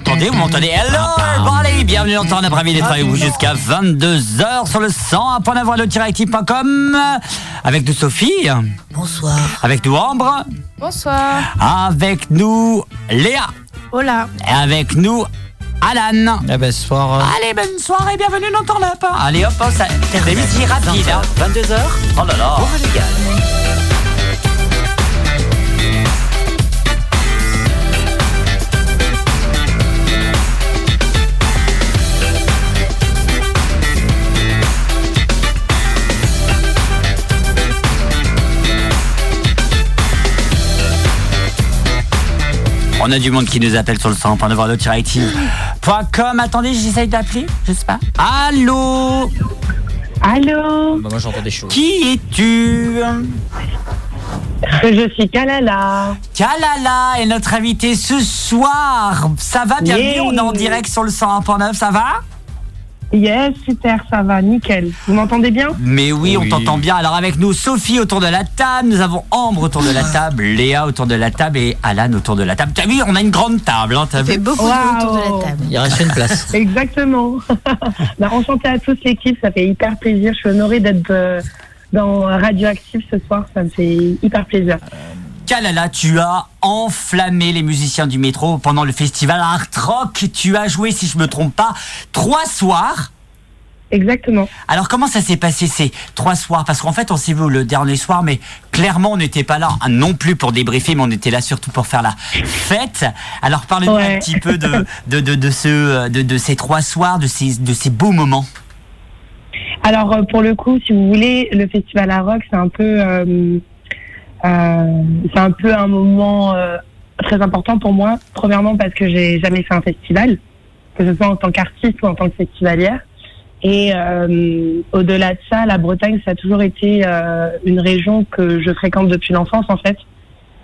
Attendez, vous m'entendez? Hello everybody Bienvenue dans le temps d'après-midi avec vous jusqu'à 22h sur le 100.9 avec nous Sophie. Bonsoir. Avec nous Ambre. Bonsoir. Avec nous Léa. Hola. Et avec nous Alan. Eh ben, soir. Allez, bonne soirée, bienvenue dans ton lapin. Allez hop, ça, c'est rapide. 22h. Hein. Oh là là. Bon régal. On a du monde qui nous appelle sur le 100.9 active.com. Attendez, j'essaye d'appeler, je sais pas. Allô? Allô? Bah, moi j'entends des choses. Qui es-tu? Je suis Kalala. Kalala est notre invité ce soir. Ça va, bienvenue, Yeah. on est en direct sur le 101.9, ça va? Yes, super, ça va, nickel. Vous m'entendez bien Mais oui, on t'entend bien. Alors avec nous, Sophie autour de la table, nous avons Ambre autour de la table, Léa autour de la table et Alan autour de la table. T'as vu, on a une grande table, hein, t'as vu beaucoup de monde autour de la table. Il reste une place. Exactement. bah, enchanté à tous l'équipe, ça fait hyper plaisir. Je suis honorée d'être euh, dans Radioactive ce soir, ça me fait hyper plaisir. Kalala, tu as enflammé les musiciens du métro pendant le festival Art Rock. Tu as joué, si je me trompe pas, trois soirs. Exactement. Alors comment ça s'est passé ces trois soirs? Parce qu'en fait, on s'est vu le dernier soir, mais clairement, on n'était pas là hein, non plus pour débriefer, mais on était là surtout pour faire la fête. Alors parlez-nous Ouais. un petit peu de, de, de, de ce, de, de ces trois soirs, de ces, de ces beaux moments. Alors euh, pour le coup, si vous voulez, le festival à rock, c'est un peu, euh, euh, c'est un peu un moment euh, très important pour moi. Premièrement parce que j'ai jamais fait un festival, que ce soit en tant qu'artiste ou en tant que festivalière. Et euh, au-delà de ça, la Bretagne, ça a toujours été euh, une région que je fréquente depuis l'enfance en fait,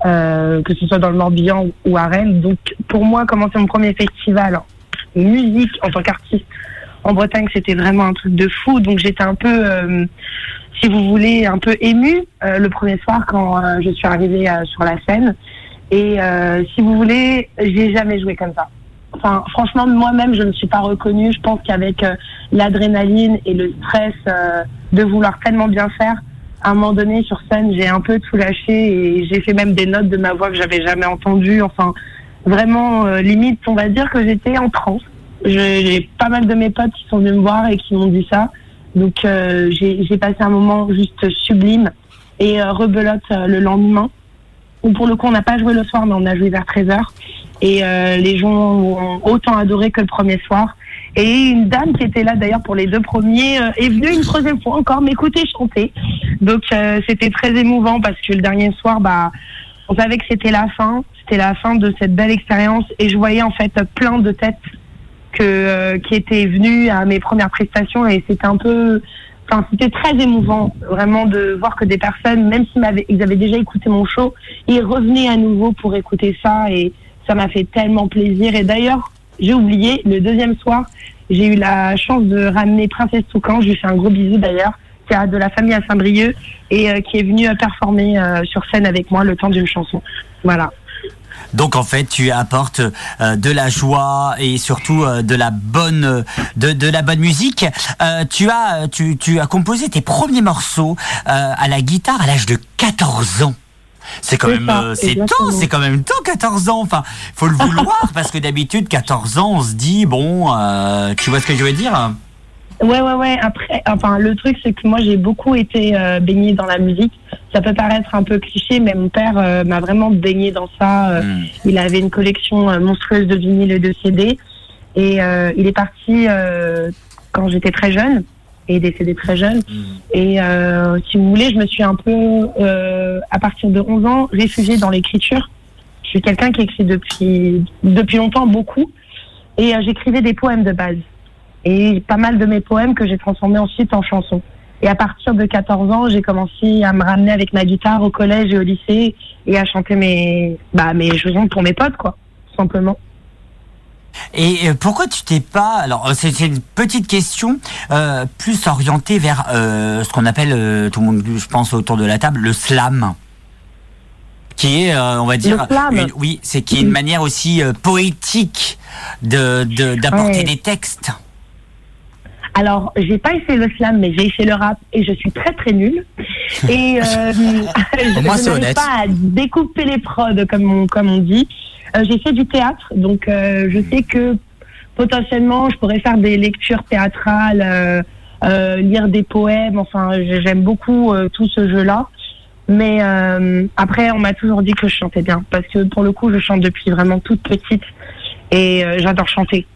euh, que ce soit dans le Morbihan ou à Rennes. Donc pour moi, commencer mon premier festival en musique en tant qu'artiste en Bretagne, c'était vraiment un truc de fou. Donc j'étais un peu, euh, si vous voulez, un peu émue euh, le premier soir quand euh, je suis arrivée euh, sur la scène. Et euh, si vous voulez, j'ai jamais joué comme ça. Enfin, franchement, moi-même, je ne suis pas reconnue. Je pense qu'avec euh, l'adrénaline et le stress de vouloir tellement bien faire, à un moment donné sur scène, j'ai un peu tout lâché et j'ai fait même des notes de ma voix que j'avais jamais entendues. Enfin, vraiment, euh, limite, on va dire que j'étais en transe. J'ai pas mal de mes potes qui sont venus me voir et qui m'ont dit ça. Donc, euh, j'ai passé un moment juste sublime et euh, rebelote euh, le lendemain. Où pour le coup, on n'a pas joué le soir, mais on a joué vers 13h. Et euh, les gens ont autant adoré que le premier soir. Et une dame qui était là d'ailleurs pour les deux premiers euh, est venue une troisième fois encore m'écouter chanter. Donc euh, c'était très émouvant parce que le dernier soir, bah, on savait que c'était la fin, c'était la fin de cette belle expérience et je voyais en fait plein de têtes que euh, qui étaient venues à mes premières prestations et c'était un peu, enfin c'était très émouvant vraiment de voir que des personnes, même s'ils m'avaient, avaient déjà écouté mon show, ils revenaient à nouveau pour écouter ça et ça m'a fait tellement plaisir et d'ailleurs j'ai oublié le deuxième soir j'ai eu la chance de ramener Princesse Toucan, je lui fais un gros bisou d'ailleurs, qui a de la famille à Saint-Brieuc et euh, qui est venue performer euh, sur scène avec moi le temps d'une chanson. Voilà. Donc en fait, tu apportes euh, de la joie et surtout euh, de la bonne de, de la bonne musique. Euh, tu as tu, tu as composé tes premiers morceaux à la guitare à l'âge de 14 ans. C'est quand même c'est tôt, c'est quand même tôt 14 ans. Enfin, faut le vouloir parce que d'habitude 14 ans, on se dit bon, tu vois ce que je veux dire? Ouais, ouais, ouais. Après, enfin, le truc, c'est que moi, j'ai beaucoup été euh, baignée dans la musique. Ça peut paraître un peu cliché, mais mon père euh, m'a vraiment baignée dans ça. Euh, Hmm. Il avait une collection euh, monstrueuse de vinyles et de CD. Et euh, il est parti euh, quand j'étais très jeune, et décédé très jeune. Et euh, si vous voulez, je me suis un peu, euh, à partir de 11 ans, réfugiée dans l'écriture. Je suis quelqu'un qui écrit depuis, depuis longtemps beaucoup. Et euh, j'écrivais des poèmes de base. Et pas mal de mes poèmes que j'ai transformés ensuite en chansons. Et à partir de 14 ans, j'ai commencé à me ramener avec ma guitare au collège et au lycée et à chanter mes, bah, mes chansons pour mes potes, quoi, tout simplement. Et euh, pourquoi tu t'es pas alors euh, c'est une petite question euh, plus orientée vers euh, ce qu'on appelle euh, tout le monde je pense autour de la table le slam. qui est, on va dire, une- oui, c'est qui est une manière aussi poétique de de- d'apporter des textes. Alors, j'ai pas essayé le slam, mais j'ai essayé le rap et je suis très très nulle. Et euh, je n'arrive pas à découper les prods comme on, comme on dit. Euh, j'ai fait du théâtre, donc euh, je sais que potentiellement je pourrais faire des lectures théâtrales, euh, euh, lire des poèmes. Enfin, j'ai- j'aime beaucoup tout ce jeu-là. Mais euh, après, on m'a toujours dit que je chantais bien parce que pour le coup, je chante depuis vraiment toute petite et j'adore chanter.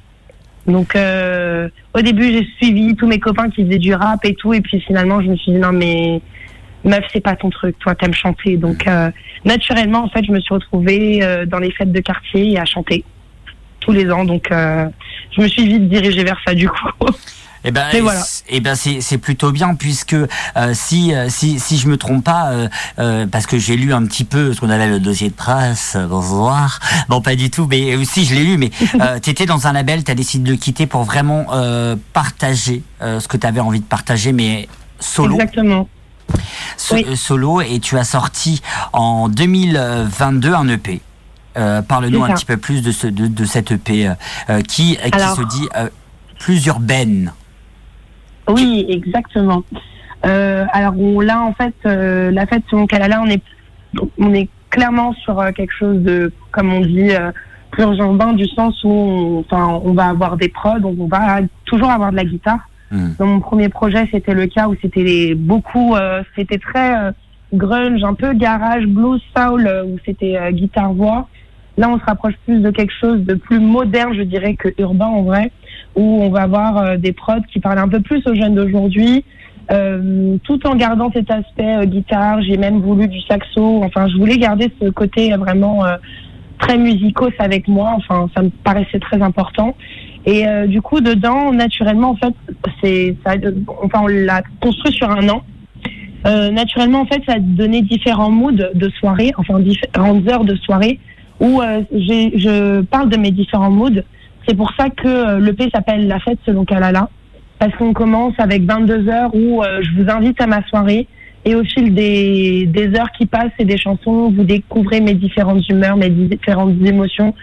Donc euh, au début, j'ai suivi tous mes copains qui faisaient du rap et tout, et puis finalement, je me suis dit non mais meuf, c'est pas ton truc, toi t'aimes chanter. Donc euh, naturellement, en fait, je me suis retrouvée euh, dans les fêtes de quartier et à chanter tous les ans. Donc euh, je me suis vite dirigée vers ça du coup. Eh ben, Et voilà. c- eh ben c'est c'est plutôt bien puisque euh, si euh, si si je me trompe pas euh, euh, parce que j'ai lu un petit peu ce qu'on avait le dossier de presse bonsoir bon pas du tout mais aussi je l'ai lu mais euh, t'étais dans un label t'as décidé de le quitter pour vraiment euh, partager euh, ce que t'avais envie de partager mais solo Exactement. so- Oui. solo et tu as sorti en 2022 un EP euh, Parle-nous un petit peu plus de, ce, de, de cet EP qui, qui Alors- se dit euh, plus urbaine. Oui, exactement. Euh, alors on- là, en fait, euh, la fête selon Kalala, on est, on est clairement sur euh, quelque chose de, comme on dit, euh, plus urbain du sens où, on, enfin, on va avoir des prods, donc on va toujours avoir de la guitare. Hmm. Dans mon premier projet, c'était le cas où c'était beaucoup, euh, c'était très euh, grunge, un peu garage, blues, soul, où c'était euh, guitare voix. Là, on se rapproche plus de quelque chose de plus moderne, je dirais, que urbain en vrai, où on va avoir euh, des prods qui parlent un peu plus aux jeunes d'aujourd'hui, euh, tout en gardant cet aspect euh, guitare. J'ai même voulu du saxo. Enfin, je voulais garder ce côté vraiment très musicos avec moi. Enfin, ça me paraissait très important. Et du coup, dedans, naturellement, en fait, c'est, ça, enfin, on l'a construit sur un an. Naturellement, en fait, ça a donné différents moods de soirée, enfin différentes heures de soirée où je parle de mes différents moods. C'est pour ça que euh, l'EP s'appelle La fête selon Kalala, parce qu'on commence avec 22 heures où euh, je vous invite à ma soirée et au fil des, des heures qui passent et des chansons, vous découvrez mes différentes humeurs, mes différentes émotions.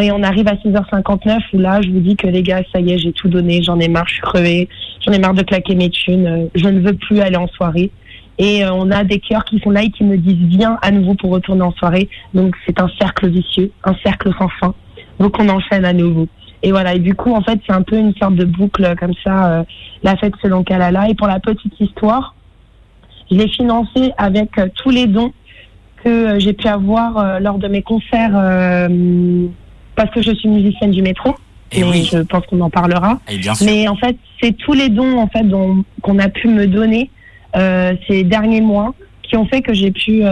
Et on arrive à 6h59 où là, je vous dis que les gars, ça y est, j'ai tout donné, j'en ai marre, je suis crevée, j'en ai marre de claquer mes thunes, je ne veux plus aller en soirée. Et euh, on a des cœurs qui sont là et qui me disent viens à nouveau pour retourner en soirée. Donc c'est un cercle vicieux, un cercle sans fin. Donc on enchaîne à nouveau. Et voilà, et du coup, en fait, c'est un peu une sorte de boucle comme ça, euh, la fête selon Kalala. Et pour la petite histoire, je l'ai financé avec euh, tous les dons que euh, j'ai pu avoir lors de mes concerts, parce que je suis musicienne du métro. Et Et oui, je pense qu'on en parlera. et bien sûr. Mais en fait, c'est tous les dons en fait dont- qu'on a pu me donner ces derniers mois qui ont fait que j'ai pu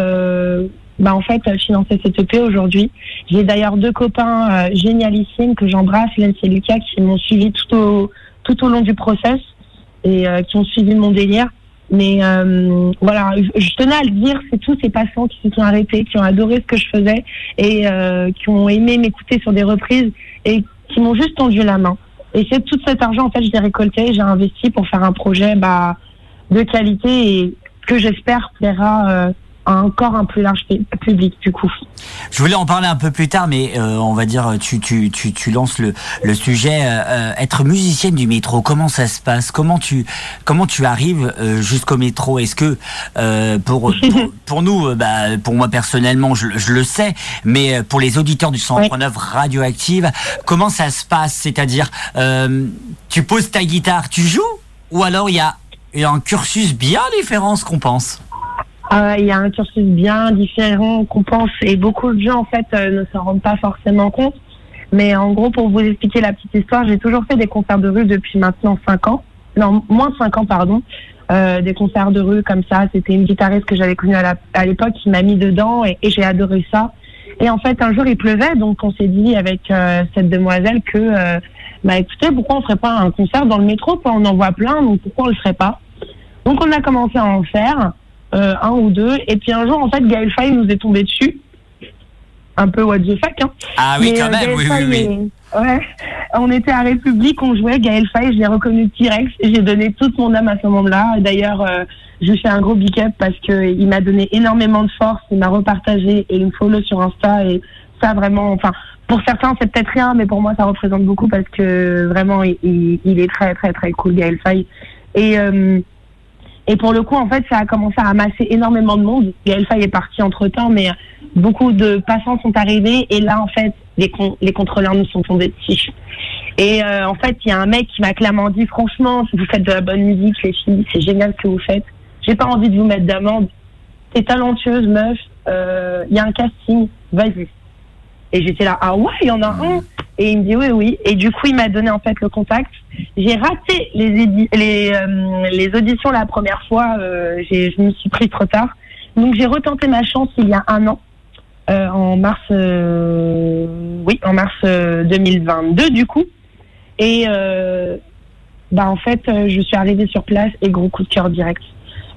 bah, en fait financer cette EP aujourd'hui. J'ai d'ailleurs deux copains euh, génialissimes que j'embrasse, Lens et Lucas, qui m'ont suivi tout au tout au long du process et euh, qui ont suivi mon délire. Mais euh, voilà, je, tenais à le dire, c'est tous ces passants qui se sont arrêtés, qui ont adoré ce que je faisais et euh, qui ont aimé m'écouter sur des reprises et qui m'ont juste tendu la main. Et c'est tout cet argent, en fait, je l'ai récolté, j'ai investi pour faire un projet bah, de qualité et que j'espère plaira euh, encore un plus large pu- public, du coup. Je voulais en parler un peu plus tard, mais euh, on va dire, tu, tu, tu, tu lances le, le sujet. euh, euh, être musicienne du métro, comment ça se passe? Comment tu, comment tu arrives euh, jusqu'au métro? Est-ce que euh, pour, pour, pour nous, bah, pour moi personnellement, je, je le sais, mais pour les auditeurs du 139 Radioactive, comment ça se passe? C'est-à-dire, euh, tu poses ta guitare, tu joues? Ou alors il y a, il y a un cursus bien différent ce qu'on pense? Il y a un cursus bien différent qu'on pense et beaucoup de gens en fait euh, ne s'en rendent pas forcément compte. Mais en gros, pour vous expliquer la petite histoire, j'ai toujours fait des concerts de rue depuis maintenant 5 ans. Non, moins de 5 ans, pardon. Euh, des concerts de rue comme ça. C'était une guitariste que j'avais connue à l'époque qui m'a mis dedans et, j'ai adoré ça. Et en fait, un jour, il pleuvait, donc on s'est dit avec euh, cette demoiselle que, euh, bah écoutez, pourquoi on ferait pas un concert dans le métro On en voit plein, donc pourquoi on le ferait pas? Donc on a commencé à en faire euh, un ou deux, et puis un jour, en fait, Gaël Faye nous est tombé dessus. Un peu what the fuck, hein. Ah oui, Mais, quand euh, même, oui, oui, oui. Ouais. On était à République, on jouait Gaël Faye, je l'ai reconnu T-Rex j'ai donné toute mon âme à ce moment-là. Et D'ailleurs, euh, je lui fais un gros big up parce que il m'a donné énormément de force, il m'a repartagé et il me follow sur Insta et ça vraiment, enfin, pour certains c'est peut-être rien, mais pour moi ça représente beaucoup parce que vraiment il, est très très très cool Gaël Faye. Et euh, et pour le coup, en fait, ça a commencé à amasser énormément de monde. Faye est parti entre temps, mais beaucoup de passants sont arrivés. Et là, en fait, les, con- les contrôleurs nous sont tombés dessus. Et euh, en fait, il y a un mec qui m'a clairement dit, franchement, vous faites de la bonne musique, les filles, c'est génial ce que vous faites. J'ai pas envie de vous mettre d'amende. T'es talentueuse, meuf. Euh, Il y a un casting, vas-y. Et j'étais là, ah ouais, il y en a un. Et il me dit oui, oui. Et du coup, il m'a donné en fait le contact. J'ai raté les, les, euh, les auditions la première fois. Euh, je me suis pris trop tard. Donc j'ai retenté ma chance il y a un an, euh, en mars, euh, oui, en mars euh, 2022 du coup. Et bah en fait, je suis arrivée sur place et gros coup de cœur direct.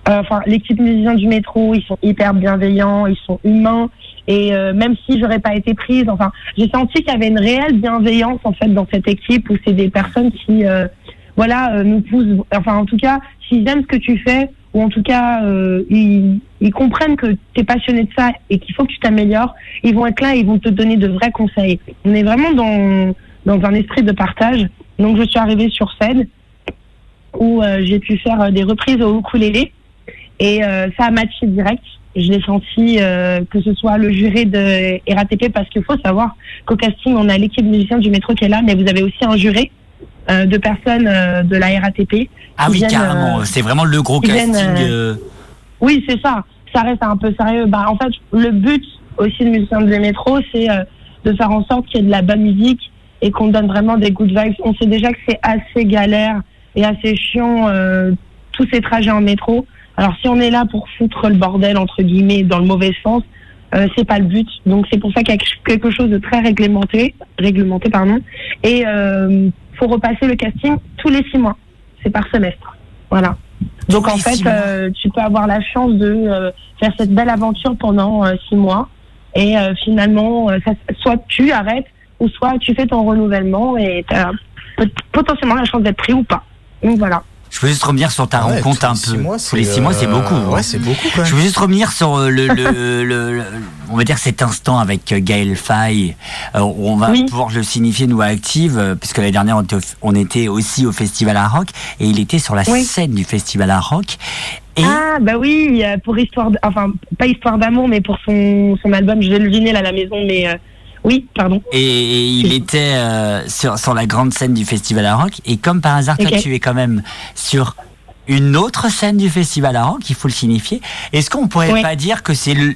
Enfin, l'équipe musicien du métro, ils sont hyper bienveillants, ils sont humains. Et euh, même si j'aurais pas été prise, enfin, j'ai senti qu'il y avait une réelle bienveillance en fait dans cette équipe où c'est des personnes qui, euh, voilà, euh, nous poussent. Enfin, en tout cas, s'ils aiment ce que tu fais, ou en tout cas, euh, ils, ils comprennent que tu es passionné de ça et qu'il faut que tu t'améliores, ils vont être là et ils vont te donner de vrais conseils. On est vraiment dans dans un esprit de partage. Donc, je suis arrivée sur scène où euh, j'ai pu faire euh, des reprises au ukulélé et euh, ça a matché direct. Je l'ai senti euh, que ce soit le juré de RATP parce qu'il faut savoir qu'au casting on a l'équipe musicien du métro qui est là, mais vous avez aussi un juré euh, de personnes euh, de la RATP. Ah oui, viennent, carrément. euh, C'est vraiment le gros qui viennent, casting. euh, euh, oui, c'est ça. Ça reste un peu sérieux. Bah, en fait, le but aussi de musicien de métro, c'est euh, de faire en sorte qu'il y ait de la bonne musique et qu'on donne vraiment des good vibes. On sait déjà que c'est assez galère et assez chiant euh, tous ces trajets en métro. Alors si on est là pour foutre le bordel entre guillemets dans le mauvais sens, euh, c'est pas le but. Donc c'est pour ça qu'il y a quelque chose de très réglementé, réglementé pardon. Et euh, faut repasser le casting tous les six mois. C'est par semestre. Voilà. Donc en fait, euh, tu peux avoir la chance de euh, faire cette belle aventure pendant euh, six mois. Et euh, finalement, euh, ça, soit tu arrêtes, ou soit tu fais ton renouvellement et tu as potentiellement la chance d'être pris ou pas. Donc voilà. Je veux juste revenir sur ta Ah ouais, rencontre un les six peu. mois, Tous les six mois, c'est euh, beaucoup. hein. Ouais, c'est beaucoup quand Je même. veux juste revenir sur euh, le, le, le- le- on va dire cet instant avec euh, Gaël Faye. On va Oui. pouvoir le signifier nous à Active, puisque l'année dernière on était, au- on était aussi au Festival à Rock et il était sur la Oui. scène du Festival à Rock. Et Ah bah oui, pour histoire, enfin pas histoire d'amour, mais pour son son album, je vais le vinyle à la maison, mais euh, oui, pardon. Et, et il était euh, sur, sur la grande scène du Festival à Rock. Et comme par hasard, toi, Ok. tu es quand même sur une autre scène du Festival à Rock, il faut le signifier. Est-ce qu'on pourrait Oui. pas dire que c'est le,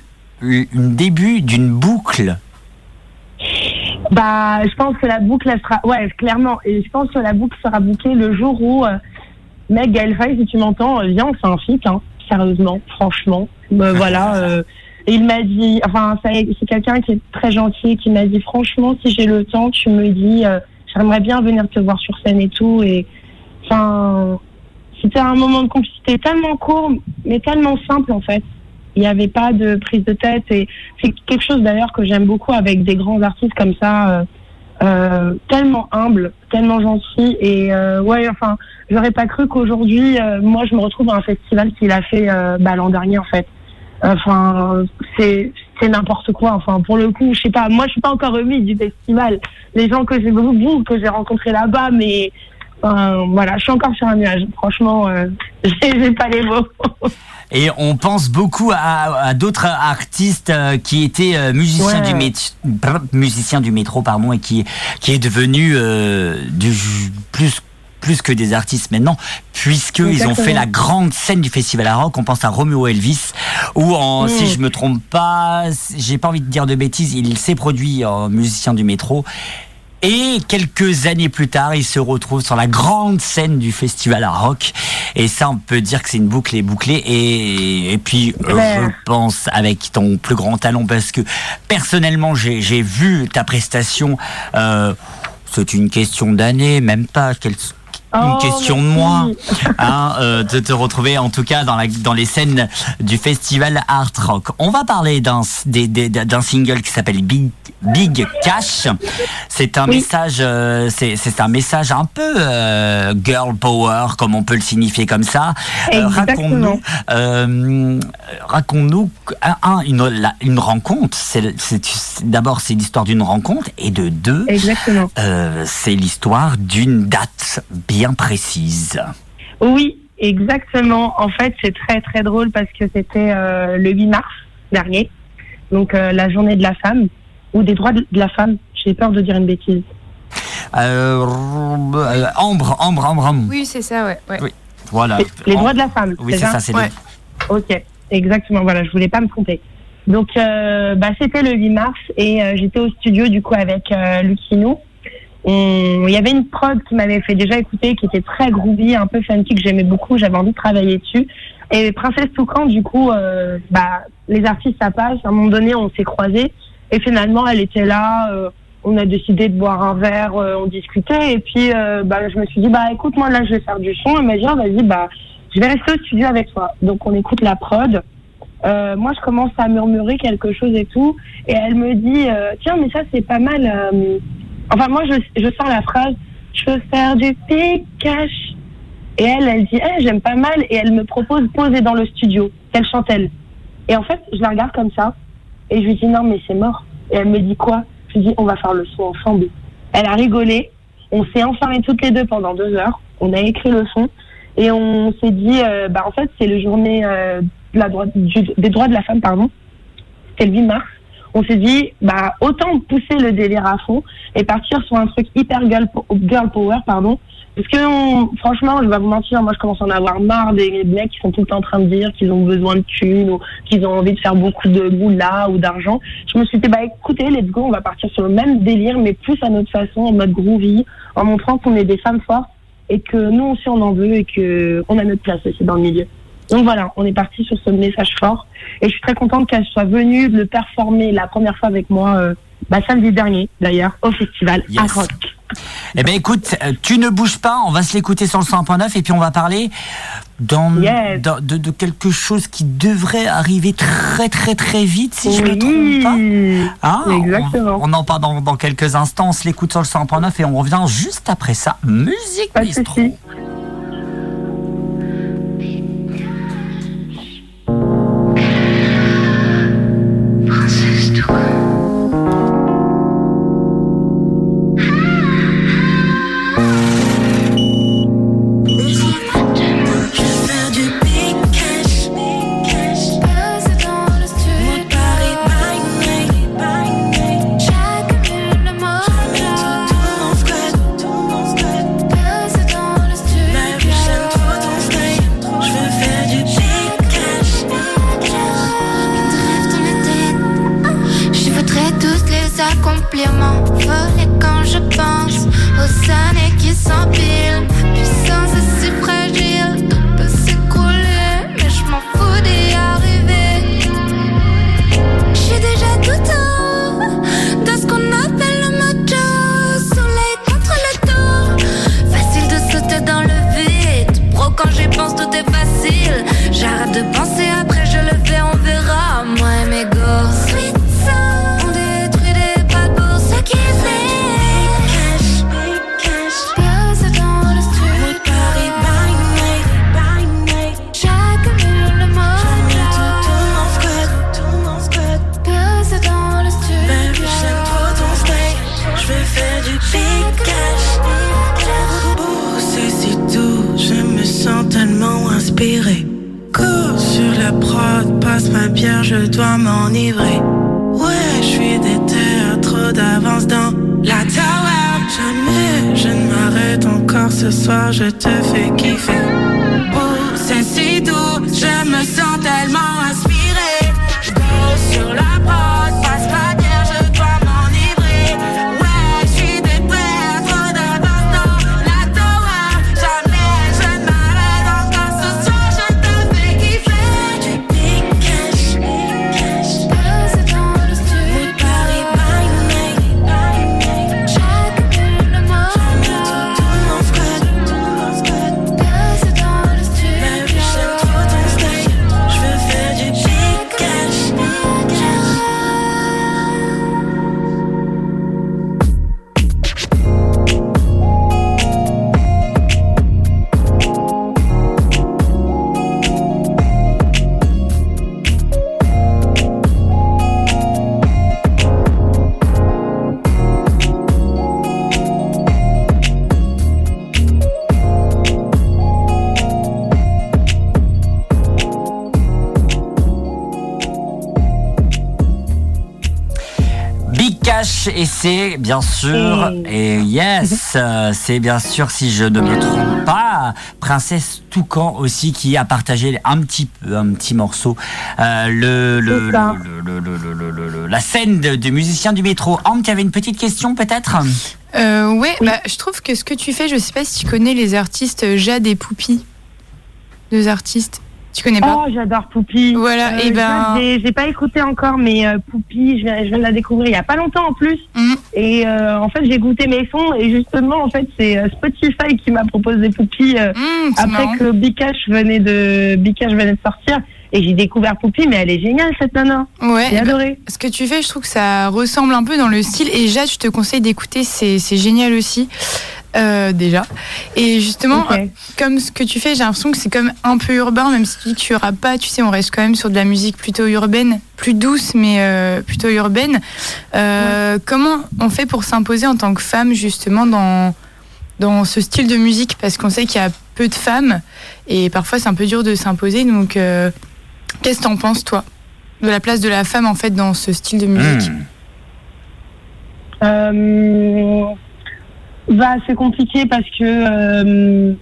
début d'une boucle? Bah, je pense que la boucle, elle sera, ouais, clairement, et je pense que la boucle sera bouclée le jour où, euh, mec, Gaël si tu m'entends, euh, viens, on fait un feat, hein, sérieusement, franchement. Euh, voilà. Et il m'a dit, enfin, c'est quelqu'un qui est très gentil, qui m'a dit, franchement, si j'ai le temps, tu me dis, euh, j'aimerais bien venir te voir sur scène et tout, et, enfin, c'était un moment de complicité tellement court, mais tellement simple, en fait. Il n'y avait pas de prise de tête et c'est quelque chose d'ailleurs que j'aime beaucoup avec des grands artistes comme ça, euh, euh, tellement humble, tellement gentil et ouais, enfin, j'aurais pas cru qu'aujourd'hui, moi, je me retrouve à un festival qu'il a fait bah, l'an dernier en fait. Enfin, c'est c'est n'importe quoi. Enfin, pour le coup, je sais pas. Moi, je suis pas encore remis du festival. Les gens que j'ai beaucoup, que j'ai rencontrés là-bas, mais voilà, je suis encore sur un nuage. Franchement, euh, j'ai pas les mots. Et on pense beaucoup à, à d'autres artistes euh, qui étaient euh, musiciens, Ouais. du mét- musiciens du métro pardon, et qui, qui est devenu euh, du, plus, plus que des artistes maintenant, puisqu'ils ont fait la grande scène du Festival à Rock. On pense à Romeo Elvis, où, en, Mm. si je me trompe pas, j'ai pas envie de dire de bêtises, il s'est produit en musicien du métro. Et quelques années plus tard, il se retrouve sur la grande scène du festival à rock. Et ça, on peut dire que c'est une boucle et bouclée. Et, et puis, euh, je pense avec ton plus grand talent, parce que personnellement, j'ai j'ai vu ta prestation. Euh, c'est une question d'année, même pas. Quelle, Oh, question de moi, hein, euh, de te retrouver en tout cas dans, la, dans les scènes du festival Art Rock. On va parler d'un single qui s'appelle Big, Big Cash. C'est un Oui. message, euh, c'est un message un peu euh, girl power, comme on peut le signifier comme ça. Raconte-nous, raconte-nous un, un, une, la- une rencontre. D'abord c'est l'histoire d'une rencontre et de deux. C'est l'histoire d'une date bien précise. Oui, exactement. En fait, c'est très très drôle parce que c'était euh, le 8 mars dernier, donc euh, la journée de la femme ou des droits de la femme. J'ai peur de dire une bêtise. Euh, Ambre, Ambre, Ambre, Ambre. Oui, c'est ça, ouais. ouais. Oui. Voilà. Les, les droits de la femme. Oui, c'est ça, c'est Ouais. Ok, exactement. Voilà, je voulais pas me tromper. Donc, euh, bah, c'était le 8 mars et euh, j'étais au studio du coup avec euh, Lucino. On- Il y avait une prod qui m'avait fait déjà écouter, qui était très groovy, un peu funky, que j'aimais beaucoup. J'avais envie de travailler dessus. Et Princesse Toucan, du coup, euh, bah, les artistes, ça passe. À un moment donné, on s'est croisés et finalement, elle était là. euh, on a décidé de boire un verre, euh, on discutait et puis bah, je me suis dit bah écoute moi là je vais faire du son. Elle m'a dit Ah, vas-y bah je vais rester au studio avec toi. Donc on écoute la prod. Moi, je commence à murmurer quelque chose et tout, et elle me dit tiens, mais ça c'est pas mal. Enfin, moi, je, je sors la phrase je veux faire du pic-cash. Et elle, elle dit Eh, j'aime pas mal, et elle me propose poser dans le studio. Qu'elle chante elle? Et en fait, je la regarde comme ça, et je lui dis non, mais c'est mort. Et elle me dit quoi? Je lui dis on va faire le son ensemble. Elle a rigolé. On s'est enfermés toutes les deux pendant deux heures. On a écrit le son. Et on s'est dit, euh, bah, en fait, c'est le journée euh, de la droite, du- des droits de la femme, pardon. C'était le 8 mars. On s'est dit, bah, autant pousser le délire à fond et partir sur un truc hyper girl, po- girl power, pardon. Parce que, franchement, je vais vous mentir, moi, je commence à en avoir marre des mecs qui sont tout le temps en train de dire qu'ils ont besoin de thunes ou qu'ils ont envie de faire beaucoup de moula ou d'argent. Je me suis dit, bah, écoutez, let's go, on va partir sur le même délire, mais plus à notre façon, en mode groovy, en montrant qu'on est des femmes fortes et que nous aussi on en veut et que on a notre place aussi dans le milieu. Donc voilà, on est parti sur ce message fort et je suis très contente qu'elle soit venue le performer la première fois avec moi euh, bah, samedi dernier d'ailleurs au festival Yes. à Rock. Eh ben écoute, euh, tu ne bouges pas, on va se l'écouter sur le 100.9 et puis on va parler dans, Yes. dans- de, de quelque chose qui devrait arriver très très très vite si je me Oui. trompe pas. On- Exactement. On, en parle dans, dans quelques instants, on se l'écoute sur le 100.9 et on revient juste après ça. Musique Bistro. train. De penser, après je le fais, on verra. Moi et mes gosses. Cours sur la prod, passe ma bière, je dois m'enivrer. Ouais, je suis déter, trop d'avance dans la tower. Jamais je ne m'arrête encore ce soir, je te fais kiffer. Oh, c'est si doux, je me sens tellement inspiré. Je sur la prod, Et c'est bien sûr et yes euh, c'est bien sûr si je ne me trompe pas Princesse Toucan aussi qui a partagé un petit un petit morceau euh, le, le, C'est ça. le- le- le- le- le- le- le- la scène de, de musicien du métro Anne tu avais une petite question peut-être? Euh, ouais, bah, je trouve que ce que tu fais, je sais pas si tu connais les artistes Jade et Poupie. Deux artistes. Tu connais pas Oh, j'adore Poupie. Voilà, et ben- J'ai pas écouté encore, mais euh, Poupie, je viens, je viens de la découvrir il y a pas longtemps en plus. Mhm. Et euh, en fait, j'ai goûté mes sons et justement, en fait, c'est euh, Spotify qui m'a proposé Poupie euh, Mmh, après marrant. que Bikash venait de Bikash venait de sortir. Et j'ai découvert Poupie, mais elle est géniale cette nana. Ouais, J'ai bah, adoré. ce que tu fais, je trouve que ça ressemble un peu dans le style. Et Jade, je te conseille d'écouter, c'est génial aussi. Euh, déjà. Et justement, Ok. comme ce que tu fais, j'ai l'impression que c'est comme un peu urbain, même si tu dis que tu auras pas, tu sais, on reste quand même sur de la musique plutôt urbaine, plus douce, mais euh, plutôt urbaine. Euh, Comment on fait pour s'imposer en tant que femme, justement, dans, dans ce style de musique? Parce qu'on sait qu'il y a peu de femmes, et parfois c'est un peu dur de s'imposer. Donc, euh, qu'est-ce que t'en penses, toi De la place de la femme, en fait, dans ce style de musique? Hmm. Bah, c'est compliqué parce que euh,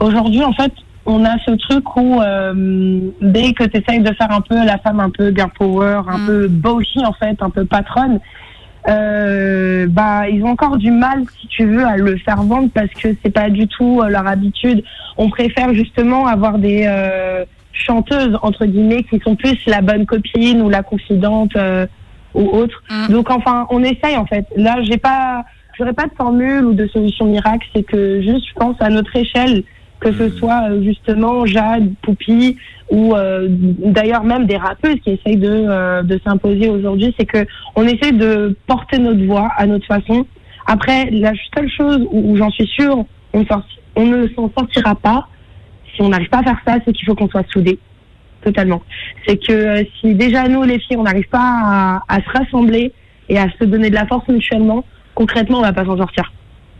aujourd'hui, en fait, on a ce truc où euh, dès que tu essayes de faire un peu la femme un peu girl power, un Mm. peu bossy en fait, un peu patronne, euh, bah ils ont encore du mal, si tu veux, à le faire vendre parce que c'est pas du tout euh, leur habitude. On préfère justement avoir des euh, chanteuses entre guillemets qui sont plus la bonne copine ou la confidente euh, ou autre. Mm. Donc enfin, on essaye en fait. Là, j'ai pas, j'aurais pas de formule ou de solution miracle. C'est que juste, je pense à notre échelle, que ce soit euh, justement Jade, Poupie ou euh, d'ailleurs même des rappeuses qui essayent de, euh, de s'imposer aujourd'hui, c'est que on essaie de porter notre voix à notre façon. Après, la seule chose où, où j'en suis sûre, on, ne s'en sortira pas si on n'arrive pas à faire ça, c'est qu'il faut qu'on soit soudés. Totalement. C'est que euh, si déjà nous, les filles, on n'arrive pas à, à se rassembler et à se donner de la force mutuellement, concrètement, on va pas s'en sortir.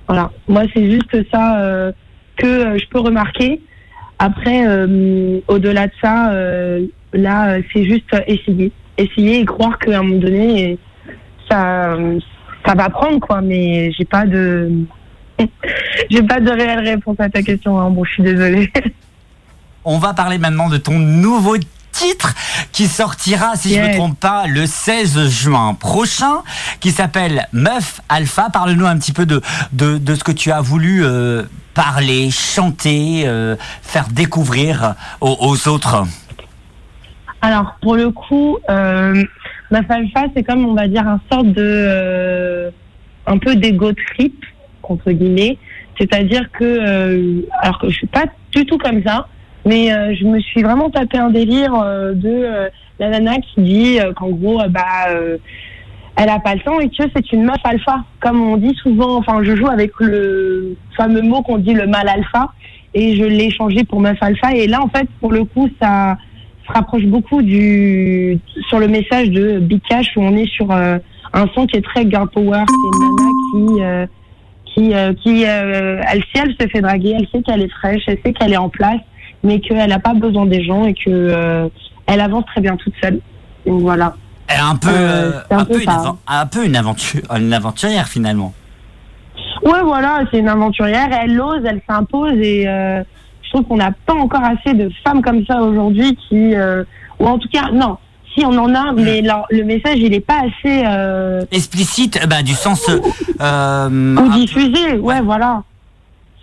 Voilà. Moi, c'est juste ça euh, que euh, je peux remarquer. Après, euh, au-delà de ça, là, c'est juste essayer. Essayer et croire qu'à un moment donné, ça, ça va prendre, quoi. Mais j'ai pas de, j'ai pas de réelle réponse à ta question. Hein. Bon, je suis désolée. On va parler maintenant de ton nouveau titre qui sortira, si je ne me trompe pas, le 16 juin prochain, qui s'appelle Meuf Alpha. Parle-nous un petit peu de, de, de ce que tu as voulu euh, parler, chanter, euh, faire découvrir aux, aux autres. Alors, pour le coup, euh, ma alpha, c'est comme, on va dire, un sorte de... un peu d'ego trip, entre guillemets. C'est-à-dire que... alors que je suis pas du tout comme ça, mais euh, je me suis vraiment tapé un délire euh, de euh, la nana qui dit euh, qu'en gros, bah... elle a pas le temps et que c'est une meuf alpha. Comme on dit souvent, enfin, je joue avec le fameux mot qu'on dit le mal alpha et je l'ai changé pour meuf alpha. Et là, en fait, pour le coup, ça se rapproche beaucoup du sur le message de Big Cash où on est sur euh, un son qui est très girl power. C'est une nana qui euh, qui euh, qui elle sait elle se fait draguer, elle sait qu'elle est fraîche, elle sait qu'elle est en place, mais qu'elle n'a pas besoin des gens et que euh, elle avance très bien toute seule. Donc voilà. Elle est un peu, Euh, euh, un un, peu peu une ça. avan- un peu une aventure, une aventurière finalement. Ouais, voilà, c'est une aventurière, elle ose, elle s'impose et euh, je trouve qu'on n'a pas encore assez de femmes comme ça aujourd'hui qui, euh, ou en tout cas, non, si on en a, mais leur- le message il est pas assez Explicite, bah, du sens. ou peu- diffusé, ouais, voilà,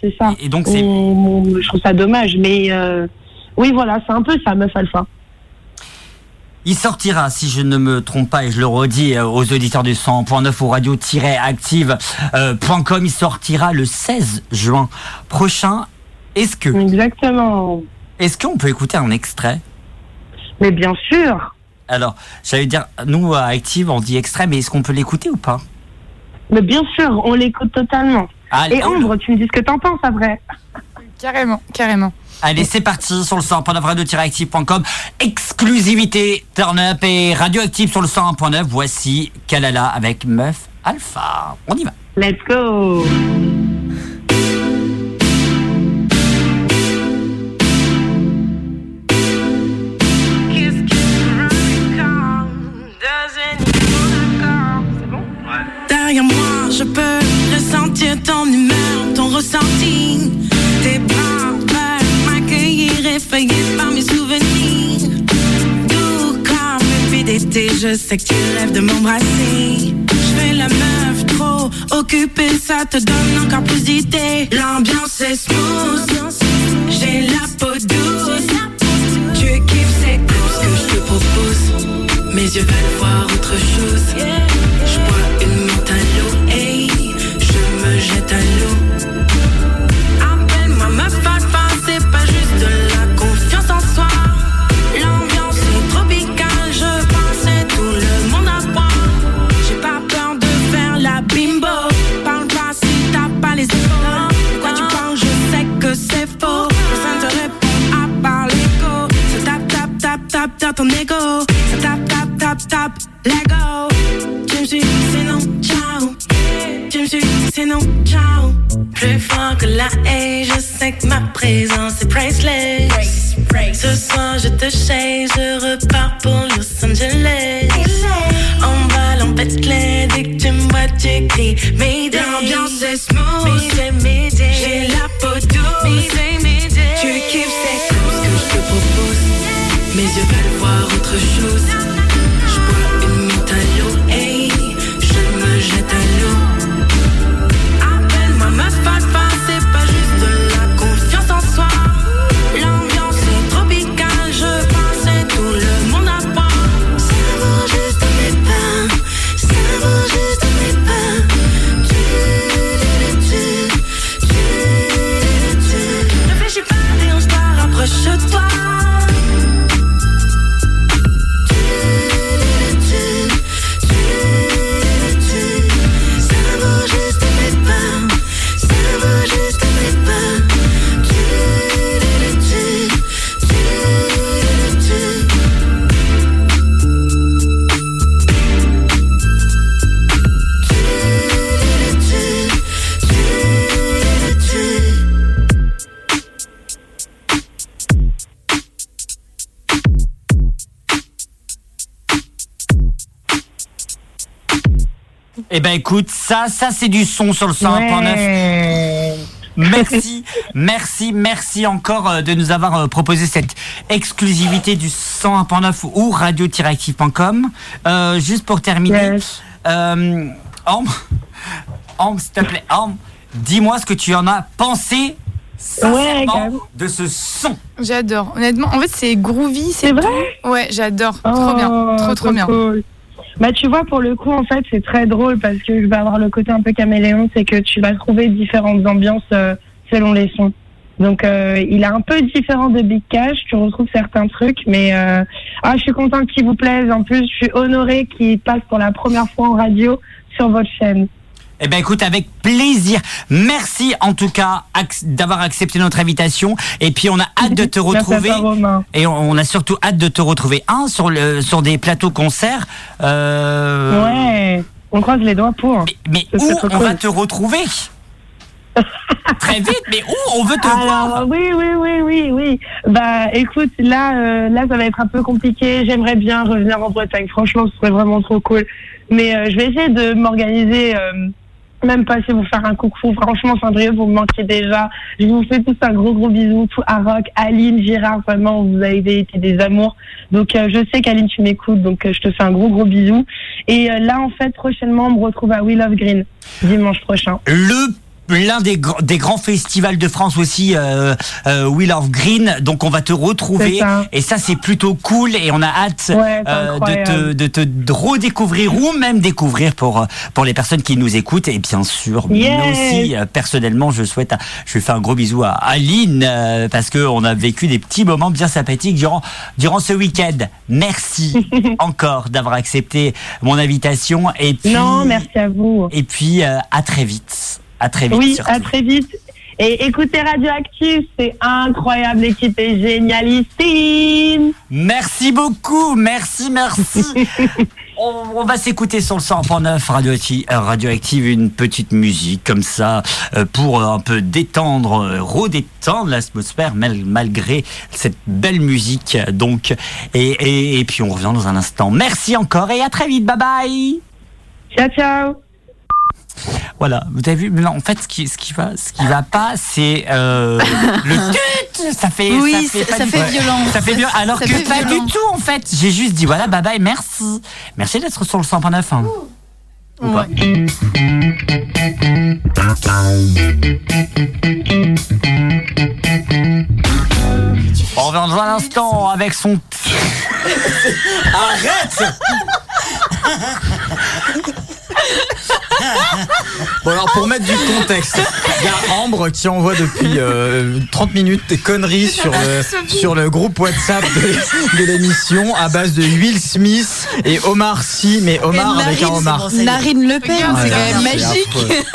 c'est ça. Et donc c'est je trouve ça dommage, mais euh, oui, voilà, c'est un peu ça, meuf alpha. Il sortira, si je ne me trompe pas, et je le redis euh, aux auditeurs du 100.9 ou radio-active.com, il sortira le 16 juin prochain. Est-ce que, Exactement. est-ce qu'on peut écouter un extrait? Mais bien sûr, Alors, j'allais dire, nous à Active, on dit extrait, mais est-ce qu'on peut l'écouter ou pas? Mais bien sûr, on l'écoute totalement. Allez, Et Ambre, tu me dis ce que t'en penses après. Carrément, carrément. Allez, c'est parti sur le 100.9 radio-active.com. Exclusivité Turn Up et Radioactive sur le 101.9. Voici Kalala avec Meuf Alpha. On y va. Let's go. Derrière moi, je peux ressentir ton humeur, ton Tes bras veulent m'accueillir, effrayé par mes souvenirs. Tout comme une vie d'été, je sais que tu rêves de m'embrasser. Je fais la meuf trop occupée, ça te donne encore plus d'idées. L'ambiance est smooth, j'ai la peau douce. Tu kiffes, c'est tout ce que je te propose. Mes yeux veulent voir autre chose. Je bois une l'eau, hey, je me jette à l'eau. Dans ton ego. Ça tape, tape, tape, tape, let go. Tu me suis, c'est non, ciao. Tu me suis, c'est non, ciao. Plus fort que la haine, je sais que ma présence est priceless. Ce soir, je te chase, je repars pour Los Angeles. On va l'empêcher dès que tu me vois, tu cries. Mayday. L'ambiance est smooth. J'ai la peau douce. Autre chose. Ben écoute, ça, ça c'est du son sur le 101.9. Ouais. Merci, merci, merci encore euh, de nous avoir euh, proposé cette exclusivité du 101.9 ou radio-active.com. Euh, juste pour terminer, Yes. euh, Ambre, Ambre, s'il te plaît, Ambre, dis-moi ce que tu en as pensé de ce son. J'adore. Honnêtement, en fait, c'est groovy. C'est vrai. Ouais, j'adore. trop bien. Oh, Trop, trop bien. cool. Bah, tu vois, pour le coup, en fait, c'est très drôle parce que je vais avoir le côté un peu caméléon, c'est que tu vas trouver différentes ambiances euh, selon les sons. Donc, euh, il est un peu différent de Big Cash. Tu retrouves certains trucs, mais euh, ah, je suis contente qu'il vous plaise. En plus, je suis honorée qu'il passe pour la première fois en radio sur votre chaîne. Eh ben écoute, avec plaisir. Merci en tout cas ac- d'avoir accepté notre invitation. Et puis on a hâte de te retrouver. Et on a surtout hâte de te retrouver un sur le sur des plateaux concerts. Euh, Ouais, on croise les doigts pour. Mais, où on va te retrouver? Très vite, mais où on veut te voir? Alors, oui, oui, oui, oui, oui. Bah, écoute, là, euh, là, ça va être un peu compliqué. J'aimerais bien revenir en Bretagne. Franchement, ce serait vraiment trop cool. Mais euh, je vais essayer de m'organiser. euh, même passer vous faire un coucou. Franchement, Cendrillon, vous me manquez déjà. Je vous fais tous un gros, gros bisou. Tout à Rock, Aline, Girard, vraiment, vous avez été des amours. Donc, euh, je sais qu'Aline, tu m'écoutes. Donc, euh, je te fais un gros, gros bisou. Et euh, là, en fait, prochainement, on me retrouve à Will of Green, dimanche prochain. Le l'un des, gr- des grands festivals de France aussi, euh, euh, Wheel of Green. Donc on va te retrouver ça. et ça c'est plutôt cool et on a hâte Ouais, euh, de, te, de te redécouvrir ou même découvrir pour euh, pour les personnes qui nous écoutent et bien sûr Yes. moi aussi euh, personnellement je souhaite je fais un gros bisou à Aline euh, parce que on a vécu des petits moments bien sympathiques durant durant ce week-end. Merci encore d'avoir accepté mon invitation et puis Non, merci à vous. et puis euh, à très vite. À très vite. Oui, surtout. à très vite. Et écoutez Radioactive, c'est incroyable, l'équipe est génialissime. Merci beaucoup, merci, merci. on, on va s'écouter sur le 100.9 Radioactive, euh, Radioactive, une petite musique comme ça euh, pour euh, un peu détendre, redétendre l'atmosphère mal- malgré cette belle musique. Donc, et, et, et puis on revient dans un instant. Merci encore et à très vite. Bye bye. Ciao, ciao. Voilà, vous avez vu Mais non, En fait, ce qui, ce qui va, ce qui va pas, c'est euh, le tut. Ça fait, Oui, ça fait, ça- pas ça du- fait Ouais. violent. Ça fait bien. Alors Ça que fait pas violent. du tout, en fait. J'ai juste dit voilà, bye bye, merci, merci d'être sur le 100.9. hein. Ou pas On revient dans un instant avec son. Arrête Bon alors pour mettre du contexte, il y a Ambre qui envoie depuis euh, 30 minutes des conneries sur le, sur le groupe WhatsApp de, de l'émission à base de Will Smith et Omar Sy, mais Omar avec un Omar. Narine Le Pen, c'est quand même magique.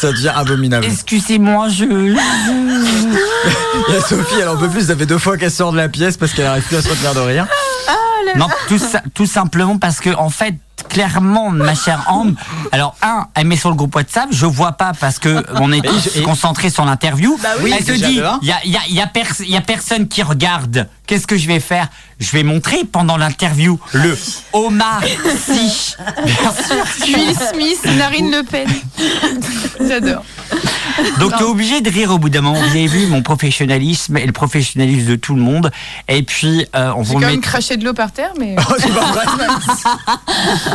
Ça devient abominable. Excusez-moi, je. Il y a Sophie, elle en peut plus, ça fait deux fois qu'elle sort de la pièce parce qu'elle arrive plus à se retenir de Non, tout, tout simplement parce que, en fait, clairement, ma chère Ambre, alors, un, elle met sur le groupe WhatsApp, je vois pas parce que on est tous concentrés sur l'interview. oui, elle se dit, il y a, y, a, y, a pers- y a personne qui regarde. Qu'est-ce que je vais faire? Je vais montrer pendant l'interview le Omar sûr. Will Smith, Narine Le Pen. J'adore. Donc, tu es obligé de rire au bout d'un moment. Vous avez vu mon professionnalisme et le professionnalisme de tout le monde. Et puis, euh, on J'ai vous quand met. même craché de l'eau par terre, mais. Oh, c'est pas vrai.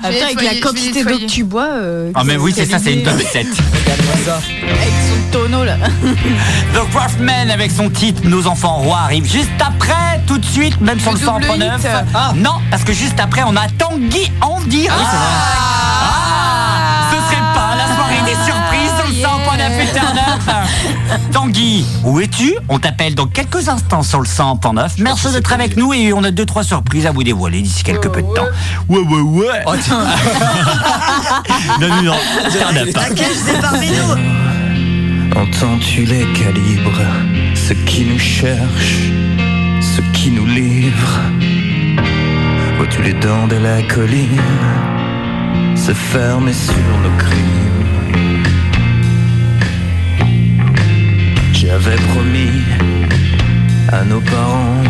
Après, avec la quantité d'eau que tu bois. euh, Ah, mais oui, c'est ça, c'est une top 7. Regarde-moi ça. Avec son tonneau là. The Craftman avec son titre Nos enfants rois arrive juste après, tout de suite, même sur le Le double 100.9. hit. Ah. Non, parce que juste après, on a Tanguy en direct. Ah, Tanguy, où es-tu? On t'appelle dans quelques instants sur le 100.9. Merci d'être avec nous et on a deux trois surprises à vous dévoiler d'ici quelques peu de temps. Ouais, ouais, ouais. Oh, tiens. non, non, non. Up. Entends-tu les calibres, ceux qui nous cherchent, ceux qui nous livrent Vois-tu les dents de la colline se fermer sur nos crimes? J'avais promis à nos parents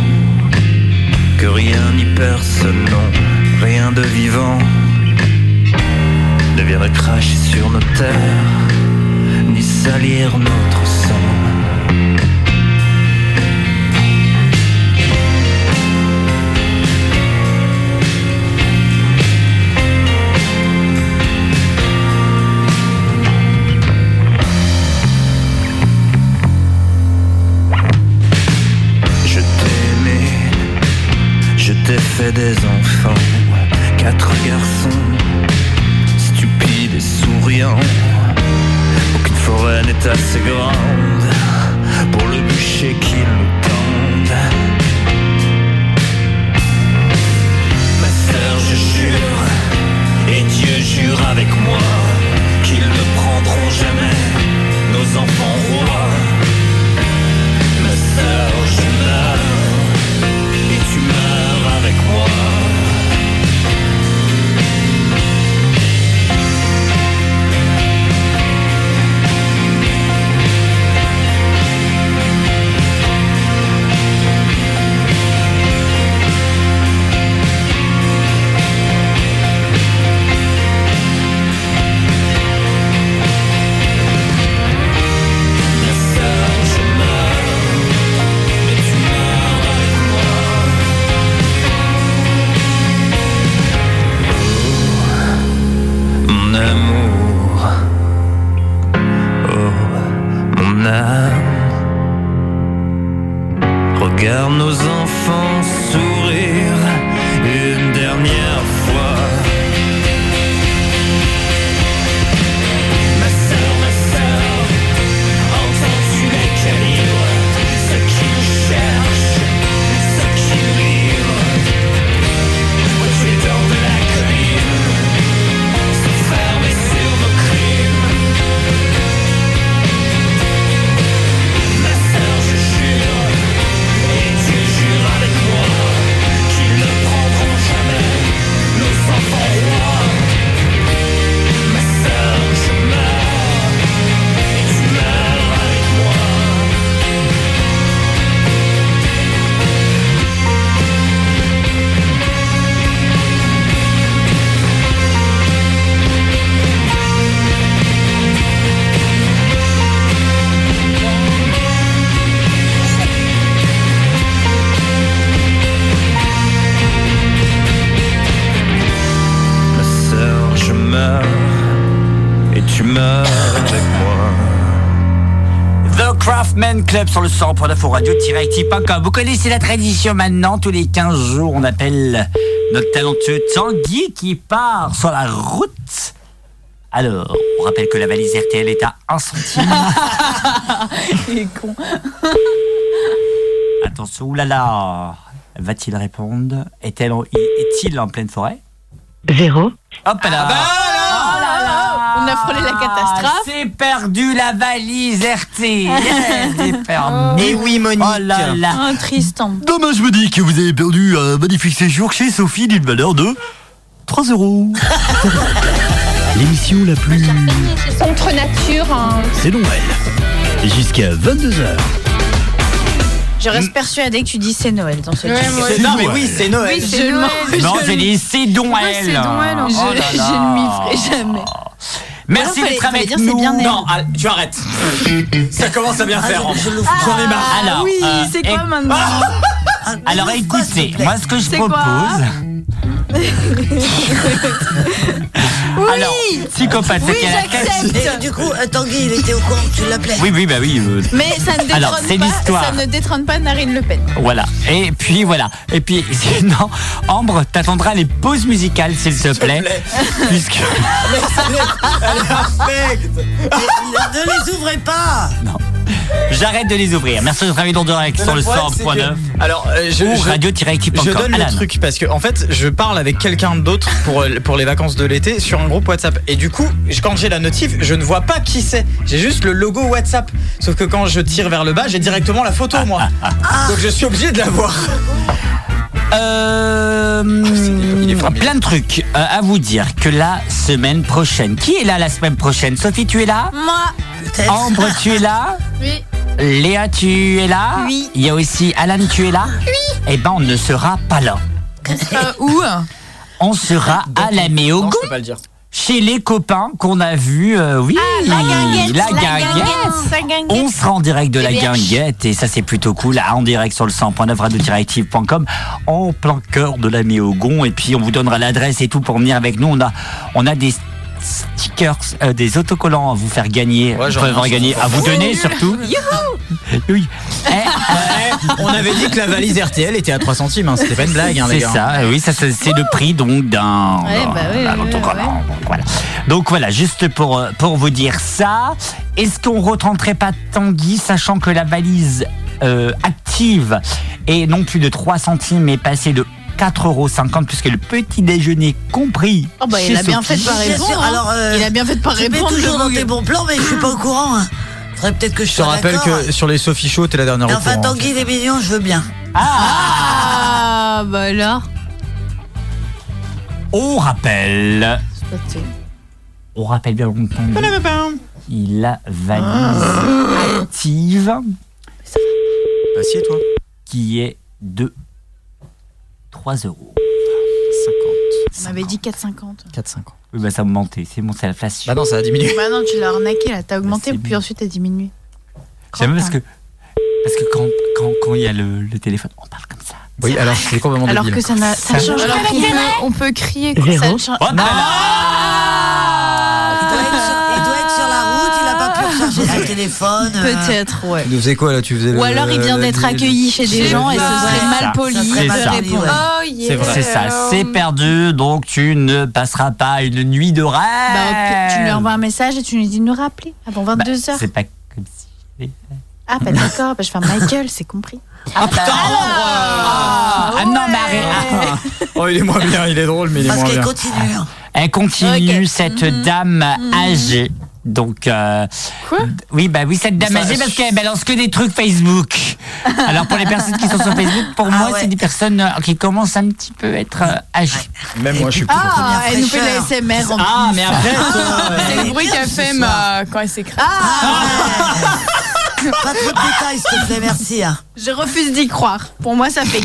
que rien ni personne, non, rien de vivant ne viendrait cracher sur nos terres ni salir notre des enfants, quatre garçons, stupides et souriants. Aucune forêt n'est assez grande pour le bûcher qu'ils nous tendent. Ma sœur, je jure, et Dieu jure avec moi, qu'ils ne prendront jamais nos enfants rois. Ma sœur, je sur le 100.9 au radio-active.com. Vous connaissez la tradition maintenant, tous les 15 jours, on appelle notre talentueux Tanguy qui part sur la route. Alors, on rappelle que la valise RTL est à 1 centime. Il est con. Attention, oulala. Va-t-il répondre? Est-elle en- Est-il en pleine forêt? Zéro. Hop là On a frôlé la catastrophe. C'est perdu la valise RTL C'est perdu. Et oui, Monique. Oh là là Un Tristan. Dommage me dit que vous avez perdu un magnifique séjour chez Sophie d'une valeur de 3 euros. L'émission la plus... Contre nature, hein. C'est Noël. Jusqu'à 22h. Je reste persuadée que tu dis c'est Noël dans ce Ouais, C'est- Non, mais oui, c'est Noël. Oui, c'est Noël. Non, j'ai dit c'est Noël c'est Noël, Je, Oh je ne m'y ferai jamais. Merci d'être avec nous. bien. Non, ah, tu arrêtes. Ça commence à bien faire. Ambre. J'en ai marre. Alors, oui, euh, c'est quoi éc- maintenant Alors écoutez, moi ce que je propose. Quoi Alors, psychopathe, c'est Oui, qu'elle a j'accepte. caché- Du coup, euh, Tanguy, il était au courant que tu l'appelais. Oui, oui, bah oui. euh, Mais ça ne détrône Alors, c'est pas, l'histoire. ça ne détrône pas Narine Le Pen. Voilà. Et puis voilà. Et puis sinon, Ambre, t'attendras les pauses musicales, s'il te plaît. Puisque. Elle est affecte. Ne les ouvrez pas J'arrête de les ouvrir. Merci nous en direct sur le problème, c'est 100.9 que- Alors, euh, je, je- radio-active.com. Je donne Alan. le truc parce que en fait je parle avec quelqu'un d'autre pour, pour les vacances de l'été sur un groupe WhatsApp et du coup je- quand j'ai la notif je ne vois pas qui c'est j'ai juste le logo WhatsApp sauf que quand je tire vers le bas j'ai directement la photo moi donc je suis obligé de la voir Euh, il est formidable. plein de trucs euh, à vous dire que la semaine prochaine. Qui est là la semaine prochaine? Sophie, tu es là? Moi, Peut-être. Ambre, tu es là Oui. Léa, tu es là Oui. Il y a aussi Alan, tu es là Oui. Eh ben, on ne sera pas là. Euh, où? On sera à la non Méogon, je peux pas le dire chez les copains qu'on a vus. euh, oui, la guinguette. la guinguette. La guinguette. On sera en direct de la Eh bien. guinguette et ça c'est plutôt cool, en direct sur le 100.9 radio-active.com en plein cœur de la Méogon et puis on vous donnera l'adresse et tout pour venir avec nous. On a, on a des stickers, euh, des autocollants à vous faire gagner, Ouais, à gagner, à vous donner surtout. oui. Eh, Ouais, on avait dit que la valise RTL était à 3 centimes hein, c'était pas une blague hein, les C'est gars. ça, oui, ça c'est le prix donc d'un Ouais, bah. Donc, voilà. Donc voilà, juste pour euh, pour vous dire ça, est-ce qu'on retenterait pas Tanguy, sachant que la valise euh, active est non plus de 3 centimes, mais passée de 4,50 euros puisque le petit déjeuner compris. Oh bah, chez il a bien fait Sophie. de pas Bien répondre. hein. alors, euh, il a bien fait de pas Tu mets répondre. toujours dans tes bons plans, mais je suis pas au courant. Hein. Faudrait peut-être que je je te rappelle que sur les Sophie Show t'es la dernière Mais enfin, courant. Tanguy, les mignons, je veux bien. Ah, bah alors. On rappelle, on rappelle bien entendu, il a valise active Assieds-toi qui est de 3 euros. 50. On avait dit 4,50. 4,50 Oui, bah ça me mentait, c'est bon, c'est l'inflation. bah non ça a diminué Bah non, tu l'as arnaqué là. T'as augmenté, c'est puis bon. ensuite t'as diminué. J'aime parce que, parce que quand il quand, quand il y a le, le téléphone, on parle comme ça. oui alors c'est complètement Alors débile que ça n'a. Ça change Alors qu'on rien. peut, on peut crier. quoi. Ça ne change- Oh, recharger son téléphone. euh, Peut-être, ouais. tu nous faisais quoi là tu faisais Ou alors il vient d'être accueilli chez des gens et ce serait mal poli de répondre. Oh. C'est vrai. C'est ça, c'est perdu, donc tu ne passeras pas une nuit de rêve. Bah, tu lui envoies un message et tu lui dis de nous rappeler avant Bah, 22h. C'est pas comme si. ah, bah d'accord, bah, je fais un Michael, c'est compris. Ah putain Ah, ah, non, mais arrête. oh il est moins bien il est drôle mais il est Parce moins qu'elle bien continue. hein. Elle continue, cette Mhm. dame âgée. Donc, euh, Quoi? Oui, bah oui, cette dame âgée parce qu'elle balance que des trucs Facebook. Alors pour les personnes qui sont sur Facebook, pour Ah moi, ouais. c'est des personnes euh, qui commencent un petit peu à être euh, âgées. même moi je suis plus Ah, elle nous fait fraîcheur. de l'ASMR en ah plus. mais après toi, C'est euh, le bruit qu'elle fait ma- quand elle s'écrase. Pas trop de détails, s'il te plaît, merci. hein. Je refuse d'y croire. Pour moi, ça fait.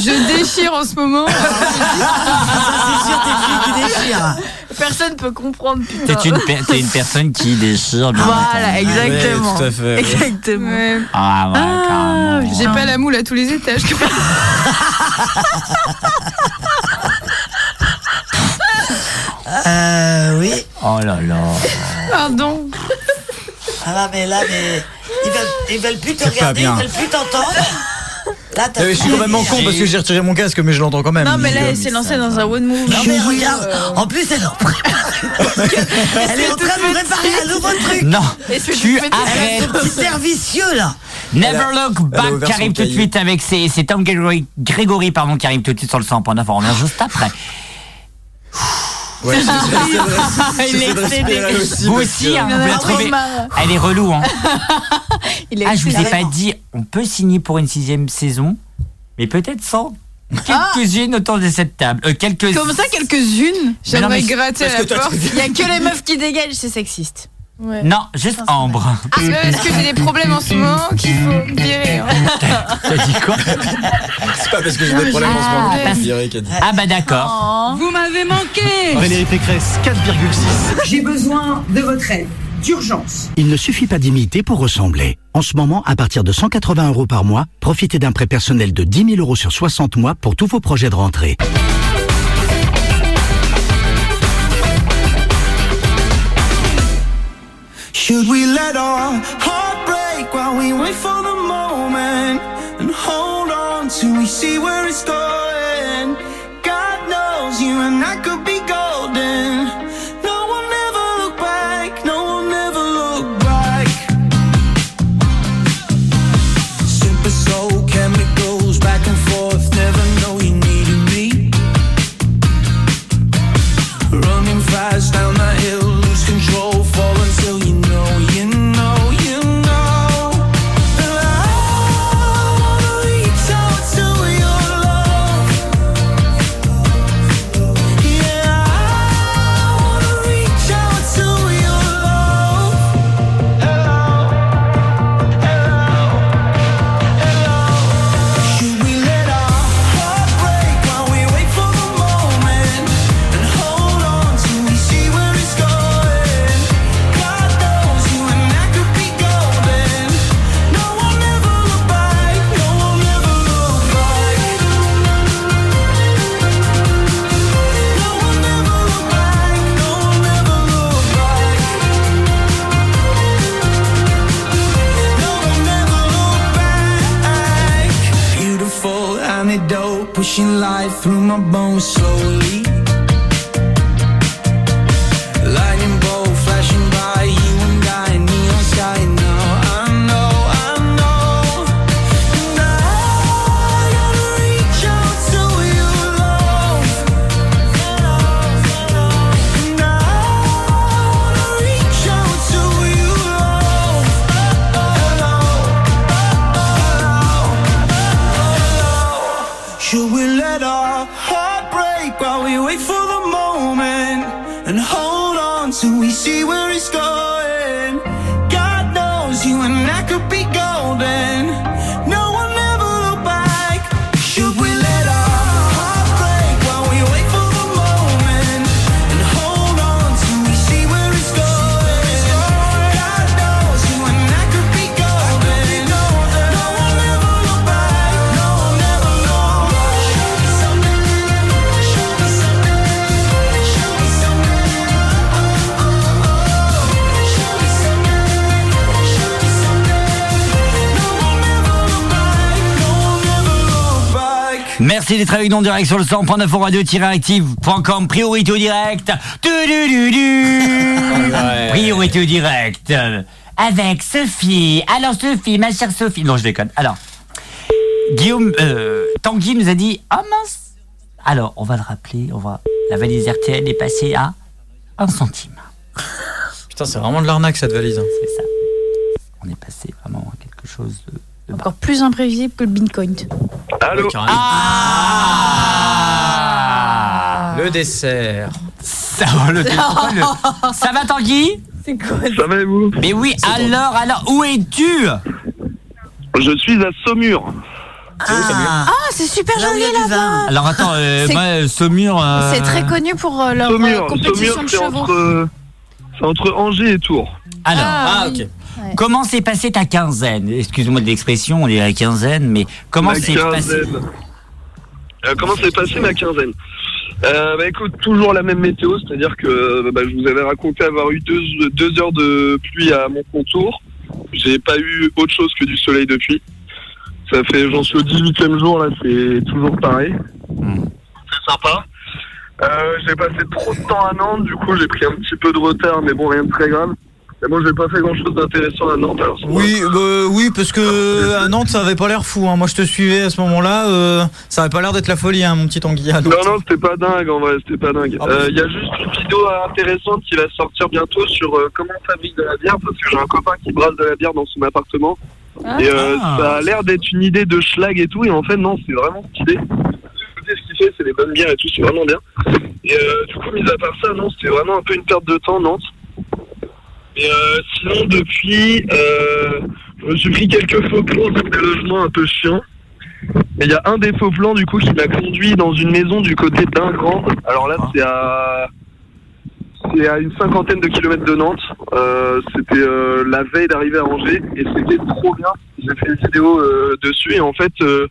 Je déchire en ce moment. Ça, c'est sûr, t'es une fille qui déchire. Personne peut comprendre, putain. T'es une, per- t'es une personne qui déchire. bien Voilà, exactement. Ouais, tout à fait. Exactement. Ouais. Ah ouais, carrément. J'ai pas la moule à tous les étages. Oh là là. Pardon. Ah là, mais là, mais. Ils veulent, ils veulent plus te C'est regarder, ils veulent plus t'entendre. Là, t'as Je suis complètement con parce que j'ai retiré mon casque, mais je l'entends quand même. Non, mais là, Donc, elle s'est lancée dans un one move. Non, mais regarde, en plus, elle en prépare. Elle est en train de préparer un nouveau truc. Non, c'est tu arrêtes. petit air vicieux, là. Never Look Back qui arrive tout de suite avec ses, c'est Tom Grégory, Grégory pardon, qui arrive tout de suite sur le 100.9. On revient juste après. Ouais, Il est excédé. aussi, Vous aussi, hein, vous la trouvez. Elle est relou, hein. Il est Ah, je vous ai pas dit, on peut signer pour une sixième saison, mais peut-être sans quelques-unes autour de cette table. Euh, quelques. Comme ça, quelques-unes. J'aimerais gratter à la porte. Il y a que les meufs qui dégagent, c'est sexiste. Ouais. Non, juste Ambre. Que, parce que j'ai des problèmes en ce moment qu'il faut virer. hein. T'as dit quoi? C'est pas parce que j'ai des problèmes en ce moment Ah, que parce- je dirais qu'elle dit. Ah bah d'accord. Vous m'avez manqué Valérie Pécresse, 4,6. J'ai besoin de votre aide, d'urgence. Il ne suffit pas d'imiter pour ressembler. En ce moment, à partir de 180 euros par mois, profitez d'un prêt personnel de 10 000 euros sur 60 mois pour tous vos projets de rentrée. Should we let our heart break while we wait for the moment and hold on till we see where it's going? God knows you and I could pushing life through my bones slowly. Avec nous en direct sur le 100.9 radio-active.com. Priorité au direct. Du, du, du. Priorité au direct. Avec Sophie. Alors Sophie, ma chère Sophie. Non, je déconne. Alors, Guillaume, euh, Tanguy nous a dit, ah mince. Alors, on va le rappeler. On va. La valise RTL est passée à 1 centime. Putain, c'est vraiment de l'arnaque cette valise. hein. C'est ça. On est passé vraiment à quelque chose de. Encore plus imprévisible que le Bitcoin. Allô Ah Le dessert. Ça va, le- pourquoi le- Ça va Tanguy C'est quoi Ça va et vous? Mais oui, alors, alors, où es-tu? Je suis à Saumur. Ah, c'est super Là où il y a joli là-bas. Alors attends, euh, C'est- moi, euh, Saumur... euh, C'est très connu pour euh, leur euh, Saumur, compétition Saumur de c'est chevaux. entre, c'est entre Angers et Tours. Alors, Ah, Ah, oui. ok. Ouais. comment s'est passée ta quinzaine? Excuse-moi de l'expression, on est à la quinzaine, mais comment s'est passée? quinzaine. Euh, comment s'est passée ma quinzaine? Euh, bah écoute, toujours la même météo, c'est-à-dire que bah, je vous avais raconté avoir eu deux, deux heures de pluie à mon contour. J'ai pas eu autre chose que du soleil depuis. Ça fait, j'en suis au 18e jour, là, c'est toujours pareil. C'est sympa. Euh, j'ai passé trop de temps à Nantes, du coup j'ai pris un petit peu de retard, mais bon, rien de très grave. Et moi, j'ai pas fait grand-chose d'intéressant à Nantes. Alors, Oui, bah, oui, parce que à Nantes, ça avait pas l'air fou. hein. Moi, je te suivais à ce moment-là. euh, ça avait pas l'air d'être la folie, hein, mon petit Tanguy. Non, non, c'était pas dingue en vrai, c'était pas dingue. Ah bah, Euh, Il y a juste une vidéo intéressante qui va sortir bientôt sur euh, comment on fabrique de la bière, parce que j'ai un copain qui brasse de la bière dans son appartement. Et euh, Ah. ça a l'air d'être une idée de schlag et tout, et en fait, non, c'est vraiment stylé. Ce qu'il fait, c'est des bonnes bières et tout, c'est vraiment bien. Et euh, du coup, mis à part ça, non, c'était vraiment un peu une perte de temps, Nantes. Et euh, sinon, depuis, euh, je me suis pris quelques faux plans dans des logements un peu chiants. Et il y a un des faux plans du coup qui m'a conduit dans une maison du côté d'Ingrande. Alors là c'est à c'est à une cinquantaine de kilomètres de Nantes. Euh, c'était euh, la veille d'arriver à Angers et c'était trop bien. J'ai fait une vidéo euh, dessus et en fait euh,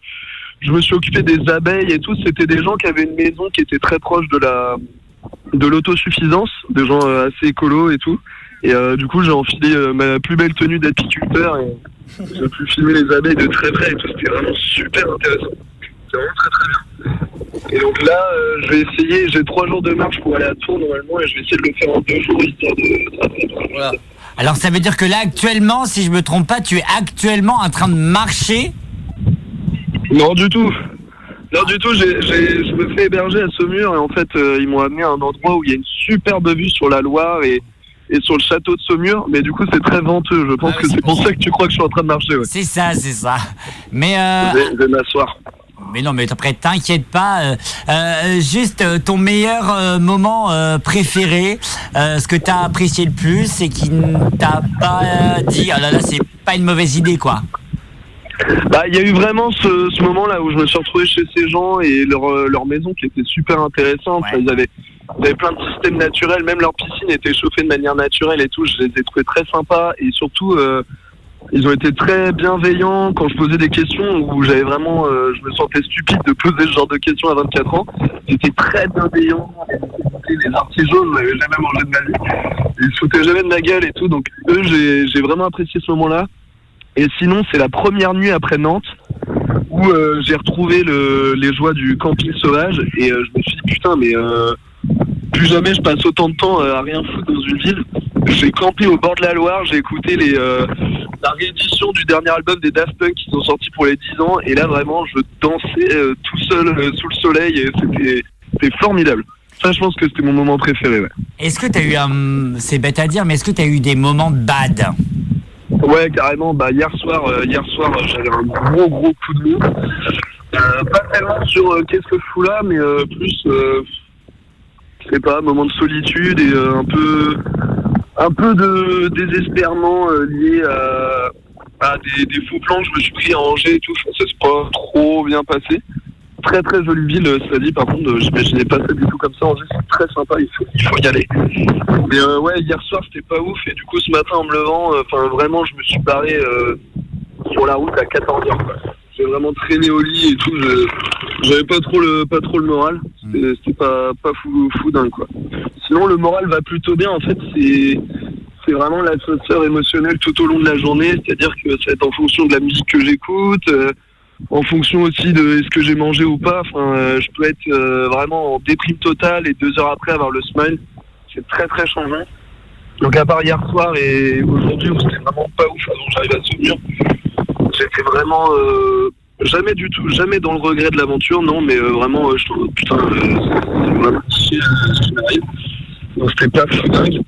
je me suis occupé des abeilles et tout. C'était des gens qui avaient une maison qui était très proche de la de l'autosuffisance, des gens euh, assez écolos et tout. Et euh, du coup j'ai enfilé euh, ma plus belle tenue d'apiculteur et j'ai pu filmer les abeilles de très près et tout. C'était vraiment super intéressant. C'est vraiment très très bien. Et donc là, euh, je vais essayer, j'ai trois jours de marche pour aller à Tours normalement et je vais essayer de le faire en deux jours histoire de... Alors ça veut dire que là actuellement, si je me trompe pas, tu es actuellement en train de marcher? Non du tout. Non du tout, je me fais héberger à Saumur et en fait euh, ils m'ont amené à un endroit où il y a une superbe vue sur la Loire et, et sur le château de Saumur, mais du coup c'est très venteux, je pense que c'est pour ça que tu crois que je suis en train de marcher. Ouais. C'est ça, c'est ça. Mais euh, Je vais, je vais m'asseoir. mais non, mais après t'inquiète pas. euh, euh, juste ton meilleur euh, moment euh, préféré, ce que t'as apprécié le plus et qui ne t'a pas dit ah là là c'est pas une mauvaise idée quoi. Bah, il y a eu vraiment ce, ce moment-là où je me suis retrouvé chez ces gens et leur, leur maison qui était super intéressante. Ils, avaient, ils avaient plein de systèmes naturels, même leur piscine était chauffée de manière naturelle et tout. Je les ai trouvés très sympas et surtout, euh, ils ont été très bienveillants quand je posais des questions où j'avais vraiment, euh, je me sentais stupide de poser ce genre de questions à 24 ans. Étaient très bienveillants. Les artisans, je n'avais jamais mangé de ma vie. Ils se foutaient jamais de ma gueule et tout. Donc eux, j'ai vraiment apprécié ce moment-là. Et sinon, c'est la première nuit après Nantes où euh, j'ai retrouvé le, les joies du camping sauvage et euh, je me suis dit putain mais euh, plus jamais je passe autant de temps euh, à rien foutre dans une ville. J'ai campé au bord de la Loire, j'ai écouté les, euh, la réédition du dernier album des Daft Punk qui sont sortis pour les 10 ans et là vraiment je dansais euh, tout seul euh, sous le soleil et c'était formidable. Ça je pense que c'était mon moment préféré. Ouais. Est-ce que t'as eu un, c'est bête à dire, mais est-ce que t'as eu des moments bad? Ouais, carrément. Bah, hier soir, hier soir, j'avais un gros, gros coup de mou. Pas tellement sur qu'est-ce que je fous là, mais plus, euh, je sais pas, moment de solitude et euh, un peu, un peu de désespérement euh, lié à, des, faux plans que je me suis pris à Angers et tout. Ça s'est pas trop bien passé. Très très jolie ville, euh, cela dit. Par contre, euh, j'imaginais pas ça du tout comme ça. Angers, c'est très sympa. Il faut, y aller. Mais euh, ouais, hier soir, c'était pas ouf. Et du coup, ce matin, en me levant, euh, enfin vraiment, je me suis barré euh, sur la route à 14 h J'ai vraiment traîné au lit et tout. J'avais pas trop le pas trop le moral. C'était c'était pas pas fou fou dingue quoi. Sinon, le moral va plutôt bien. En fait, c'est c'est vraiment l'ascenseur émotionnel tout au long de la journée. C'est-à-dire que ça va être en fonction de la musique que j'écoute. euh, en fonction aussi de est-ce que j'ai mangé ou pas. Enfin, euh, je peux être euh, vraiment en déprime totale et deux heures après avoir le smile. C'est très très changeant. Donc à part hier soir et aujourd'hui où c'était vraiment pas ouf avant j'arrive à souvenir, j'étais vraiment euh, jamais du tout, jamais dans le regret de l'aventure, non, mais euh, vraiment, euh, je trouve, putain, euh, chier euh. Donc c'était pas dingue.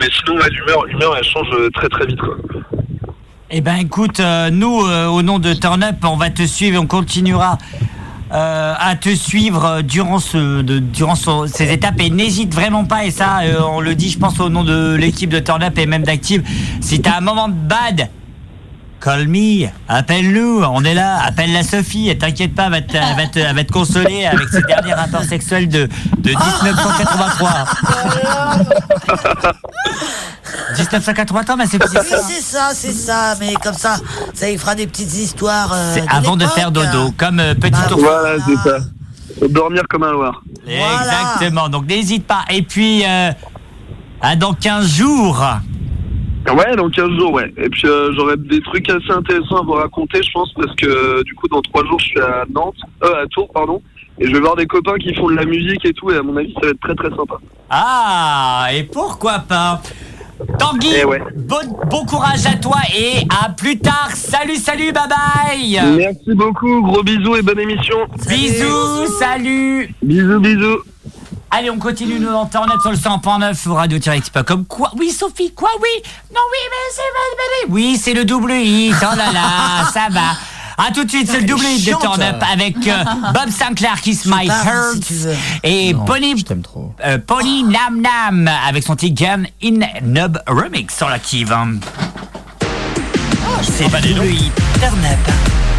Mais sinon, ouais, l'humeur, l'humeur, elle change très très vite. Eh ben écoute, nous, au nom de Turn Up, on va te suivre, on continuera à te suivre durant, ce, durant ce- ces étapes et n'hésite vraiment pas, et ça, on le dit, je pense, au nom de l'équipe de Turn Up et même d'Active, si t'as un moment de bad, call me, appelle-nous, on est là, appelle la Sophie, t'inquiète pas, elle va va va te consoler avec ses derniers rapports sexuels de, de 1983. 1983, mais c'est Oui, c'est ça, c'est ça. Mais comme ça, ça y fera des petites histoires. euh, C'est avant de faire dodo, comme euh, petit Bah, ours. Voilà, c'est ça. Dormir comme un loir. Exactement. Donc n'hésite pas. Et puis, euh, à dans 15 jours. Ouais, dans 15 jours, ouais. Et puis euh, j'aurais des trucs assez intéressants à vous raconter, je pense, parce que euh, du coup, dans 3 jours, je suis à Nantes, euh, à Tours, pardon. Et je vais voir des copains qui font de la musique et tout, et à mon avis, ça va être très très sympa. Ah, et pourquoi pas Tanguy, Eh ouais. bon, bon courage à toi et à plus tard. Salut, salut, bye bye. Merci beaucoup, gros bisous et bonne émission. Bisous, salut. Bisous, bisous. Allez, on continue nos internet sur le 100.9 ou radio comme quoi? Oui, Sophie, quoi? Oui? Non, oui, mais c'est Oui, c'est le double hit. Oh là là, ça va. A tout de suite, c'est le double hit de. Turn Up avec euh, Bob Sinclair, Kiss My Heart si et Non, euh, Pony Nam Nam avec son petit Gun in Nub Remix sur l'active. hein. c'est le double hit Turn Up.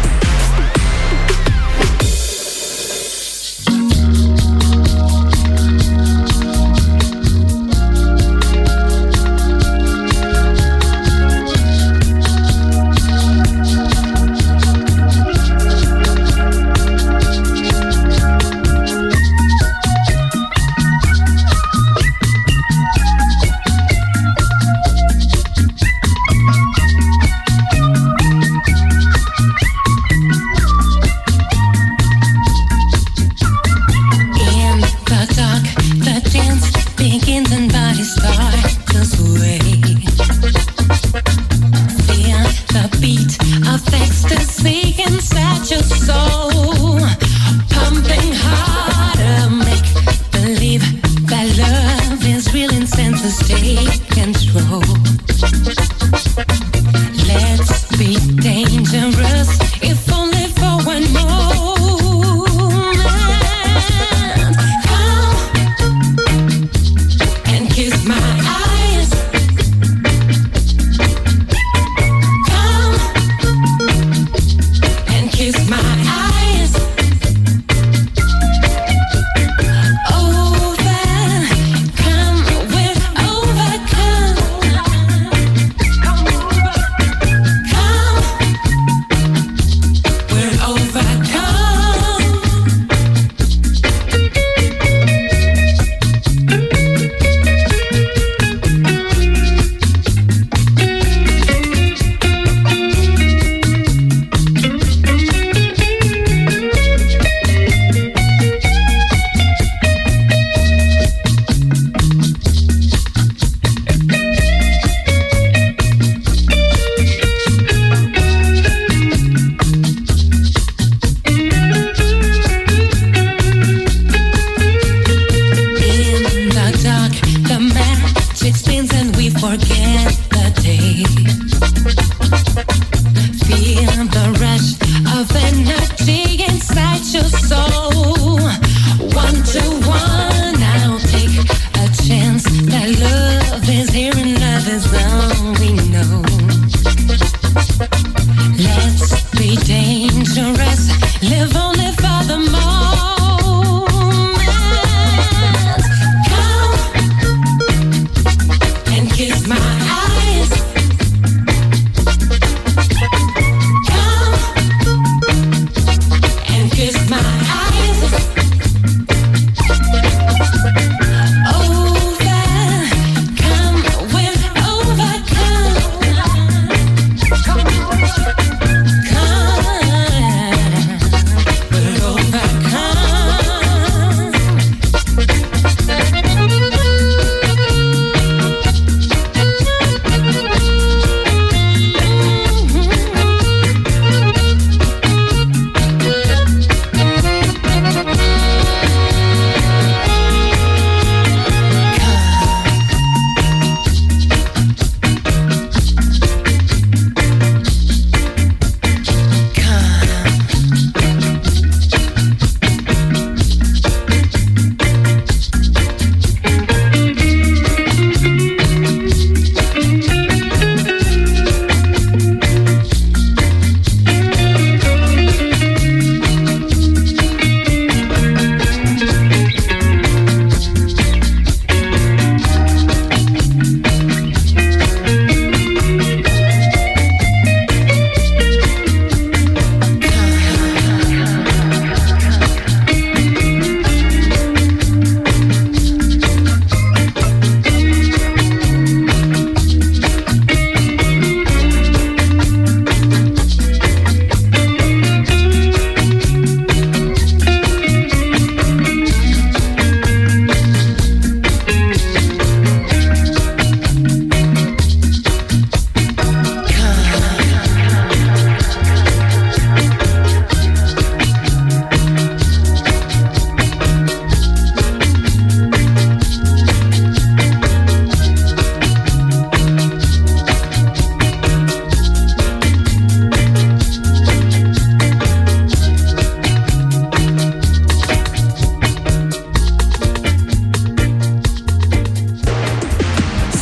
is inside your soul.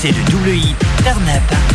C'est le double hit Turn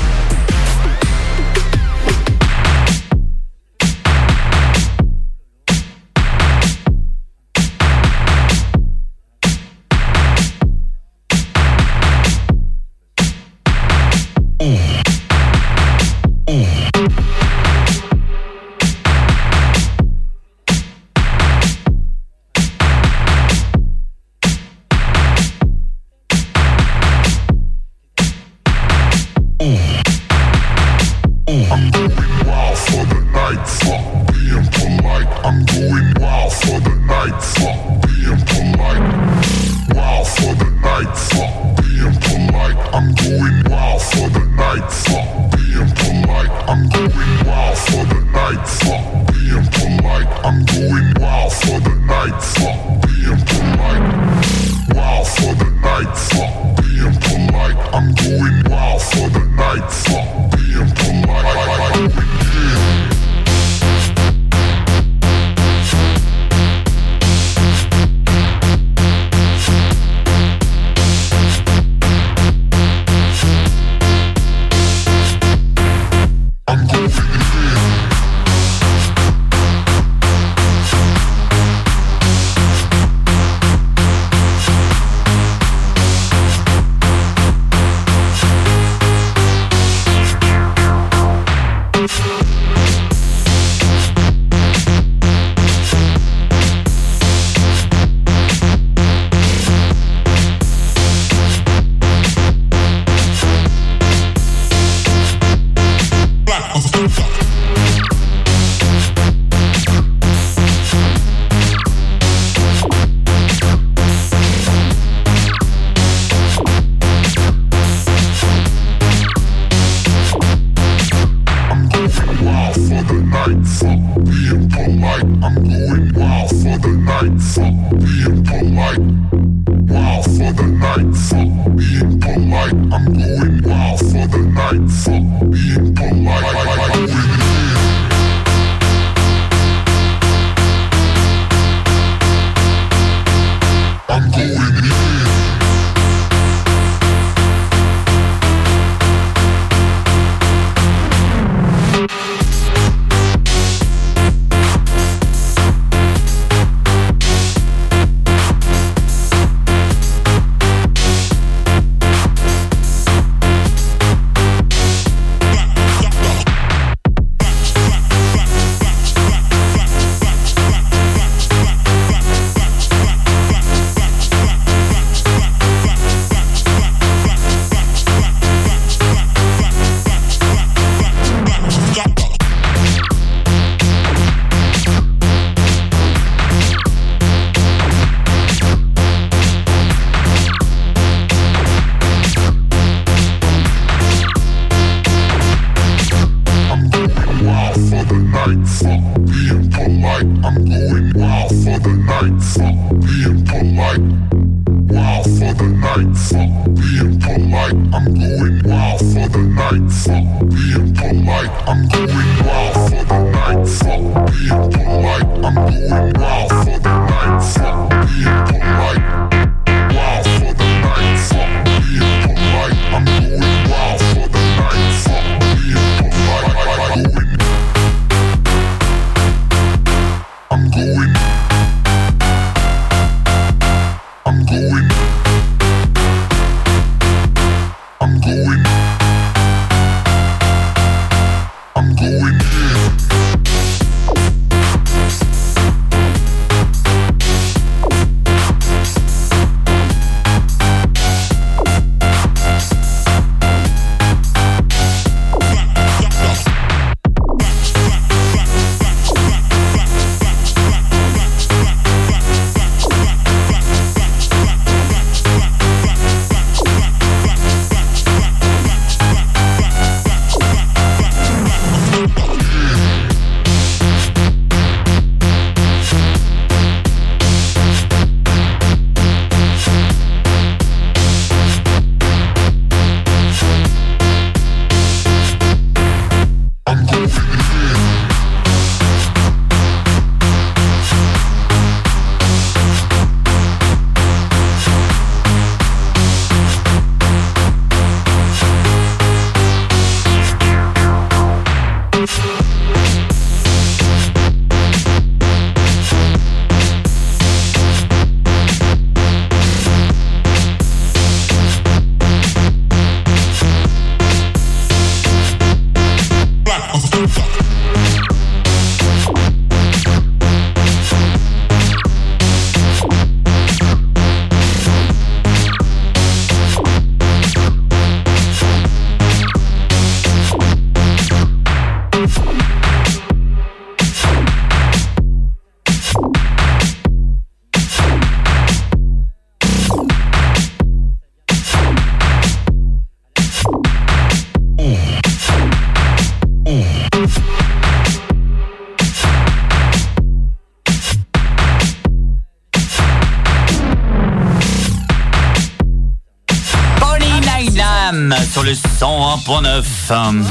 101.9.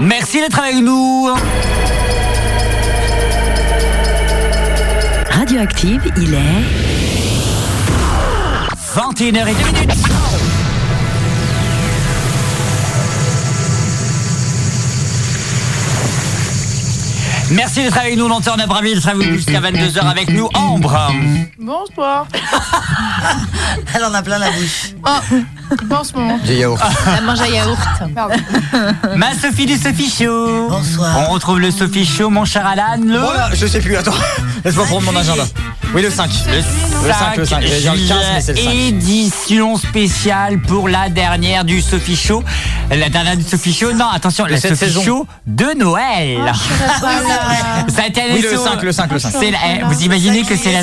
Merci d'être avec nous. Radioactive, il est 21h02 minutes. Merci d'être avec nous, Lanterne Abramil sera jusqu'à 22h avec nous. Ambre. Bonsoir. Elle en a plein la bouche. Oh, pas en ce moment. J'ai yaourt. Elle mange un yaourt. Pardon. Ma Sophie du Sophie Show. Bonsoir. On retrouve le Sophie Show, mon cher Alan. Le, Oh là, je sais plus, attends. Laisse-moi prendre mon agenda. Oui, le 5. le Le 5, le 5. J'allais dire le 15, mais c'est le 5. édition spéciale pour la dernière du Sophie Show. La dernière du Sophie Show. Non, attention, la Sophie saison. Show de Noël. Ah, Ça a été Oui, le sur- 5, le 5, le 5. C'est la- eh, vous imaginez que c'est la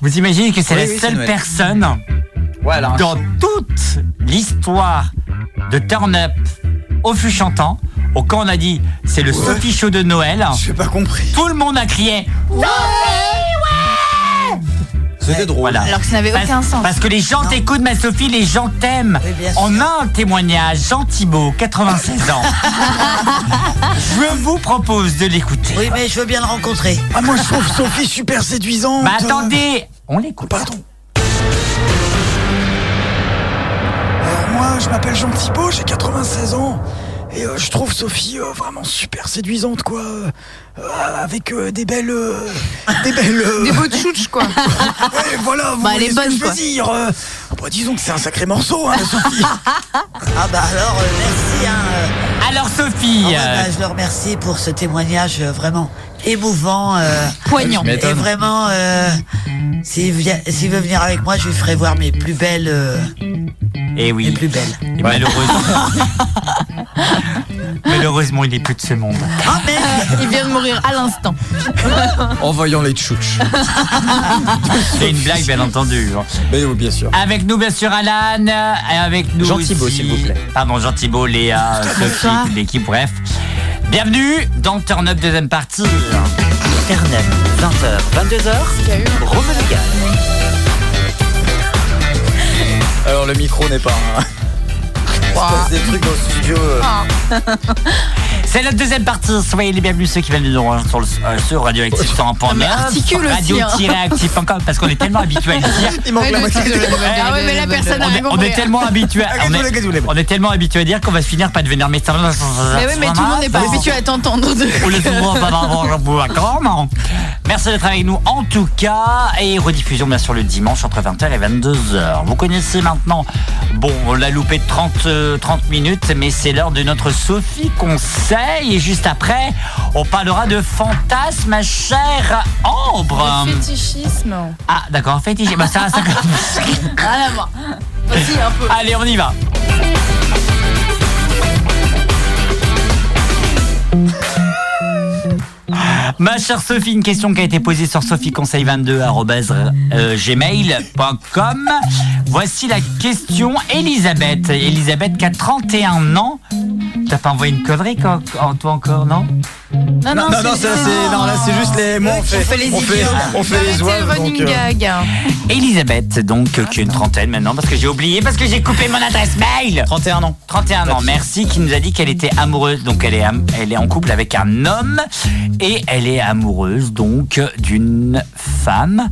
vous imaginez que c'est Oui, la oui, seule personne Ouais, alors. dans toute l'histoire de Turn Up au fût chantant au quand on a dit c'est le Sophie Show de Noël J'ai pas compris. tout le monde a crié C'était drôle. voilà Alors que ça n'avait parce, aucun sens. parce que les gens t'écoutent ma Sophie les gens t'aiment Oui, on a un témoignage Jean Thibault 96 ans je vous propose de l'écouter Oui, mais je veux bien le rencontrer. Ah, moi, je trouve Sophie super séduisante. bah attendez on l'écoute Pardon. Moi, je m'appelle Jean Thibault, j'ai 96 ans. Et euh, je trouve Sophie euh, vraiment super séduisante, quoi. Euh, avec euh, des belles. euh, des belles. euh, Des beaux tchouches, quoi. ouais, voilà, vous Bah, elle voyez est ce que bonne, je veux quoi. dire. euh. Ah, bah, disons que c'est un sacré morceau, hein, Sophie. Ah bah alors, euh, merci. Hein, euh. alors Sophie Ah ouais, euh, bah, je le remercie pour ce témoignage euh, vraiment émouvant. euh, Poignant. Et vraiment, euh, s'il veut venir avec moi, je lui ferai voir mes plus belles. euh, et mes oui plus belles. Et malheureusement malheureusement il est plus de ce monde Ah merde Il vient de mourir à l'instant. en voyant les tchouches. c'est une blague bien entendu. Mais oui, bien sûr. Avec nous, bien sûr, Alan. Et avec nous Jean Thibault, s'il vous plaît. Pardon, Jean Thibault, Léa, Sophie, toute l'équipe, bref. Bienvenue dans Turn Up deuxième partie. Turn Up, 20h, 22h. Rome. Alors, le micro n'est pas. un- Il se passe des trucs dans le studio. euh. C'est la deuxième partie. Soyez les bienvenus ceux qui viennent de nous rejoindre sur, le, euh, sur Radioactif 101.9. mais articule aussi, hein. Radio-actif.com parce qu'on est tellement habitués à le dire. Il manque la moitié. Ah ouais, mais là, personne On est, tellement habitué, on est, tellement habitué à dire qu'on va se finir par devenir médecin. Mais oui, mais tout le monde n'est pas habitué à t'entendre. de- On les ouvre pas avant, j'en pouvais comment Merci d'être avec nous en tout cas et rediffusion bien sûr le dimanche entre 20h et 22h. Vous connaissez maintenant, bon on l'a loupé de 30, euh, 30 minutes mais c'est l'heure de notre Sophie Conseil et juste après on parlera de fantasme ma chère Ambre. Le fétichisme. Ah d'accord, fétichisme, bah, ça, ça... Rien à voir. Aussi un peu. Allez on y va Ma chère Sophie, une question qui a été posée sur sophieconseil22.gmail.com. Voici la question Elisabeth. Elisabeth qui a 31 ans. T'as pas envoyé une connerie quand, quand- toi encore, non? Non, Non, non, ça, c'est, non, là, c'est juste les mots. On fait, fait les on fait, on fait les Arrêtez oies. le running donc, euh, gag. Elisabeth, donc, euh, qui a une trentaine maintenant, parce que j'ai oublié, parce que j'ai coupé mon adresse mail 31 ans. 31 ans, merci, qui nous a dit qu'elle était amoureuse, donc elle est, am- elle est en couple avec un homme, et elle est amoureuse, donc, d'une femme.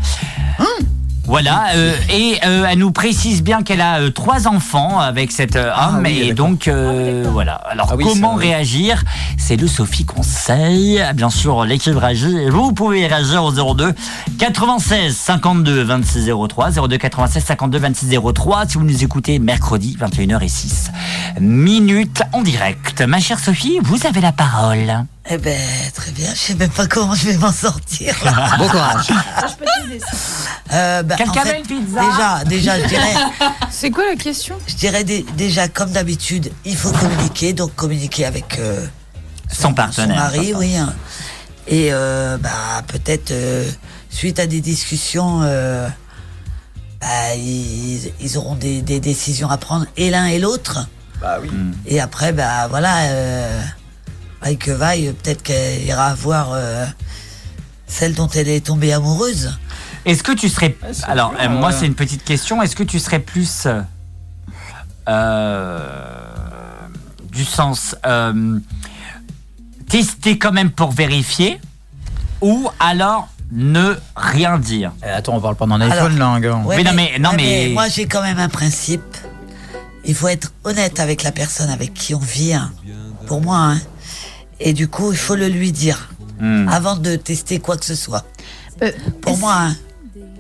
Voilà, euh, et euh, elle nous précise bien qu'elle a euh, trois enfants avec cet euh, homme, oui, et donc euh, voilà. Alors Ah oui, comment réagir? C'est le Sophie Conseil. Bien sûr, l'équipe réagit. et Vous pouvez réagir au 02 96 52 26 03, 02 96 52 26 03 si vous nous écoutez mercredi 21h06 minutes en direct. Ma chère Sophie, vous avez la parole. Eh ben, très bien. Je sais même pas comment je vais m'en sortir. là. Bon courage. Euh, bah, Quelqu'un en fait, veut une pizza Déjà, déjà, je dirais, C'est quoi la question? Je dirais dé- déjà comme d'habitude, il faut communiquer, donc communiquer avec euh, Son son partenaire. mari, oui. hein. Et euh, bah peut-être euh, suite à des discussions, euh, bah, ils, ils auront des, des décisions à prendre et l'un et l'autre. Bah oui. Et après, bah voilà, euh, vaille que vaille, peut-être qu'elle ira voir euh, celle dont elle est tombée amoureuse. Est-ce que tu serais. Alors, dur, euh, moi, c'est une petite question. Est-ce que tu serais plus. euh, du sens. euh, tester quand même pour vérifier ou alors ne rien dire? Eh, Attends, on parle pas d'un iPhone Alors, là, gars. Ouais, Mais non, mais- non, ouais, mais- moi j'ai quand même un principe. Il faut être honnête avec la personne avec qui on vit, hein. pour moi. hein. Et du coup, il faut le lui dire Hmm. avant de tester quoi que ce soit. Euh, Pour moi, hein.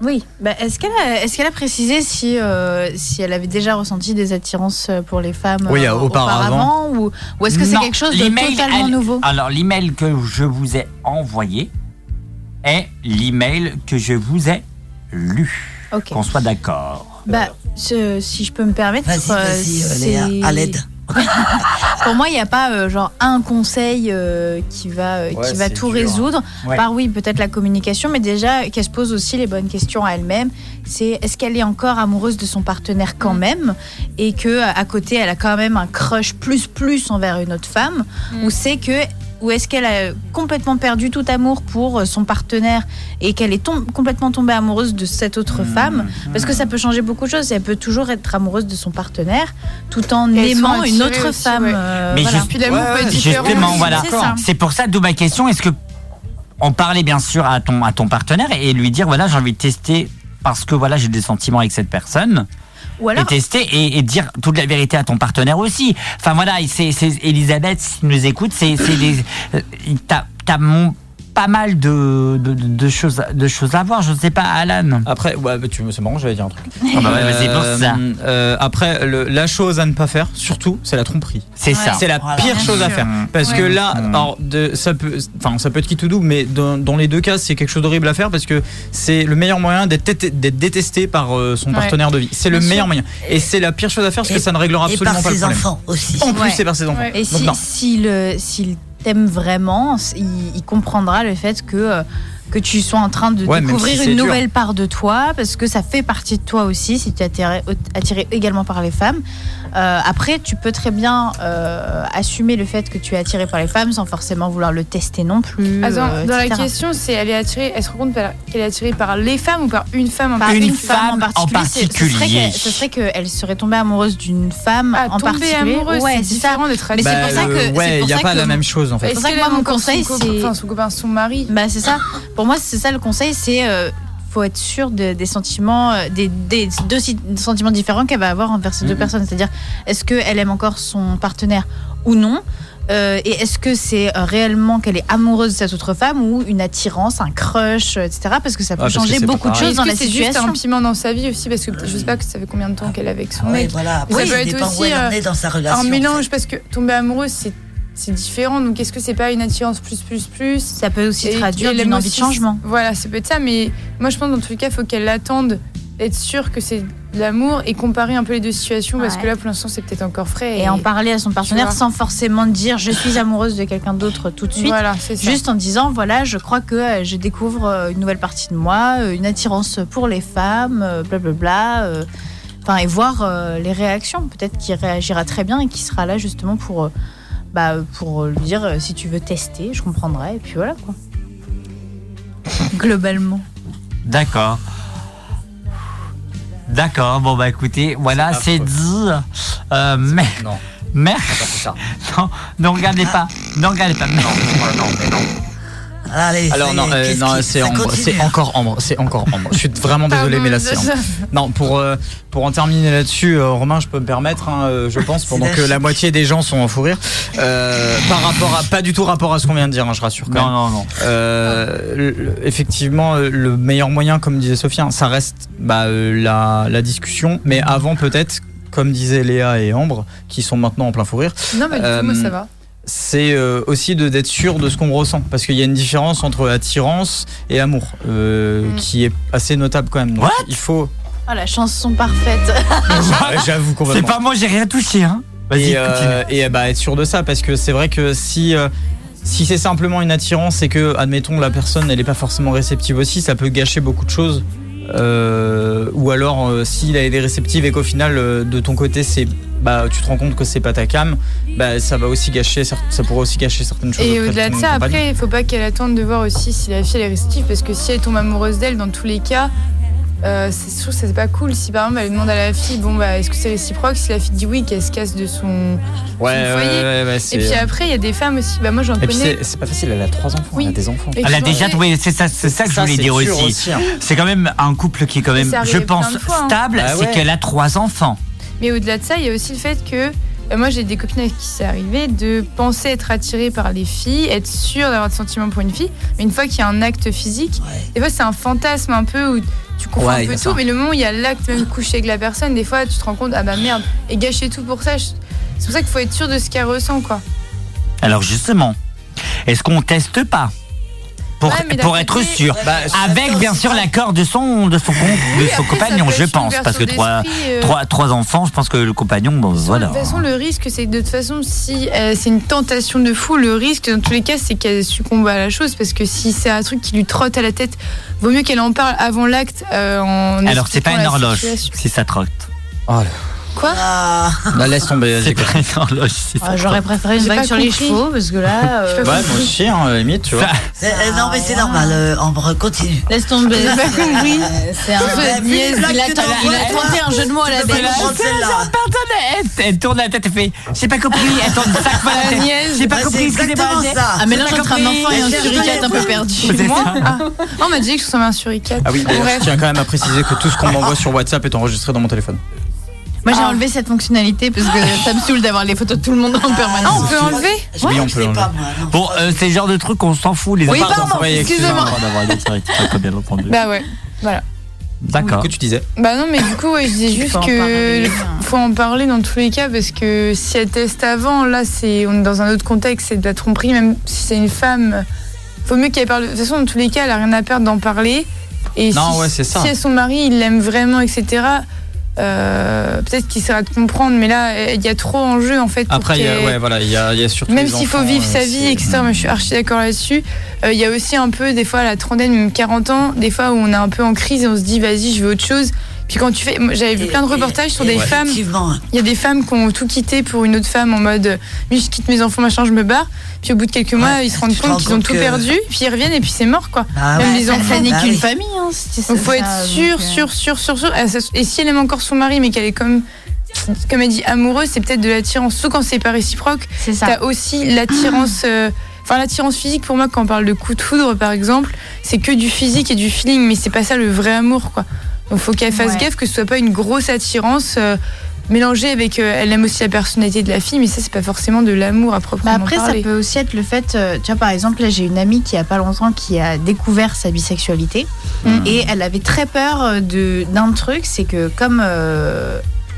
Oui. Bah, est-ce qu'elle a, précisé si, euh, si elle avait déjà ressenti des attirances pour les femmes Oui, euh, auparavant. ou, ou est-ce que c'est quelque chose de totalement elle- nouveau? Alors, l'email que je vous ai envoyé est l'email que je vous ai lu. Ok. Qu'on soit d'accord. Bah, ce- si je peux me permettre. Vas-y, euh, vas-y, euh, c'est- Léa, à l'aide. Pour moi, il n'y a pas euh, genre un conseil euh, qui va, euh, Ouais, qui va tout dur. résoudre. Ouais. Par oui, peut-être la communication, mais déjà qu'elle se pose aussi les bonnes questions à elle-même. C'est est-ce qu'elle est encore amoureuse de son partenaire quand même? Et que à côté elle a quand même un crush plus plus envers une autre femme? Ou c'est que ou est-ce qu'elle a complètement perdu tout amour pour euh, son partenaire et qu'elle est tom- complètement tombée amoureuse de cette autre femme? Parce que ça peut changer beaucoup de choses. Elle peut toujours être amoureuse de son partenaire tout en Et aimant une autre aussi, femme. ouais. euh, Mais voilà. juste- être différent justement, voilà. c'est pour ça, d'où ma question. Est-ce que on parlait bien sûr à ton, à ton partenaire et lui dire voilà, j'ai envie de tester parce que voilà, j'ai des sentiments avec cette personne. Et tester et, dire toute la vérité à ton partenaire aussi. Enfin voilà, c'est Elisabeth, si nous écoutes, c'est des. euh, T'as pas mal de, de, de choses, de choses à voir. Je ne sais pas, Alan. Après, ouais, tu c'est marrant, j'allais dire un truc. Ah bah ouais, pense ça. euh, après, le- la chose à ne pas faire, surtout, c'est la tromperie. C'est ça. C'est la Voilà. pire chose à faire. Parce Ouais. que là, alors, de, ça peut, ça peut être qui tout doux, mais dans, dans les deux cas, c'est quelque chose d'horrible à faire parce que c'est le meilleur moyen d'être détesté par euh, son partenaire de vie. C'est le meilleur moyen. Et c'est la pire chose à faire parce que Et- ça ne réglera et absolument par pas le ses problème. enfants aussi. En plus, c'est par ses enfants. Et si- t'aime vraiment, il, il comprendra le fait que euh, que tu sois en train de Ouais, découvrir si c'est une dur. nouvelle part de toi, parce que ça fait partie de toi aussi, si tu es attiré, attiré également par les femmes. Euh, après, tu peux très bien euh, assumer le fait que tu es attiré par les femmes sans forcément vouloir le tester non plus. Attends, euh, dans la question, c'est elle est attirée, elle se rend compte qu'elle est attirée par les femmes ou par une femme en Par particulier? une, femme, en particulier. c'est- Ce serait qu'elle- Ce serait qu'elle serait tombée amoureuse d'une femme en tomber particulier. amoureuse, ouais, c'est c'est différent d'être Mais c'est Bah, pour ça que. euh, c'est ouais, pour y a pas que- la même chose, en fait. C'est pour ça que moi, mon conseil, son copain- c'est. enfin, son copain, son mari? Bah, c'est ça. Pour moi, c'est ça le conseil, c'est. euh, faut être sûr de- des sentiments, euh, des, des deux sentiments différents qu'elle va avoir envers ces deux Mhm. personnes. C'est-à-dire, est-ce qu'elle aime encore son partenaire ou non Euh, Et est-ce que c'est euh, réellement qu'elle est amoureuse de cette autre femme ou une attirance, un crush, etc. Parce que ça peut Ah, changer beaucoup de choses dans la que c'est juste situation. un piment dans sa vie aussi parce que je sais pas que ça fait combien de temps qu'elle est avec son Ouais, mec. voilà. Mais Après, ça ça peut être aussi elle en euh, est dans sa relation, un en mélange parce que tomber amoureuse c'est c'est différent. Donc est-ce que c'est pas une attirance plus plus plus Ça peut aussi Et- traduire d'une envie de changement. Voilà, ça peut être ça. Mais moi je pense dans tous les cas, il faut qu'elle attende d'être sûre que c'est de l'amour et comparer un peu les deux situations parce que là pour l'instant c'est peut-être encore frais. Et en parler à son partenaire sans forcément dire je suis amoureuse de quelqu'un d'autre tout de suite. Voilà, c'est ça. Juste en disant voilà, je crois que euh, je découvre euh, une nouvelle partie de moi, euh, une attirance pour les femmes, blablabla. Enfin, et voir les réactions. Peut-être qu'il réagira très bien et qu'il sera là justement pour, bah, pour lui dire euh, si tu veux tester, je comprendrai. Et puis voilà quoi. Globalement. D'accord. D'accord, bon bah écoutez, voilà, c'est dit. Euh, mais. Non. Mais. Non, ne regardez pas. Ne regardez pas. Non, non, non. Allez, Alors non, euh, non, c'est encore Ambre, c'est encore Ambre. Je suis vraiment désolé, mais là c'est Ambre. Non, pour euh, pour en terminer là-dessus, euh, Romain, je peux me permettre, hein, je pense, pendant la que la moitié des gens sont en fou rire, euh, par rapport à pas du tout rapport à ce qu'on vient de dire, hein, je rassure. Quand Non, même. non, non. Euh, le- effectivement, le meilleur moyen, comme disait Sophie, hein, ça reste bah, la, la discussion, mais avant peut-être. Comme disaient Léa et Ambre, qui sont maintenant en plein fou rire, Non mais du coup moi ça va. C'est euh, aussi de d'être sûr de ce qu'on ressent parce qu'il y a une différence entre attirance et amour euh, Mm. qui est assez notable quand même. Donc, il faut. Oh, la chanson parfaite. J'avoue C'est pas moi, j'ai rien touché, hein. Vas-y, et euh, et, bah, être sûr de ça parce que c'est vrai que si euh, si c'est simplement une attirance et que admettons la personne elle est pas forcément réceptive aussi, ça peut gâcher beaucoup de choses Euh, ou alors euh, s'il a été réceptive et qu'au final euh, de ton côté c'est bah tu te rends compte que c'est pas ta cam, bah ça va aussi gâcher ça pourrait aussi gâcher certaines choses. Et au-delà de ça, après, il faut pas qu'elle attende de voir aussi si la fille elle est réceptive, parce que si elle tombe amoureuse d'elle, dans tous les cas, euh, c'est sûr que c'est pas cool. Si par exemple elle demande à la fille, bon bah est-ce que c'est réciproque? Si la fille dit oui, qu'elle se casse de son, Ouais, son ouais, foyer. ouais, ouais, Et puis après, il y a des femmes aussi. Bah moi j'en Et puis connais. c'est pas facile, elle a trois enfants, elle a des enfants. Et Elle a déjà trouvé, c'est ça, c'est ça que je Ça, voulais c'est dire aussi. aussi, hein. C'est quand même un couple qui est quand même, je pense, fois, hein. stable, Bah c'est qu'elle a trois enfants. Mais au-delà de ça, il y a aussi le fait que euh, moi j'ai des copines avec qui c'est arrivé de penser être attiré par les filles, être sûr d'avoir des sentiments pour une fille, mais une fois qu'il y a un acte physique, des fois c'est un fantasme un peu où tu confonds Ouais, un peu tout, ça. mais le moment où il y a l'acte même couché avec la personne, des fois tu te rends compte ah bah merde et gâcher tout pour ça. C'est pour ça qu'il faut être sûr de ce qu'elle ressent quoi. Alors justement, est-ce qu'on teste pas pour, Ouais, être sûr, Bah, avec bien sûr l'accord de son de son, con- de son compagnon, je pense, parce que trois, euh. trois, trois enfants, je pense que le compagnon, bon voilà. De toute façon, le risque, c'est que de toute façon, si euh, c'est une tentation de fou, le risque, dans tous les cas, c'est qu'elle succombe à la chose. Parce que si c'est un truc qui lui trotte à la tête, vaut mieux qu'elle en parle avant l'acte. euh, en Alors c'est pas une horloge, situation. si ça trotte. Oh là. Quoi Bah, laisse tomber. C'est pas une horloge, si ça Ah, J'aurais préféré une pas sur les chevaux parce que là. euh, Ouais, moi aussi, hein, à la limite, tu vois. Euh, non, mais c'est normal, euh, Ambre, continue. Laisse tomber. J'ai pas compris. Euh, C'est un Bah, les niaise. Il a, tenté un jeu de mots à la celle-là. Elle, tourne la tête et fait J'ai pas compris, elle tourne cinq fois la tête. J'ai pas Bah, compris, exactement ça. Un mélange entre un enfant et un suricate un peu perdu. Moi ça. ah. On m'a dit que je ressemblais à un suricate. Ah oui, je tiens quand même à préciser que tout ce qu'on m'envoie sur WhatsApp est enregistré dans mon téléphone. Moi j'ai Ah. enlevé cette fonctionnalité parce que ça me saoule d'avoir les photos de tout le monde en Ah, permanence. on peut enlever Oui, on Je peut non. Bon, euh, c'est le genre de truc qu'on s'en fout, les Oui, enfants. pardon, excusez-moi. Pardon d'avoir dit ça, c'est pas bien entendu. Bah ouais. Voilà. D'accord. Que tu disais Bah non, mais du coup, ouais, je disais juste en que parler. faut en parler dans tous les cas parce que si elle teste avant, là, c'est on est dans un autre contexte, c'est de la tromperie, même si c'est une femme. Faut mieux qu'elle parle. De toute façon, dans tous les cas, elle a rien à perdre d'en parler. Et Non, si, ouais, c'est ça. si son mari, il l'aime vraiment, etc. euh, peut-être qu'il essaiera de comprendre, mais là, il y a trop en jeu en fait. pour Après, il y a, ouais, voilà, il y a, y a surtout. même s'il faut vivre euh, sa vie, c'est- etc. Moi, je suis archi d'accord là-dessus. Euh, Il y a aussi un peu, des fois, à la trentaine, même 40 ans, des fois où on est un peu en crise et on se dit, vas-y, je veux autre chose. Puis quand tu fais. J'avais vu Et- plein de et- reportages sur et des femmes. Il y a des femmes qui ont tout quitté pour une autre femme en mode, je quitte mes enfants, machin, je me barre. Puis au bout de quelques mois, Ouais, ils se rendent compte qu'ils ont tout que- perdu. Puis ils reviennent et puis c'est mort, quoi. Ah Même ouais. les enfants. n'est Bah qu'une famille. Hein, Donc faut ça, être sûr, euh, sûr, sûr, sûr, sûr. Et ça- Et si elle aime encore son mari, mais qu'elle est comme, comme elle dit, amoureuse, c'est peut-être de l'attirance. Surtout quand c'est pas réciproque. C'est ça. T'as aussi l'attirance. euh, Enfin, l'attirance physique, pour moi, quand on parle de coup de foudre, par exemple, c'est que du physique et du feeling, mais c'est pas ça le vrai amour, quoi. Donc, faut qu'elle fasse Ouais. gaffe que ce soit pas une grosse attirance euh, mélangée avec. euh, elle aime aussi la personnalité de la fille, mais ça, c'est pas forcément de l'amour à proprement Bah après, ça peut aussi être le fait, euh, tu vois, par exemple, là, j'ai une amie qui, il y a pas longtemps, qui a découvert sa bisexualité. Mm. Et elle avait très peur de- d'un truc, c'est que comme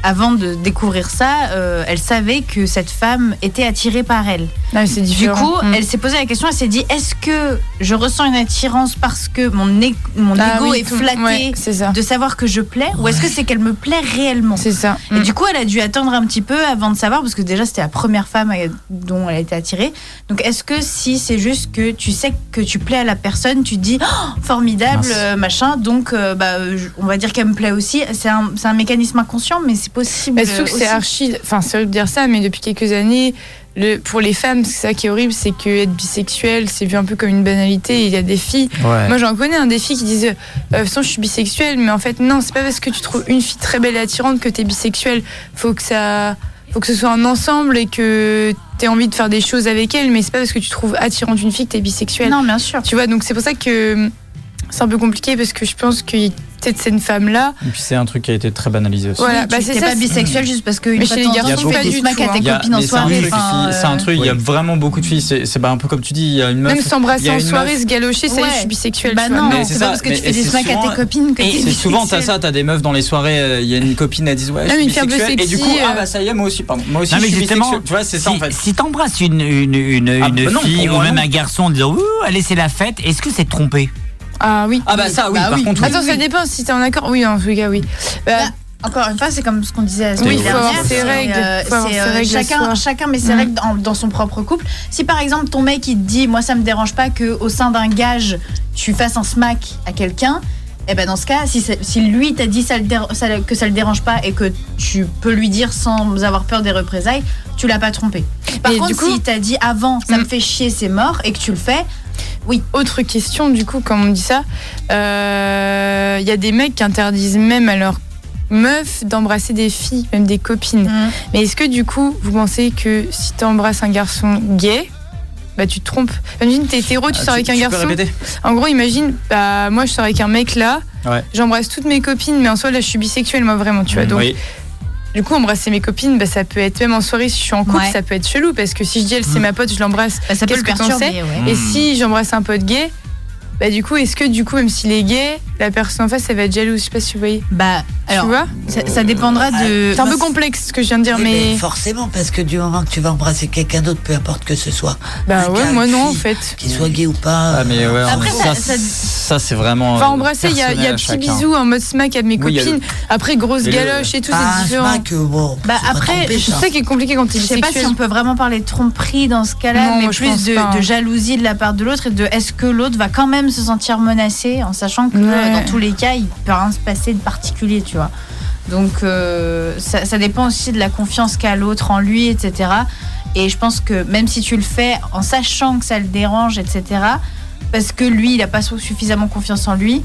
avant de découvrir ça, euh, elle savait que cette femme était attirée par elle. Ah, c'est Du coup, Mm. elle s'est posé la question, elle s'est dit, est-ce que je ressens une attirance parce que mon, é- mon Ah ego oui, est tout- flatté ouais, de savoir que je plais, ou est-ce que c'est qu'elle me plaît réellement? C'est ça. et Mm. du coup, elle a dû attendre un petit peu avant de savoir, parce que déjà, c'était la première femme dont elle a été attirée. Donc, est-ce que si c'est juste que tu sais que tu plais à la personne, tu te dis Oh, formidable, Mince. euh, machin, donc euh, bah, on va dire qu'elle me plaît aussi. C'est un, c'est un mécanisme inconscient, mais c'est possible. Mais surtout que c'est archi. Enfin, c'est horrible de dire ça, mais depuis quelques années, le, pour les femmes, c'est ça qui est horrible, c'est que être bisexuel, c'est vu un peu comme une banalité. Il y a des filles. Ouais. Moi, j'en connais un des filles qui disent euh, De toute façon, je suis bisexuelle, mais en fait, non, c'est pas parce que tu trouves une fille très belle et attirante que t'es bisexuelle. Faut que ça. Faut que ce soit un ensemble et que t'aies envie de faire des choses avec elle, mais c'est pas parce que tu trouves attirante une fille que t'es bisexuelle. Non, bien sûr. Tu vois, donc c'est pour ça que c'est un peu compliqué parce que je pense que peut-être cette femme-là, Et puis c'est un truc qui a été très banalisé aussi. Voilà, bah, c'est pas c'est- bisexuel juste parce que Mais une chez les garçons, tu fais du tout, à hein. tes a- copines en c'est soirée. C'est un euh, truc, il y a vraiment beaucoup de filles. C'est c'est bah, un peu comme tu dis, il y a une meuf. même s'embrasser il y a en une soirée, se galocher, ça y est, je suis bisexuelle. Bah non, c'est c'est pas parce que tu fais des c'est smacks à tes copines que c'est souvent t'as bisexuel. ça, t'as des meufs dans les soirées, euh, il y a une copine elle dit ouais, je suis une bisexuelle et du coup ah euh. bah ça y est moi aussi pardon, moi aussi Non, je mais suis justement, bisexuel. Tu vois c'est ça en fait. si t'embrasses une, une, une, Ah, une bah non, fille ou même un garçon en disant Ouh, allez, c'est la fête, est-ce que c'est trompé Ah oui. Ah bah ça oui Bah par oui. contre oui. Attends, ça dépend si t'es en accord. Oui, en tout cas, oui. Bah, Bah, encore une fois, c'est comme ce qu'on disait la Oui, semaine dernière. ses c'est, règles, euh, euh, chacun, chacun met ses Mm. règles dans, dans son propre couple. Si par exemple ton mec il te dit, moi ça me dérange pas que au sein d'un gage tu fasses un smack à quelqu'un. Eh ben dans ce cas, si, si lui t'a dit ça le ça que ça le dérange pas et que tu peux lui dire sans avoir peur des représailles, tu l'as pas trompé. Par Et contre, du coup- si t'a dit avant, ça me fait chier, c'est mort, et que tu le fais, oui. Autre question, du coup, quand on dit ça, euh, il y a des mecs qui interdisent même à leurs meufs d'embrasser des filles, même des copines. Mm. Mais est-ce que du coup, vous pensez que si tu embrasses un garçon gay, bah tu te trompes Imagine, t'es hétéro, tu Ah, sors tu- avec un tu garçon. En gros, imagine, bah moi je sors avec un mec là, Ouais. j'embrasse toutes mes copines, mais en soi là je suis bisexuelle, moi vraiment, tu vois. Donc Oui. Du coup, embrasser mes copines, bah, ça peut être même en soirée si je suis en couple, Ouais. ça peut être chelou parce que si je dis elle c'est ma pote, je l'embrasse, Bah, ça peut le perturber, ouais. Et Mm. si j'embrasse un pote gay, bah du coup, est-ce que du coup, même s'il est gay, la personne en face, elle va être jalouse? Je sais pas si vous voyez. Bah, alors, tu vois? ça, ça dépendra de. C'est un peu complexe ce que je viens de dire, Oui, mais. mais forcément, parce que du moment que tu vas embrasser quelqu'un d'autre, peu importe que ce soit. Bah ouais, gars, moi non, en fait. Qu'il soit gay ou pas. Ah, mais ouais, Après, ça, ça- ça, ça- c'est vraiment. Enfin, euh, embrasser, il y a, il y a petit chacun. bisou en mode smack à mes Oui, il y a copines. Après, grosse galoche et tout, Ah, c'est différent. smack, euh, bon, Bah après, C'est ça. qui est compliqué quand t'es Je sais pas si on peut vraiment parler de tromperie dans ce cas-là, mais plus de jalousie de la part de l'autre et de est-ce que l'autre va quand même se sentir menacé en sachant que Ouais. dans tous les cas, il peut rien se passer de particulier, tu vois. Donc euh, ça, ça dépend aussi de la confiance qu'a l'autre en lui, etc. Et je pense que même si tu le fais en sachant que ça le dérange, etc., parce que lui, il n'a pas suffisamment confiance en lui,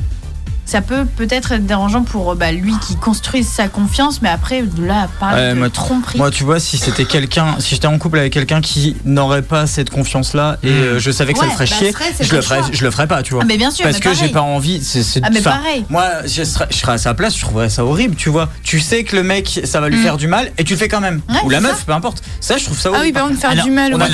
ça peut peut-être être dérangeant pour euh, bah, lui qui construise sa confiance, mais après, de là à parler Ouais, de moi, tromperie. Moi, tu vois, si c'était quelqu'un, si j'étais en couple avec quelqu'un qui n'aurait pas cette confiance-là et euh, je savais que ça le ferait bah, chier, serait, je le ferais, je le ferais pas, tu vois. Ah, mais bien sûr, Parce mais que j'ai pas envie. C'est, c'est- Ah, mais pareil. Moi, je serais, je serais à sa place, je trouverais ça horrible, tu vois. Tu sais que le mec, ça va lui Mm. faire du mal et tu le fais quand même. Ouais, Ou la meuf, peu importe. Ça, je trouve ça Ah horrible. oui, par contre, faire Alors, du mal. on a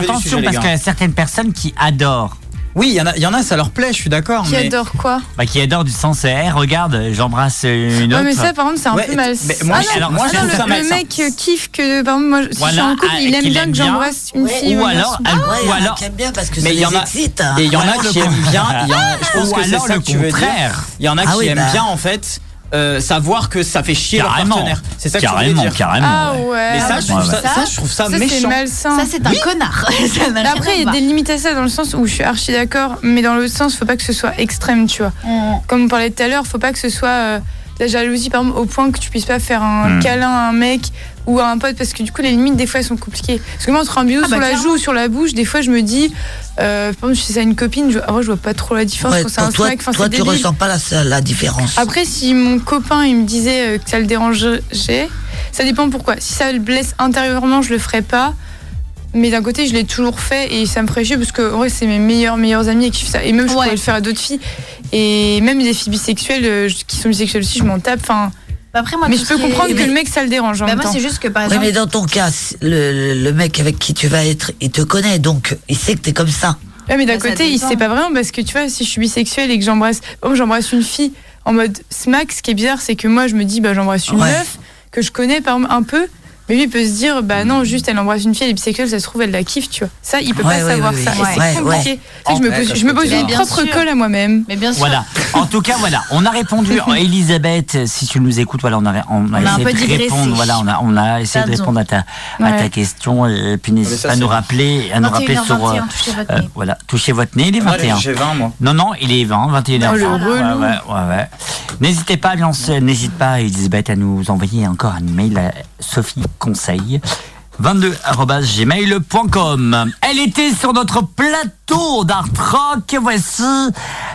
attention parce qu'il y a certaines personnes qui adorent. Oui, il y en a, il y en a, ça leur plaît, je suis d'accord. Qui mais... adore quoi Bah, qui adorent du sens, eh, regarde, j'embrasse une Ouais, autre. mais ça, par contre, c'est un Ouais, peu mal. mais moi, Ah je- non, alors, moi, je ah non, le, le mec euh, kiffe que, par exemple, moi, si Voilà, je suis en couple, ah, il aime bien aime que j'embrasse une Ouais, fille. ou un alors, ah, Ouais, ou alors, aiment bien parce que Mais ça il y en les a, excite. hein. et il y en a Ou qui le aiment bien. il y en a- je pense Ou que c'est alors ça le que tu veux dire. contraire. Il y en a Ah qui aiment bah. bien en fait euh, savoir que ça fait chier leur Carrément. partenaire. C'est ça que Carrément, voulais dire. carrément. Ah ouais. Mais ça, je trouve Ouais, ça, ça, je trouve ça, Ça, c'est méchant. malsain. Ça, c'est un connard. Ça rien Après, il y a des limites à ça dans le sens où je suis archi d'accord, mais dans l'autre sens, faut pas que ce soit extrême, tu vois. Mm. Comme on parlait tout à l'heure, faut pas que ce soit euh, de la jalousie, par exemple, au point que tu puisses pas faire un Mm. câlin à un mec ou à un pote, parce que du coup, les limites, des fois, elles sont compliquées. Parce que moi, entre un bisou Ah bah, sur la clairement. joue ou sur la bouche, des fois, je me dis, euh, par exemple, si c'est à une copine, je, ouais, je vois pas trop la différence Ouais, quand c'est un toi, snack, toi, tu débile. ressens pas la, la différence. Après, si mon copain il me disait euh, que ça le dérangeait, ça dépend pourquoi. Si ça le blesse intérieurement, je le ferais pas. Mais d'un côté, je l'ai toujours fait et ça me ferait chier parce que en vrai, c'est mes meilleurs meilleurs amis qui font ça. Et même, je Ouais. pourrais le faire à d'autres filles. Et même des filles bisexuelles euh, qui sont bisexuelles aussi, je m'en tape. Enfin, Après, moi, mais je peux est- comprendre que mais- le mec, ça le dérange en Bah, même moi, temps. c'est juste que par Oui, exemple. mais dans ton cas, le, le mec avec qui tu vas être, il te connaît, donc il sait que t'es comme ça. Ouais, mais d'un Bah, ça côté, il sait pas vraiment parce que tu vois, si je suis bisexuelle et que j'embrasse, exemple, j'embrasse une fille en mode smack, ce qui est bizarre, c'est que moi, je me dis, bah, j'embrasse une Ouais. meuf que je connais par exemple, un peu. Mais lui, il peut se dire, bah non, juste elle embrasse une fille, elle est bisexuelle, ça se trouve, elle la kiffe, tu vois. Ça, il peut Ouais, pas ouais, savoir ouais, ça. c'est compliqué. sais, je me pose, ça je me se pose peut une dire. Bien propre sûr. colle à moi-même. Mais bien sûr. Voilà. En tout cas, voilà, on a répondu. Elisabeth, si tu nous écoutes, voilà, on a, on a On a un essayé peu de répondre. Voilà, on a, on a essayé de Pardon. répondre à ta, à Ouais. ta question. Et puis n'hésitez ça, pas à nous rappeler, à nous rappeler sur. 21h21, euh, touchez votre euh, nez. voilà, touchez votre nez, il est Moi, 21. j'ai 20 moi. Non, non, il est 20, 21 Oh, le heures. relou. Ouais, ouais, ouais, ouais. N'hésitez pas, à lancer- n'hésite pas, Elisabeth, à nous envoyer encore un email Sophie Conseil. 22.gmail.com Elle était sur notre plateau d'Art Rock, voici,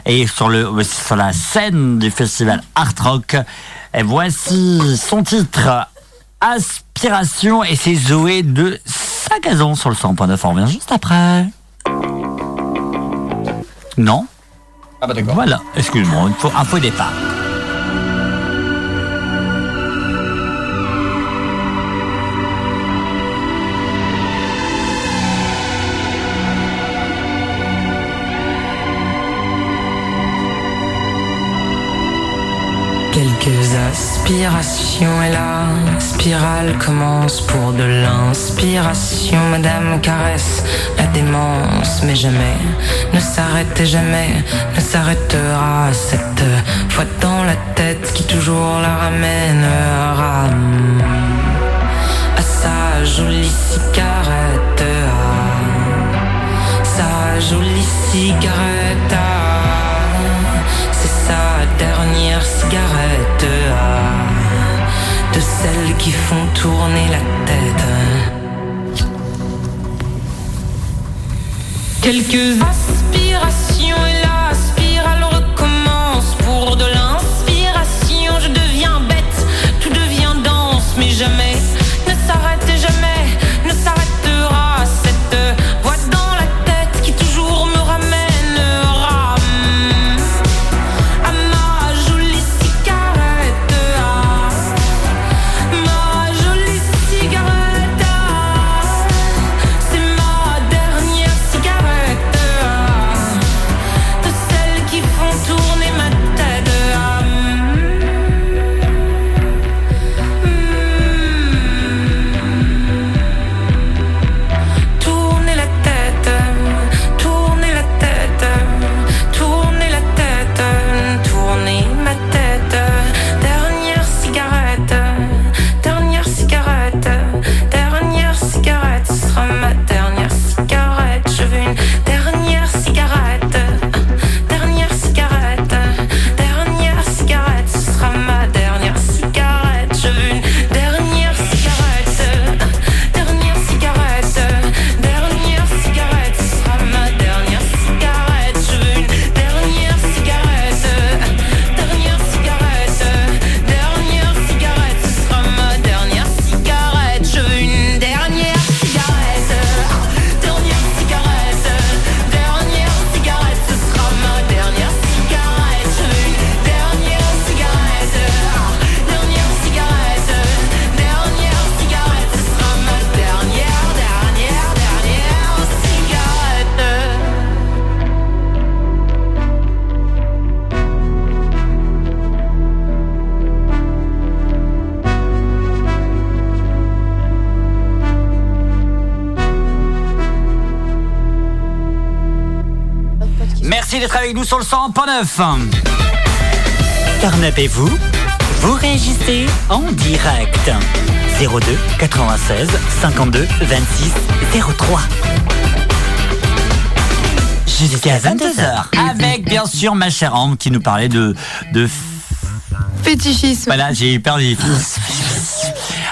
et sur, le, sur la scène du festival Art Rock. Et voici son titre, Aspiration, et c'est Zoé de Sagazon sur le 100.9. On revient juste après. Non? Ah bah d'accord. voilà, excuse-moi, il faut un faux départ. Quelques aspirations et la spirale commence pour de l'inspiration. Madame caresse la démence, mais jamais ne s'arrête et jamais ne s'arrêtera. Cette voix dans la tête qui toujours la ramènera à sa jolie cigarette. à Sa jolie cigarette sa dernière cigarette de celles qui font tourner la tête. Quelques aspirations et la spirale recommence. Pour de l'inspiration, je deviens bête, tout devient dense, mais jamais. Sur le 100.9. Carnapez-vous, vous réagissez en direct. 02 96 52 26 03. Jusqu'à 22h. Avec bien sûr ma chère Ambre qui nous parlait de. de Fétichisme. voilà, j'ai perdu.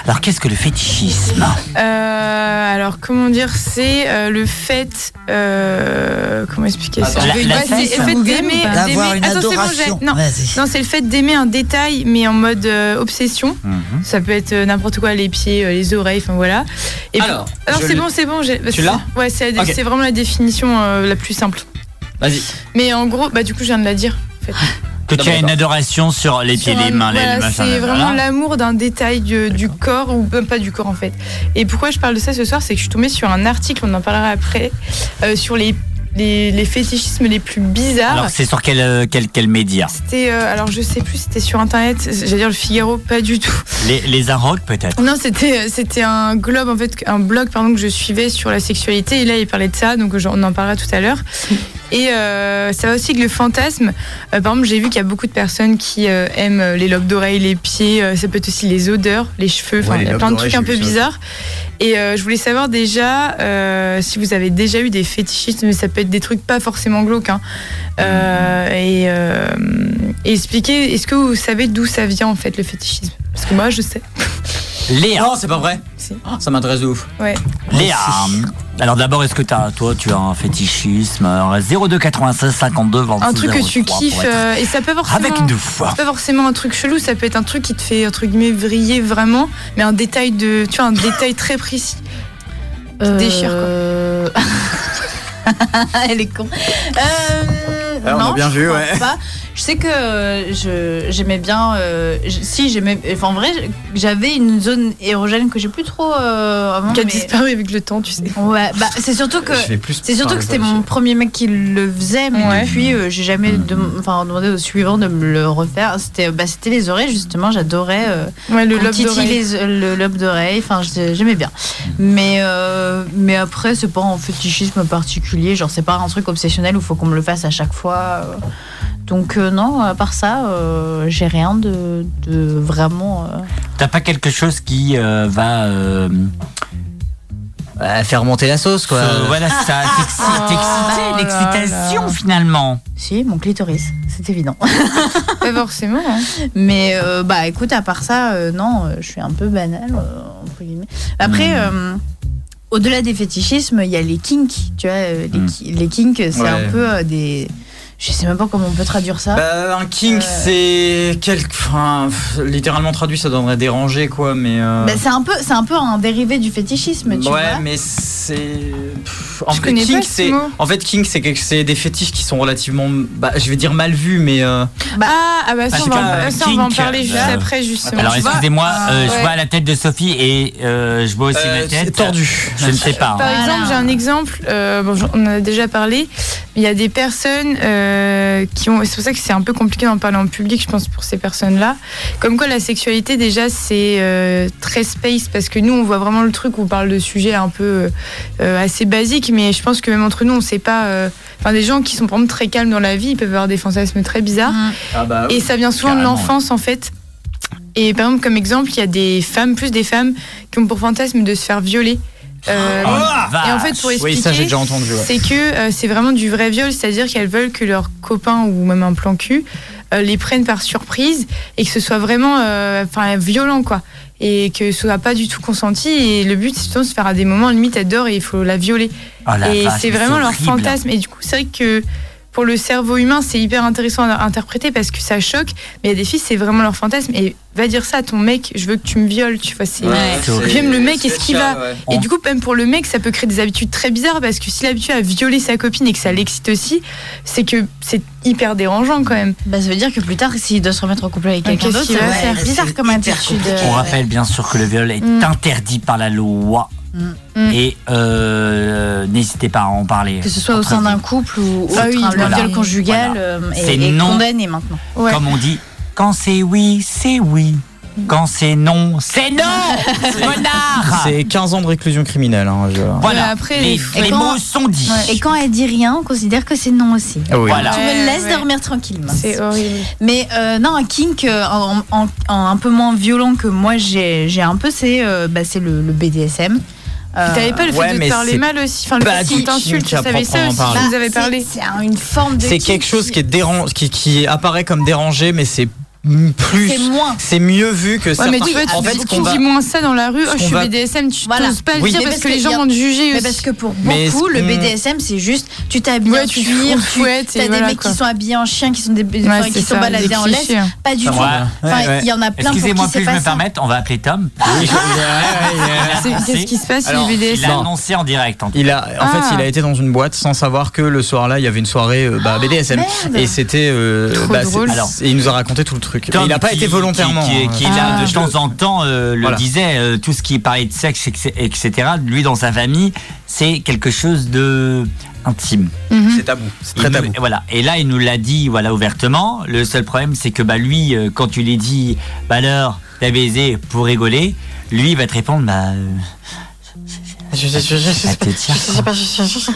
Alors qu'est-ce que le fétichisme Euh, alors, comment dire, c'est euh, le fait. euh, comment expliquer ça La- la Ouais, c'est le fait Google d'aimer. ou pas d'aimer- D'avoir une Attends, c'est bon, adoration. j'ai- non, Vas-y. non c'est le fait d'aimer un détail, mais en mode euh, obsession. Mhm. Ça peut être euh, n'importe quoi, les pieds, euh, les oreilles, enfin voilà. Et Alors, puis- alors je c'est l'ai- bon, c'est bon. j'ai- Tu c'est- l'as Ouais, c'est la- Ok. c'est vraiment la définition euh, la plus simple. Vas-y. Mais en gros, bah du coup, je viens de la dire. En fait. Que tu as une adoration sur les pieds, Sur les mains, les machins. C'est vraiment l'amour d'un détail du, du corps, ou même pas du corps en fait. Et pourquoi je parle de ça ce soir, c'est que je suis tombée sur un article, on en parlera après, euh, sur les, les, les fétichismes les plus bizarres. Alors c'est sur quel, euh, quel, quel média? C'était, euh, alors je sais plus, c'était sur internet, j'allais dire le Figaro, pas du tout. les, les Arocs peut-être? Non, c'était c'était un globe en fait, un blog pardon que je suivais sur la sexualité et là il parlait de ça, donc on en parlera tout à l'heure. Et euh, ça va aussi avec le fantasme. Euh, par exemple, j'ai vu qu'il y a beaucoup de personnes qui euh, aiment les lobes d'oreilles, les pieds, euh, ça peut être aussi les odeurs, les cheveux, enfin Ouais, les il y a lobes plein de trucs un peu bizarres. Et euh, je voulais savoir déjà euh, si vous avez déjà eu des fétichismes, mais ça peut être des trucs pas forcément glauques. hein. Euh, et, euh, et expliquer, est-ce que vous savez d'où ça vient en fait le fétichisme? Parce que moi je sais. Léa. Non, c'est pas vrai. Oh, ça m'intéresse de ouf. Ouais. Léa. Alors d'abord, est-ce que as, toi, tu as un fétichisme Alors, 02 96 52 26 un truc que tu 03 pour kiffes être euh, et ça peut forcément Avec nous. c'est pas forcément un truc chelou ça peut être un truc qui te fait entre guillemets vriller vraiment mais un détail de tu vois un détail très précis qui te déchire quoi. Elle est con. Euh, Ah, on a bien vu, ouais. pas. Je sais que euh, j'aimais bien. euh, je- si, j'aimais. Enfin, en vrai, j'avais une zone érogène que j'ai plus trop. euh, avant, qui a mais- disparu avec le temps tu sais Ouais, bah c'est surtout que Je vais plus c'est surtout que c'était mon premier mec qui le faisait, mais Ouais. depuis euh, j'ai jamais dem- enfin demandé au suivant de me le refaire. C'était bah c'était les oreilles justement, j'adorais. euh, ouais le lobe d'oreille le lobe d'oreille, enfin j'ai- j'aimais bien. Mais euh, mais après c'est pas un fétichisme particulier, genre c'est pas un truc obsessionnel où faut qu'on me le fasse à chaque fois. euh. Donc non, à part ça, euh, j'ai rien de, de vraiment. euh, T'as pas quelque chose qui euh, va faire monter la sauce, quoi? Euh, voilà, ça t'excite, Oh t'exciter, l'excitation finalement. Si, mon clitoris, c'est évident. Pas forcément. hein. Mais euh, bah écoute, à part ça, euh, non, euh, je suis un peu banale, euh, entre guillemets. Après, Hmm. euh, au-delà des fétichismes, il y a les kinks, tu vois. les, Hmm. les kinks, c'est Ouais. un peu euh, des. Je sais même pas comment on peut traduire ça. Bah, un kink, Euh. c'est. Quel... Enfin, littéralement traduit, ça donnerait déranger, quoi, mais. euh, Bah, c'est un peu, c'est un peu un dérivé du fétichisme, tu ouais, vois. mais c'est. En fait, kink, ce c'est. En fait, kink, c'est quelque- c'est des fétiches qui sont relativement. Bah, je vais dire mal vus, mais. euh, ah, ah bah ça, on va, ça, on va en parler juste après, justement. Alors excusez-moi, euh, je vois la tête de Sophie et euh, je vois aussi Euh, ma tête. tordu. Je ne sais pas. Par hein. exemple, j'ai un exemple, euh, bon, on en a déjà parlé, il y a des personnes euh, qui ont, c'est pour ça que c'est un peu compliqué d'en parler en public, je pense, pour ces personnes-là. Comme quoi la sexualité, déjà, c'est euh, très space, parce que nous, on voit vraiment le truc où on parle de sujets un peu euh, assez basiques, mais je pense que même entre nous, on sait pas. euh, Enfin, des gens qui sont par exemple très calmes dans la vie, ils peuvent avoir des fantasmes très bizarres. Ah bah, Et ça vient souvent Carrément, de l'enfance, en fait. Et par exemple, comme exemple, il y a des femmes, plus des femmes, qui ont pour fantasme de se faire violer. Euh, Oh la et en fait, pour expliquer, Oui, ça, j'ai déjà entendu, ouais. c'est que euh, c'est vraiment du vrai viol, c'est-à-dire qu'elles veulent que leur copain ou même un plan cul euh, les prennent par surprise et que ce soit vraiment euh, enfin, violent, quoi. Et que ce soit pas du tout consenti. Et le but, c'est de se faire à des moments, limite, elle dort et il faut la violer. Oh la et c'est vraiment leur fantasme. Et du coup, c'est vrai que pour le cerveau humain, c'est hyper intéressant à interpréter parce que ça choque. Mais il y a des filles, c'est vraiment leur fantasme. Et va dire ça à ton mec, je veux que tu me violes, tu vois. C'est... Ouais, c'est- même le mec, c'est est-ce qu'il va. ouais. Et du coup, même pour le mec, ça peut créer des habitudes très bizarres parce que s'il est habitué à violer sa copine et que ça l'excite aussi, c'est que c'est hyper dérangeant quand même. Bah, ça veut dire que plus tard, s'il doit se remettre en couple avec quelqu'un d'autre, qu'il ça va va faire faire bizarre comme attitude. On rappelle bien sûr que le viol est Mm. interdit par la loi. Mm. Et euh, n'hésitez pas à en parler. Que ce soit au sein d'un couple ou Ah oui, hein, le voilà. viol conjugal Voilà. euh, C'est est, est non. condamné maintenant. Ouais. Comme on dit, quand c'est oui, c'est oui. Quand c'est non, c'est non Connard C'est 15 ans de réclusion criminelle. Hein, je- Voilà, Ouais, après, les, quand- mots sont dits. Et quand elle dit rien, on considère que c'est non aussi. Ah oui. Voilà. Tu me Ouais, laisses ouais. dormir tranquille. mince. C'est horrible. Mais euh, non, un kink euh, en, en- en un peu moins violent que moi j'ai un peu, c'est euh, bah, le, le BDSM. Euh, T'avais pas le fait ouais, de te parler c'est mal aussi. Enfin, le fait du qu'on t'insulte, kink tu savais ça aussi, tu nous avais c'est- parlé. C'est un- une forme de C'est quelque chose qui est dérange, qui, qui apparaît comme dérangé, mais c'est plus. C'est moins. C'est mieux vu que Ouais, certains. mais tu vois, en fait, tu dis moins ça dans la rue. Oh, je suis va- BDSM, tu Voilà. t'oses pas le Oui. dire Mais parce parce que les gens a- vont te juger Mais aussi. parce que pour beaucoup, le BDSM, c'est juste tu t'habilles Ouais, en tu cuir, tu t'as des voilà, mecs quoi. qui sont habillés en chien, qui sont des, Ouais, qui sont ça, baladés en laisse. Pas du Ça tout. il y en a plein Excusez-moi, puis-je pas me ça. permettre On va appeler Tom. C'est- Qu'est-ce qui se passe, Alors, les Il BDSM a annoncé en direct. En tout Il a, en Ah. fait, il a été dans une boîte sans savoir que le soir-là, il y avait une soirée euh, bah, BDSM. merde. et c'était. euh, bah, il nous a raconté tout le truc. Mais il n'a pas qui- été volontairement. Qui, qui, hein. qui Ah. de temps en temps euh, le Voilà. disait, euh, tout ce qui parlait de sexe, etc. Lui, dans sa famille, c'est quelque chose de intime. Mhm. C'est tabou. C'est très nous- tabou. voilà. Et là, il nous l'a dit voilà, ouvertement. Le seul problème, c'est que bah, lui, euh, quand tu lui dis, bah alors, t'as baisé pour rigoler, lui, il va te répondre, bah. euh, Je- je- je- je- je sais pas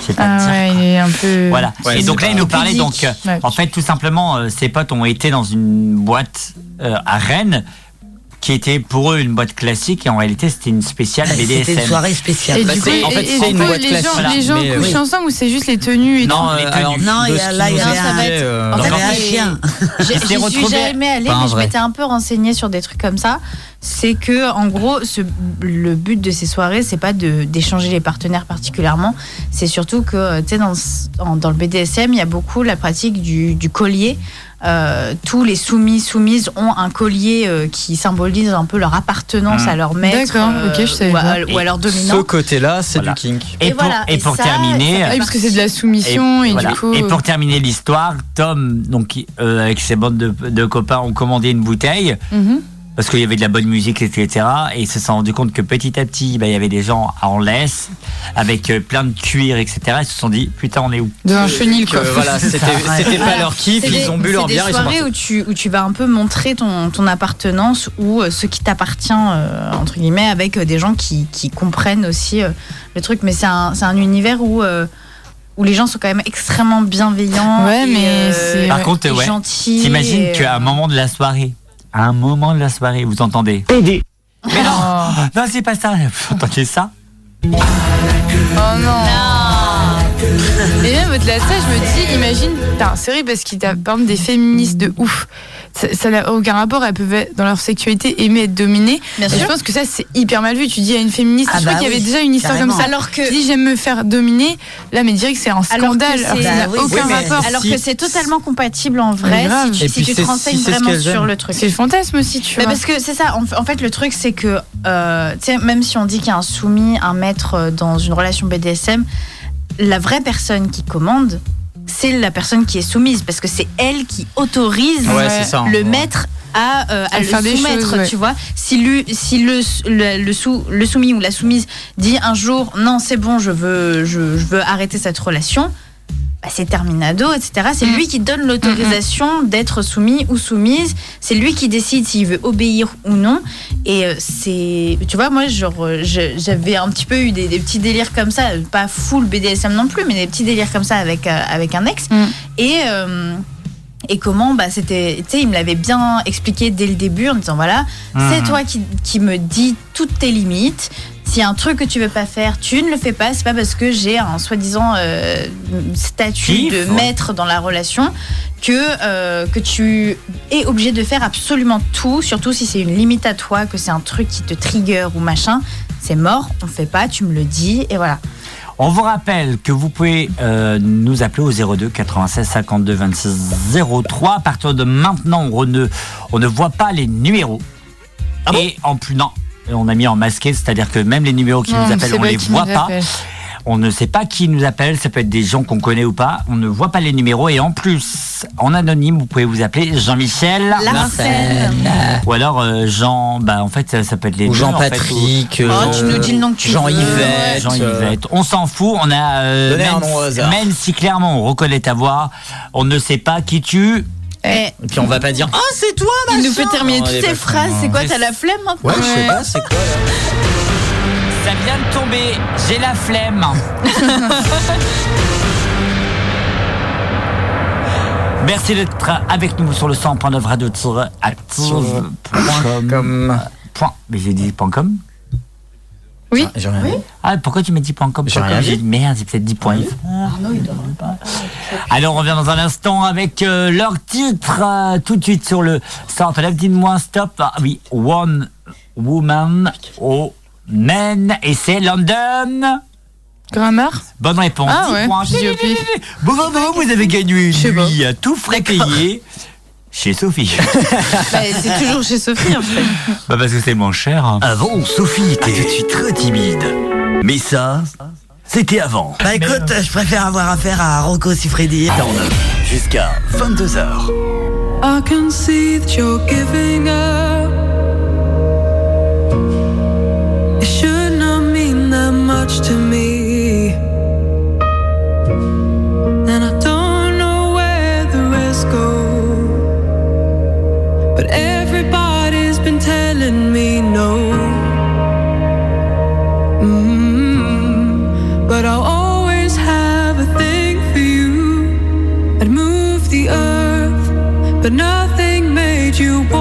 sais pas Ah dire. ouais, il est un peu. Voilà. Ouais, et donc c'est là, il nous parlait donc, euh, Ouais. en fait, tout simplement, euh, ses potes ont été dans une boîte euh, à Rennes qui était pour eux une boîte classique et en réalité c'était une spéciale BDSM. C'était une soirée spéciale. Et Bah, du coup, c'est- en fait, c'est du une coup, boîte les classique, gens, les gens mais, couchent oui. ensemble ou c'est juste les tenues et Non, tout les euh, alors, Non, il y a- là, il y avait a un- euh, En Il y fait, un chien. J'y suis jamais allée, mais je m'étais un peu renseignée sur des trucs comme ça. C'est que, en gros, ce- le but de ces soirées, c'est pas d'échanger les partenaires particulièrement. C'est surtout que, tu sais, dans, dans le BDSM, il y a beaucoup la pratique du, du collier. Euh, tous les soumis, soumises ont un collier euh, qui symbolise un peu leur appartenance Mm. à leur maître D'accord, euh, ok, je savais ou, à, ou à leur Ce dominant. côté-là, c'est Voilà. du kink. Et, Et pour, voilà, et et pour ça, terminer, ça Ah oui, parce que c'est de la soumission et, voilà. du coup. Et pour terminer l'histoire, Tom, donc euh, avec ses bandes de, de copains, ont commandé une bouteille Mhm. Parce qu'il y avait de la bonne musique, etc. Et ils se sont rendu compte que petit à petit, bah, il y avait des gens en laisse avec euh, plein de cuir, etc. Ils se sont dit putain, on est où? De un chenil, quoi. voilà, c'était pas leur kiff, C'est des- ils ont bu c'est leur des bière, ils sont soirées où tu, où tu vas un peu montrer ton, ton appartenance ou euh, ce qui t'appartient, euh, entre guillemets, avec euh, des gens qui, qui comprennent aussi euh, le truc. Mais c'est un, c'est un univers où, euh, où les gens sont quand même extrêmement bienveillants. Ouais, et, mais euh, c'est- Par ouais. contre, ouais. T'imagines et, qu'à un moment de la soirée, à un moment de la soirée, vous entendez Mais non, non c'est pas ça. Vous entendez ça Oh non. Et même au-delà de ça, je me dis, imagine, putain, c'est vrai parce qu'il y a par exemple des féministes de ouf. Ça n'a aucun rapport, elles peuvent dans leur sexualité aimer être dominées. Bien sûr. Je pense que ça c'est hyper mal vu. Tu dis à une féministe, Ah je crois bah qu'il y avait oui, déjà une histoire carrément. comme ça. Alors que- tu dis j'aime me faire dominer, là mais direct c'est un Alors que scandale. c'est- Alors que ça n'a Bah oui, aucun rapport. Alors que c'est totalement compatible en vrai si tu, si te renseignes si vraiment sur le truc. C'est le fantasme aussi, tu Mais vois. parce que c'est ça, en, fait, le truc, c'est que, euh, tu sais, même si on dit qu'il y a un soumis, un maître euh, dans une relation BDSM, la vraie personne qui commande, c'est la personne qui est soumise, parce que c'est elle qui autorise Ouais, c'est ça, le ouais. maître à, euh, à À le soumettre, choses, ouais. tu vois. Si, lui, si le, le, le sou- le soumis ou la soumise dit un jour, non, c'est bon, je veux, je, je veux arrêter cette relation, bah, c'est terminado, etc. C'est Mm. lui qui donne l'autorisation d'être soumis ou soumise. C'est lui qui décide s'il veut obéir ou non. Et euh, c'est, tu vois, moi, genre, euh, je- j'avais un petit peu eu des, des petits délires comme ça, pas full BDSM non plus, mais des petits délires comme ça avec euh, avec un ex. Et euh, et comment bah c'était tu sais il me l'avait bien expliqué dès le début en disant voilà c'est toi qui, qui me dis toutes tes limites s'il y a un truc que tu veux pas faire tu ne le fais pas. C'est pas parce que j'ai un soi-disant euh, statut de maître dans la relation que euh, que tu es obligé de faire absolument tout surtout si c'est une limite à toi que c'est un truc qui te trigger ou machin. C'est mort on fait pas tu me le dis et voilà. On vous rappelle que vous pouvez euh, nous appeler au 02 96 52 26 03. À partir de maintenant, on ne, on ne voit pas les numéros. Et en plus, non, on a mis en masqué, c'est-à-dire que même les numéros qui Non, nous appellent, on pas les voit pas. appelle. On ne sait pas qui nous appelle, ça peut être des gens qu'on connaît ou pas. On ne voit pas les numéros et en plus, en anonyme, vous pouvez vous appeler Jean-Michel. Larsen. Ou alors euh, Jean, bah en fait ça, ça peut être les Ou en Jean-Patrick, fait, ou- Oh, tu nous dis le nom que tu veux. Jean-Yvette, Jean-Yvette. On s'en fout, on a euh, même, nom au hasard. même si clairement on reconnaît ta voix, on ne sait pas qui tu es. Et puis on va pas dire Ah, c'est toi, il nous fait terminer toutes ces phrases c'est quoi hein. t'as la flemme maintenant Ouais, je sais pas, c'est quoi Ça vient de tomber, j'ai la flemme. Merci d'être avec nous sur le 100.9 radio active.com. Point. Mais j'ai dit point .com Oui. J'ai rien dit. Ah, pourquoi tu m'as dit .com J'ai rien dit. merde, j'ai peut-être dit .if. Arnaud il Alors, on revient dans un instant avec euh, leur titre euh, tout de suite sur le 109. Dites-moi stop. Ah oui, One Woman au Men. Et c'est London. Grammar Bonne réponse. Ah 10 ouais, pif. Bravo, vous avez gagné une nuit à tout frais payé chez Sophie. Bah, c'est toujours chez Sophie en fait bah parce que c'est moins cher. Avant, Sophie était tout de suite très timide. Mais ça, c'était avant. Bah écoute, je préfère avoir affaire à Rocco Siffredi. Jusqu'à 22h. I can see that you're giving up. Me no. Mm, But I'll always have a thing for you. I'd move the earth, but nothing made you want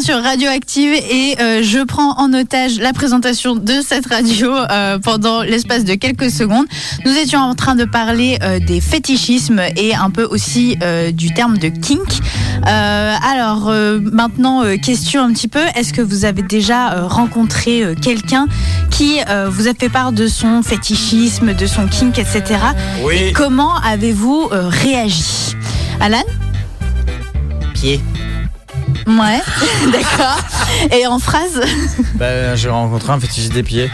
bien sur Radioactive et euh, je prends en otage la présentation de cette radio euh, pendant l'espace de quelques secondes. Nous étions en train de parler euh, des fétichismes et un peu aussi du terme de kink. Alors maintenant, question un petit peu, est-ce que vous avez déjà rencontré quelqu'un qui vous a fait part de son fétichisme, de son kink, etc. Oui. Et comment avez-vous réagi? Alan? Ouais, d'accord. Et en phrase Bah, j'ai rencontré un fétichiste des pieds.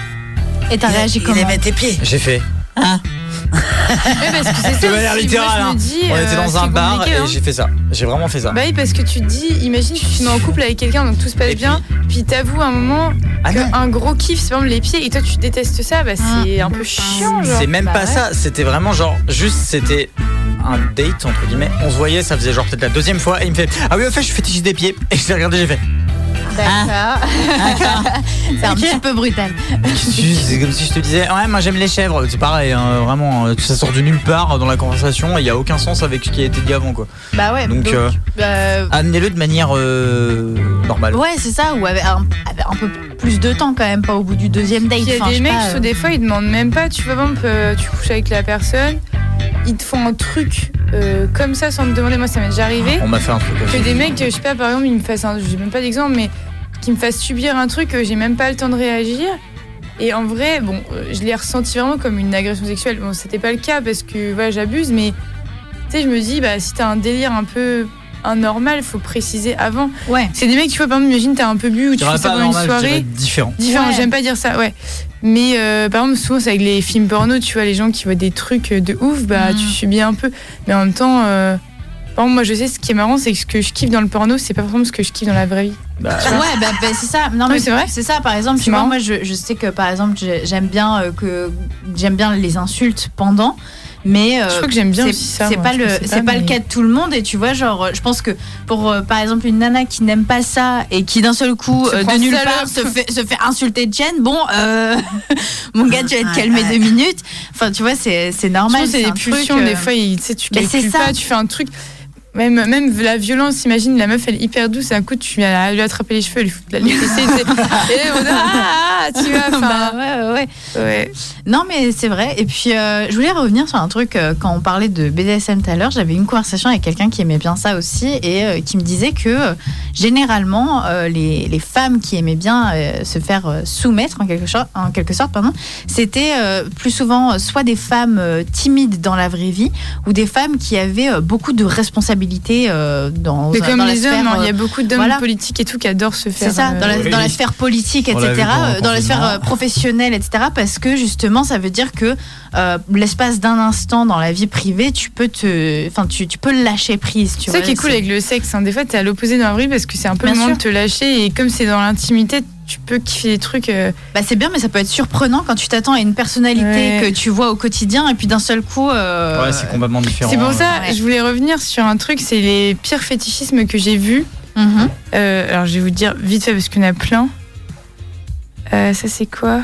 Et t'as réagi comment aimait tes pieds. J'ai fait. parce que c'est ça De manière aussi, littérale. moi, je me hein. dis, On euh, était dans c'est un bar et hein. j'ai fait ça. J'ai vraiment fait ça. Bah oui, parce que tu te dis, imagine, tu te mets en couple avec quelqu'un, donc tout se passe bien, puis t'avoues un moment Ah qu'un gros kiff, c'est par exemple les pieds, et toi tu détestes ça, bah c'est un peu chiant. C'est même Bah pas ouais. ça, c'était vraiment genre, juste c'était un date entre guillemets. On se voyait, ça faisait genre peut-être la deuxième fois, et il me fait Ah oui, au fait, je suis fétichiste des pieds. Et je l'ai regardé, j'ai fait D'accord. c'est un petit peu brutal. C'est comme si je te disais Ouais, moi j'aime les chèvres. C'est pareil, hein, vraiment, euh, ça sort de nulle part dans la conversation, et il y a aucun sens avec ce qui a été dit avant quoi. Bah ouais, Donc, donc, euh, bah, Amenez-le de manière euh, normale. ouais, c'est ça, ou avec un, avec un peu plus de temps quand même, pas au bout du deuxième date. Il y a enfin, des mecs, euh, des fois, ils demandent même pas, tu vois, exemple, euh, tu couches avec la personne, ils te font un truc euh, comme ça sans te demander, moi ça m'est déjà arrivé. On m'a fait un truc Que des mecs, je sais pas, par exemple, ils me fassent un, j'ai même pas d'exemple, mais qui me fassent subir un truc, que j'ai même pas le temps de réagir. Et en vrai, bon, euh, je l'ai ressenti vraiment comme une agression sexuelle. Bon, c'était pas le cas parce que voilà, j'abuse, mais tu sais, je me dis, bah, si t'as un délire un peu anormal, faut préciser avant. Ouais. C'est des mecs, tu vois, par exemple, imagine, t'as un peu bu ou tu fais ça pendant une normal, soirée. différent. Différent, Ouais. j'aime pas dire ça, ouais. Mais euh, par exemple, souvent, c'est avec les films porno, tu vois, les gens qui voient des trucs de ouf, bah, Mhm. tu subis un peu. Mais en même temps, euh, par exemple, moi, je sais, ce qui est marrant, c'est que ce que je kiffe dans le porno, c'est pas forcément ce que je kiffe dans la vraie vie. Bah, Ouais, bah, bah, c'est ça. Non, mais c'est vrai. C'est ça, par exemple, tu vois, moi, je, je sais que, par exemple, j'ai- j'aime bien euh, que j'aime bien les insultes pendant. Mais euh, Je crois que j'aime bien ça, C'est pas le, c'est pas, le cas de tout le monde. Et tu vois, genre, je pense que pour, euh, par exemple, une nana qui n'aime pas ça et qui d'un seul coup, euh, de nulle part, se fait, se fait insulter de Jen, bon, euh, mon gars, tu vas te calmer deux minutes. Enfin, tu vois, c'est normal. c'est des pulsions, euh, des fois, tu calcules pas, tu fais un truc. Même, même la violence, imagine, la meuf, elle est hyper douce, et un coup, tu viens lui attraper les cheveux, lui foutre la l'électricité, et on dit, ah, tu vois, Bah ouais, ouais, ouais. Non, mais c'est vrai. Et puis, euh, je voulais revenir sur un truc. euh, quand on parlait de BDSM tout à l'heure, j'avais une conversation avec quelqu'un qui aimait bien ça aussi et euh, qui me disait que euh, généralement, euh, les, les femmes qui aimaient bien euh, se faire soumettre en quelque, sorte, en quelque sorte, pardon, c'était plus souvent soit des femmes timides dans la vraie vie ou des femmes qui avaient beaucoup de responsabilités euh, dans, Mais dans comme la les sphère, hommes, hein, il y euh, a beaucoup d'hommes voilà. politiques et tout qui adorent se faire. c'est ça, dans la, euh, dans la sphère politique, l'a etc., euh, dans la sphère euh, professionnelle, etc., parce que justement, ça veut dire que euh, l'espace d'un instant dans la vie privée, tu peux te, enfin, tu, tu peux lâcher prise. Tu C'est ça vois, qui est cool avec le sexe. hein. Des fois, t'es à l'opposé d'un vrai parce que c'est un peu Bien le moment sûr. de te lâcher et comme c'est dans l'intimité, tu peux kiffer des trucs. euh, Bah, c'est bien, mais ça peut être surprenant quand tu t'attends à une personnalité Ouais. que tu vois au quotidien et puis d'un seul coup. euh, Ouais, c'est complètement différent. C'est pour ça, Ouais. je voulais revenir sur un truc, c'est les pires fétichismes que j'ai vus. mhm. Euh, alors, je vais vous dire vite fait parce qu'il y en a plein. Euh, ça, c'est quoi?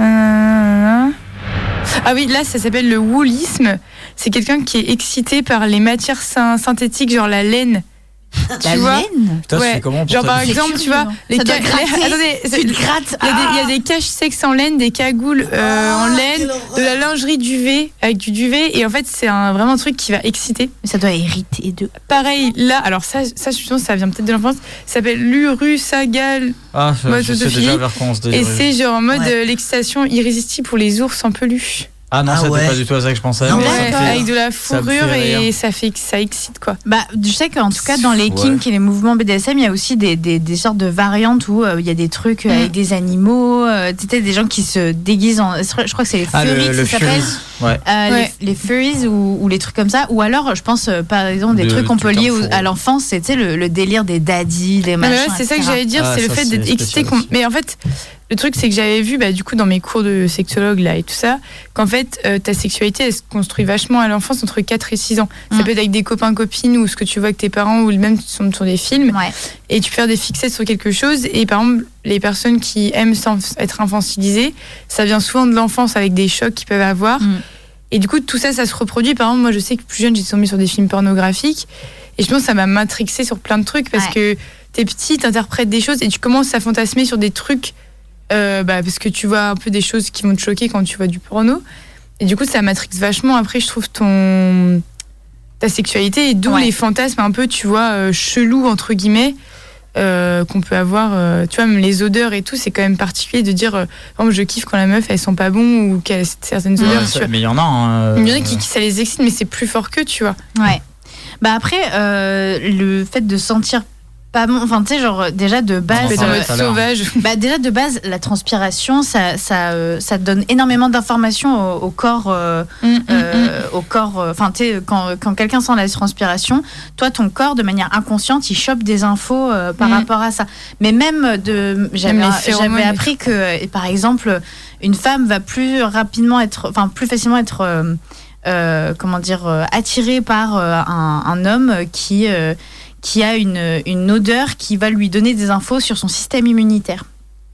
Euh, Ah oui, là, ça s'appelle le woolisme. C'est quelqu'un qui est excité par les matières syn- synthétiques, genre la laine. La tu vois laine Putain, Ouais. fais comment pour Genre par exemple, tu vois, les Ça doit ca- gratter. les- attendez, Tu c'est- te grattes. Il y, a des, y Ah a des caches sexes en laine, des cagoules euh, en laine, de la lingerie duvet avec du duvet. Et en fait, c'est un, vraiment un truc qui va exciter. Mais ça doit hériter de. Pareil, là, alors ça, ça justement, ça vient peut-être de l'enfance. Ça s'appelle l'urusagal. Ah, je, Mode je sais autophilie. déjà vers quoi on se Et c'est genre en mode Ouais. euh, l'excitation irrésistible pour les ours en peluche. Ah non, Ah c'était ouais. pas du tout à ça que je pensais. Non, mais ça Ouais, fait- avec de la fourrure et ça fait que ça excite quoi. Bah, je sais qu'en tout cas, dans les Ouais. kinks et les mouvements BDSM, il y a aussi des, des, des sortes de variantes où euh, il y a des trucs Mm. avec des animaux, euh, tu sais, des gens qui se déguisent en. Je crois que c'est les Ah, furries le, que le ça s'appelle. Furies. Ouais. Euh, Ouais. les, les furries ou, ou les trucs comme ça. Ou alors, je pense, euh, par exemple, des De trucs qu'on peut lier à l'enfance, c'est le, le délire des daddies, des mais machins. ouais, c'est ça que j'allais dire, Ah, c'est le fait d'être excité. Mais en fait, le truc, c'est que j'avais vu, bah, du coup, dans mes cours de sexologue là et tout ça, qu'en fait, euh, ta sexualité, elle se construit vachement à l'enfance entre 4 et 6 ans. Ça Mm. peut être avec des copains, copines, ou ce que tu vois avec tes parents, ou même sur sur des films. Ouais. Et tu peux faire des fixettes sur quelque chose. Et par exemple, les personnes qui aiment être infantilisées, ça vient souvent de l'enfance avec des chocs qu'ils peuvent avoir. Mm. Et du coup, tout ça, ça se reproduit. Par exemple, moi, je sais que plus jeune, j'ai tombé sur des films pornographiques. Et je pense que ça m'a matrixé sur plein de trucs parce Ouais. que t'es petit, t'interprètes des choses et tu commences à fantasmer sur des trucs euh, bah, parce que tu vois un peu des choses qui vont te choquer quand tu vois du porno. Et du coup, ça matrixe vachement après, je trouve, ton ta sexualité et d'où Ouais. les fantasmes un peu, tu vois, euh, chelous entre guillemets. euh, qu'on peut avoir, euh, tu vois, même les odeurs et tout, c'est quand même particulier de dire, exemple, je kiffe quand la meuf elle sent pas bon ou qu'elle a certaines Ouais, odeurs. ça- vois. mais il y en a. hein, Il y en a qui, qui- ça les excite, mais c'est plus fort que, tu vois. Ouais. Bah après, le fait de sentir pas bon, enfin tu sais, genre déjà de base. À l'heure. sauvage. Bah déjà de base, la transpiration, ça, ça, euh, ça donne énormément d'informations au, au corps, euh, Mm, euh, au corps. euh, Enfin, tu sais, quand, quand quelqu'un sent la transpiration, toi, ton corps, de manière inconsciente, il chope des infos euh, par Mm. rapport à ça. Mais même de, j'avais, et appris que, euh, par exemple, une femme va plus rapidement être, enfin, plus facilement être, euh, euh, comment dire, euh, attirée par euh, un, un homme qui, euh, qui a une, une odeur qui va lui donner des infos sur son système immunitaire.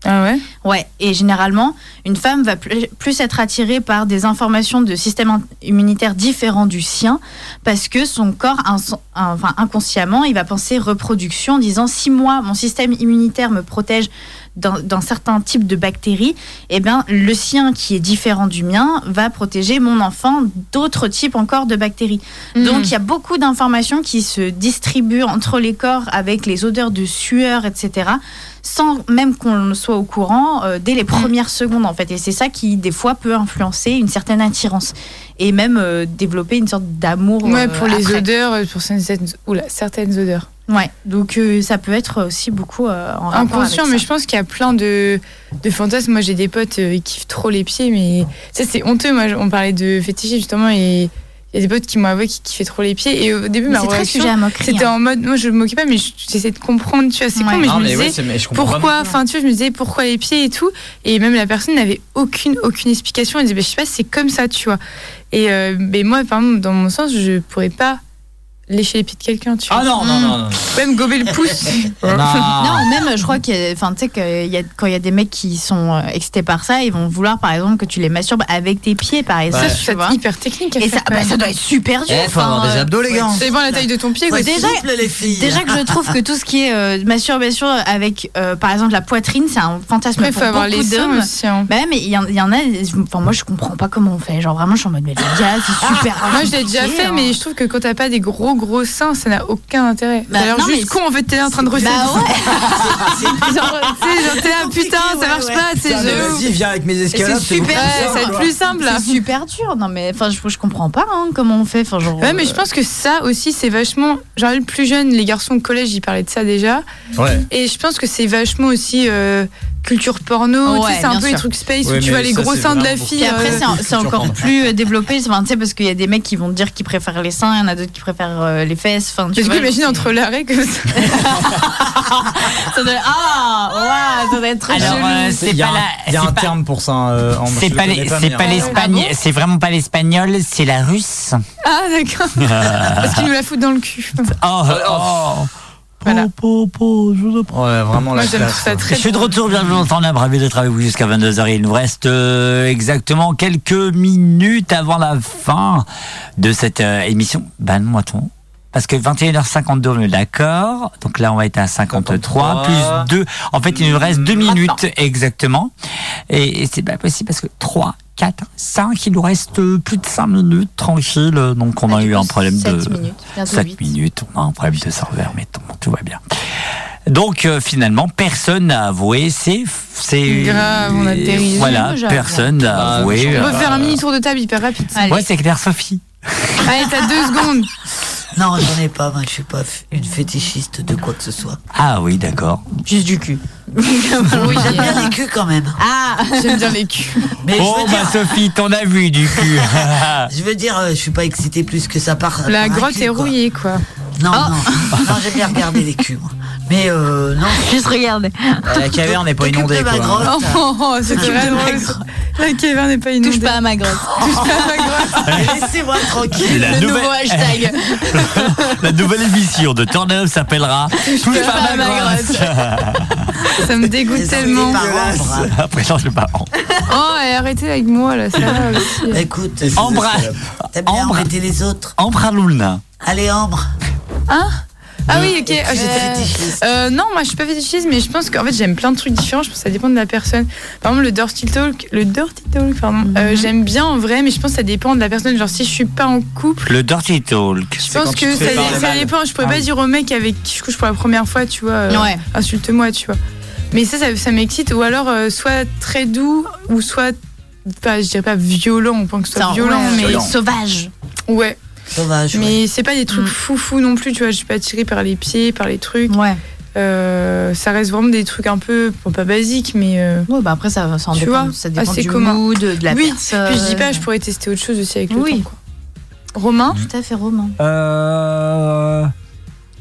Ah ouais? Ouais, et généralement, une femme va plus, être attirée par des informations de système immunitaire différents du sien, parce que son corps, enfin, inconsciemment, il va penser reproduction en disant si moi, mon système immunitaire me protège d'un d'un certain type de bactéries, eh bien, le sien qui est différent du mien va protéger mon enfant d'autres types encore de bactéries. Mhm. Donc, il y a beaucoup d'informations qui se distribuent entre les corps avec les odeurs de sueur, etc sans même qu'on soit au courant euh, dès les Mm. premières secondes en fait et c'est ça qui des fois peut influencer une certaine attirance et même euh, développer une sorte d'amour Ouais, euh, pour les après. odeurs, euh, pour certaines, oula, certaines odeurs. ouais donc euh, ça peut être aussi beaucoup euh, en Inconscient, mais ça. je pense qu'il y a plein de, de fantasmes. Moi, j'ai des potes, euh, ils kiffent trop les pieds, mais ça, c'est honteux. Moi, on parlait de fétichisme justement, et il y a des potes qui m'ont avoué qu'ils kiffaient trop les pieds. Et au début, Mais ma c'est très relation, sujet à moquerie, c'était hein. en mode, moi, je me moquais pas, mais je- j'essayais de comprendre, tu vois, c'est Ouais. con, mais Ah, je me mais disais, ouais, mais je pourquoi, enfin, tu vois, je me disais, pourquoi les pieds et tout. Et même la personne n'avait aucune, aucune explication. Elle disait, bah, je sais pas, c'est comme ça, tu vois. Et euh, mais moi, par exemple, dans mon sens, je pourrais pas lécher les pieds de quelqu'un, tu vois. Ah non, non, non, non. Même gober le pouce. Non. non, même je crois qu'il y a, enfin, tu sais, qu'il y a, quand il y a des mecs qui sont euh, excités par ça, ils vont vouloir par exemple que tu les masturbes avec tes pieds, par exemple. Ça, c'est hyper technique. Et ça, bah, ça doit être super dur. Eh, faut avoir des abdos, les gars. Dépend de la taille de ton pied, quoi. C'est- souple, les filles. Déjà que je trouve que tout ce qui est euh, masturbation avec, euh, par exemple, la poitrine, c'est un fantasme Après, il pour faut avoir beaucoup les d'hommes. aussi. hein. Bah mais il y, en- il y en a, enfin moi je comprends pas comment on fait. Genre vraiment je suis en mode mais les gars c'est super. Moi, je l'ai déjà fait, hein. mais je trouve que quand t'as pas des gros gros seins, ça n'a aucun intérêt. Bah, non, juste mais con, en fait, t'es là en train de reciter. Bah ouais. genre, t'es là, putain, ça marche ouais. pas, c'est Putain, mais je. Vas-y, viens avec mes escalades. c'est super, Ouais, simple, ça va être quoi. plus simple. C'est super dur. Non mais enfin je, je comprends pas hein, comment on fait. Enfin genre. Ouais, mais je euh, pense que ça aussi, c'est vachement. Genre, le plus jeune, les garçons au collège, ils parlaient de ça déjà. Ouais. Et je pense que c'est vachement aussi euh, culture porno. tu Ouais, sais, c'est un peu les sûr. trucs space Ouais, où tu vois les gros seins de la fille. Puis après, euh, c'est encore plus développé. Enfin, tu sais, parce qu'il y a des mecs qui vont te dire qu'ils préfèrent les seins, il y en a d'autres qui préfèrent euh, les fesses. Enfin, tu vois, imagine entre l'arrêt comme ça. ça doit... Ah, ça doit être très Alors, euh, c'est Il y a pas un- la. il y a c'est un pas- terme pour ça. euh, Ambre, C'est je pas, le les- connais c'est hein. vraiment pas l'espagnol, c'est la russe. Ah, d'accord. Parce qu'ils nous la foutent dans le cul. Oh, oh. Voilà. Po, po, po, je vous. Ouais, vraiment Moi, la tout ça très Je suis de retour, bienvenue dans le temps d'un ravi d'être avec vous jusqu'à 22h. Il nous reste euh, exactement quelques minutes avant la fin de cette euh, émission. Ben, moi, ton. Parce que 21h52, on est d'accord. Donc là, on va être à 53, 53. plus 2. En fait, il nous reste 2 minutes exactement. Et, et c'est pas possible parce que 3, 4, 5, il nous reste euh, plus de 5 minutes tranquille. Donc on Ah, a eu un problème de. sept minutes, bientôt 7 huit. minutes, on a un problème de serveur, mais tout, tout va bien. Donc euh, finalement, personne n'a avoué. C'est c'est Grave, on a dérivé. Voilà, personne n'a Ah, avoué. On euh, peut faire un mini tour de table hyper rapide. Allez. Ouais, c'est clair, Sophie. Allez, t'as deux secondes. Non, j'en ai pas, moi, je suis pas une fétichiste de quoi que ce soit. Ah oui, d'accord. Juste du cul. Oui, J'aime bien les culs quand même. Ah, J'aime bien les culs. Mais Bon, bah dire, Sophie, t'en as vu du cul. je veux dire, euh, je suis pas excitée plus que ça par. La par grotte cul, est quoi. rouillée, quoi. Non, Oh. non, non, j'aime bien regarder les culs, moi. Mais euh, non. juste regarder. Euh, La caverne n'est pas inondée. quoi. grotte. Oh, oh, c'est. La caverne n'est pas inondée. Touche pas à ma grotte. Touche pas à ma grotte. Laissez-moi tranquille. La nouvelle, nouveau hashtag. la nouvelle émission de Turn Up s'appellera Touche pas pas à ma ma grotte. Ça me dégoûte Les tellement. Après, non, je pas. Oh, et arrêtez avec moi, là, ça va aussi. Écoute, escalade. t'as bien les autres. Ambre Lulna. Allez, Ambre. Hein? Ah oui, ok. Ah, tu es j'étais- fétichiste. Euh, non, moi je suis pas fétichiste, mais je pense qu'en fait j'aime plein de trucs différents. Je pense que ça dépend de la personne. Par exemple, le dirty talk, le dirty talk, pardon. euh, j'aime bien en vrai, mais je pense que ça dépend de la personne. Genre si je suis pas en couple, Le dirty talk. je pense que ça, ça dépend. Je pourrais Ah pas oui. dire au mec avec qui je couche pour la première fois, tu vois. euh, Ouais. Insulte-moi, tu vois. Mais ça, ça, ça m'excite. Ou alors euh, soit très doux, ou soit pas, je dirais pas violent, au point que ce soit violent, ouais, mais violent. sauvage. Ouais. Sauvage. Mais c'est pas des trucs fou fou non plus, tu vois. Je suis pas attirée par les pieds, par les trucs. Ouais. Euh, ça reste vraiment des trucs un peu, bon, pas basiques, mais. euh, Ouais, bah après, ça, ça en tu dépend, vois, ça dépend du commun. mood, de la oui. personne. Puis je dis pas, je pourrais tester autre chose aussi avec le Oui. temps. Quoi. Romain Tout à fait, Romain. Euh,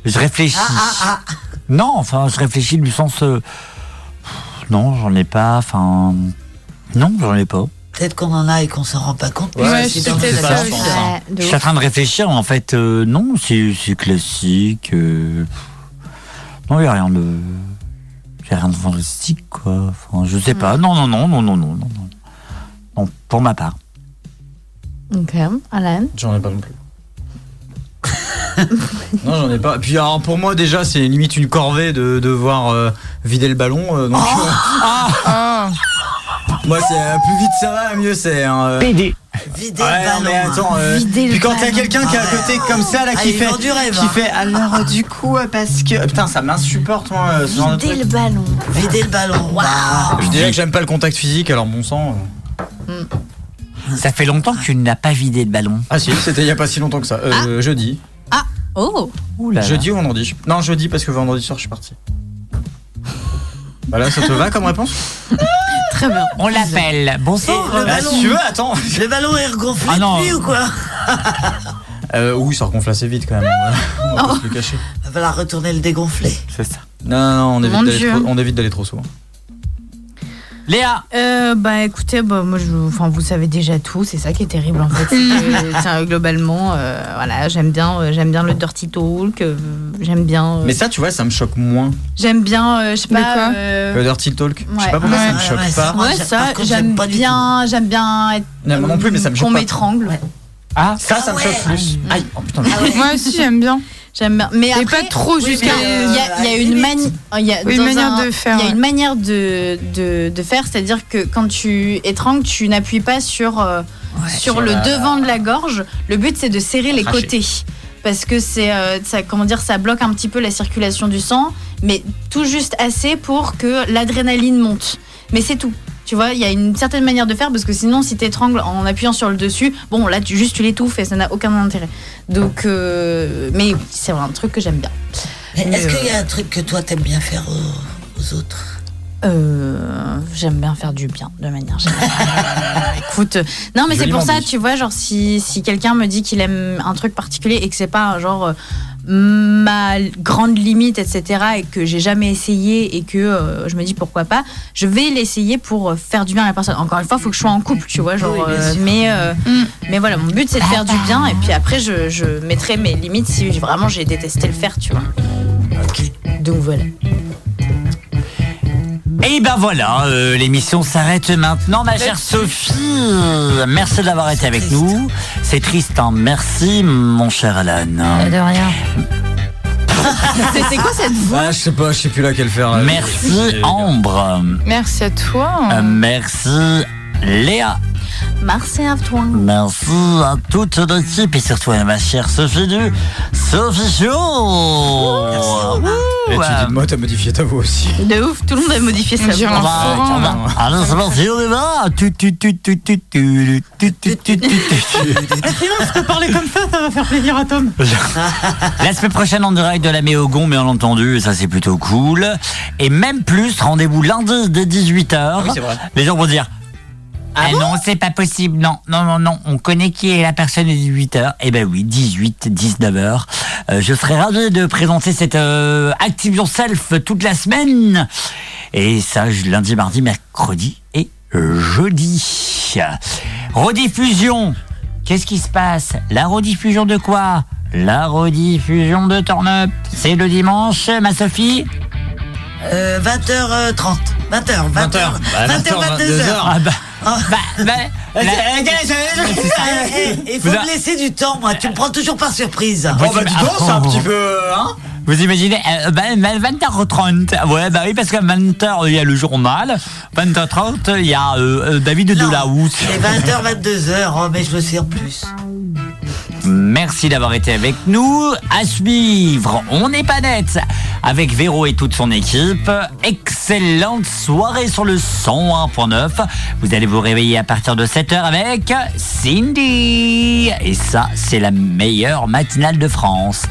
je réfléchis. Ah, Non, enfin, je réfléchis du sens. Non, j'en ai pas. Enfin, non, j'en ai pas. Peut-être qu'on en a et qu'on s'en rend pas compte. mais Ouais, ça, je pense, hein. Je suis en train de réfléchir, en fait, euh, non, c'est classique. euh, non, il n'y a rien de. Il a rien de fantastique, quoi. Enfin, je sais pas. Non, non, non, non, non, non, non. non. Non, pour ma part. Ok, Alan. J'en ai pas non plus. Non, j'en ai pas. Puis alors, pour moi, déjà, c'est limite une corvée de devoir euh, vider le ballon. euh, donc, Oh. euh, Ah moi, c'est euh, plus vite ça va, mieux c'est. Hein, PD. Vider Ouais, le ballon. mais attends, euh, Vider le puis quand t'as ballon. quelqu'un qui est à côté comme ça là Ah, qui il fait, vend du rêve, qui hein. fait alors euh, du coup euh, parce que putain ça m'insupporte moi euh, ce genre de Vider truc. le ballon. Vider le ballon. Waouh. Je dirais que j'aime pas le contact physique alors bon sang. euh. Ça fait longtemps que tu n'as pas vidé de ballon. Ah si, c'était il y a pas si longtemps que ça. Euh, Jeudi. Ah, oh. Jeudi ou vendredi? Non, jeudi parce que vendredi soir je suis parti. Voilà, ça te va comme réponse? Très bien. On l'appelle. Bonsoir. Et le Ah, ballon, si tu veux, attends. le ballon est regonflé Ah non. ou quoi? Euh, oui, ça regonfle assez vite quand même. On va Oh. pas se le cacher. Va falloir retourner le dégonfler. C'est ça. Non, non, non, on Mon évite d'aller Dieu. trop, on évite d'aller trop souvent. Léa. Euh, bah écoutez, bah, moi, je, enfin, vous savez déjà tout, c'est ça qui est terrible en fait. tiens, globalement, euh, voilà, j'aime bien, euh, j'aime bien le dirty talk, euh, j'aime bien, euh, Mais ça, tu vois, ça me choque moins j'aime bien, euh, je sais pas. quoi euh, le dirty talk. Je sais pas pourquoi ça me choque ouais, pas. Ouais, ça, j'aime bien, j'aime bien être. Non, moi non plus, mais ça me choque Qu'on pas. m'étrangle. Ah, Ça, ça me Ah choque plus. Aïe, oh putain. Moi aussi j'aime bien. J'aime bien. Mais après, pas trop oui, jusqu'à. il y a, il y a une, limite. mani- il y a Oui, une dans manière un- de faire, Il y a une manière de, de, de faire, c'est-à-dire que quand tu étrangles, tu n'appuies pas sur, euh, sur sur le la- devant de la gorge. Le but, c'est de serrer les Cracher. côtés. Parce que c'est, euh, ça, comment dire, ça bloque un petit peu la circulation du sang, mais tout juste assez pour que l'adrénaline monte. Mais c'est tout. Tu vois, il y a une certaine manière de faire parce que sinon, si tu étrangles en appuyant sur le dessus, bon, là, tu, juste tu l'étouffes et ça n'a aucun intérêt. Donc, euh, mais oui, c'est un truc que j'aime bien. Est-ce qu'il y euh, a un truc que toi t'aimes bien faire aux, aux autres? Euh, j'aime bien faire du bien de manière générale. Écoute, non mais c'est pour ça, dit. tu vois, genre si, si quelqu'un me dit qu'il aime un truc particulier et que c'est pas genre euh, ma grande limite, etc., et que j'ai jamais essayé et que euh, je me dis pourquoi pas, je vais l'essayer pour faire du bien à la personne. Encore une fois, il faut que je sois en couple, tu vois, genre, Oui, euh, mais, euh, mais voilà, mon but c'est de faire du bien et puis après je, je mettrai mes limites si vraiment j'ai détesté le faire, tu vois. Ok. Donc voilà. Et ben voilà, euh, l'émission s'arrête maintenant, ma chère Sophie. Merci d'avoir été avec nous. C'est triste, hein. Merci, mon cher Alan. De rien. C'est quoi cette voix Ah, je sais pas, je sais plus laquelle faire. euh, Merci, Ambre. Merci à toi. Euh, merci, Léa. Merci à toi. Merci à toute l'équipe et surtout à ma chère Sophie Du. Sophie Chou Et tu dis de moi, t'as modifié ta voix aussi. De ouf, tout le monde a modifié sa voix. Allez, c'est parti, on est là Sinon, si parler comme ça, ça va faire plaisir à Tom. la semaine prochaine, on direct de la Méogon, bien entendu, ça c'est plutôt cool. Et même plus, rendez-vous lundi dès 18h. Ah oui, les gens vont dire ah, non, c'est pas possible. Non, non, non, non. On connaît qui est la personne à 18h. Eh ben oui, 18, 19h. Euh, je serai ravi de présenter cette euh, Active Yourself toute la semaine. Et ça, je- lundi, mardi, mercredi et jeudi. Rediffusion. Qu'est-ce qui se passe? La rediffusion de quoi? La rediffusion de Turn Up. C'est le dimanche, ma Sophie? Euh, 20h30. 20h, 20h. 20h. Bah, 20h, 20h, 22h. Ah bah, Bah, bah, la- Il faut me laisser du temps, moi. Tu me prends toujours par surprise. Oh bah dis donc, c'est un petit peu. Hein Vous imaginez, euh, ben, ben, 20h30, ouais, bah oui, parce qu'à 20h, il y a le journal, 20h30, il y a euh, euh, David Delahousse. C'est 20h, 22h. Oh, mais je le sais en plus. Merci d'avoir été avec nous. À suivre, on n'est pas net avec Véro et toute son équipe. Excellente soirée sur le 101.9. Vous allez vous réveiller à partir de 7h avec Cindy. Et ça, c'est la meilleure matinale de France.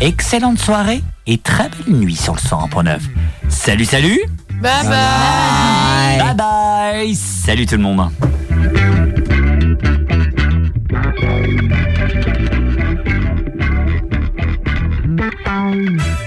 Excellente soirée et très belle nuit sur le 101.9. Salut, salut. Bye bye. bye, bye. Salut tout le monde. home.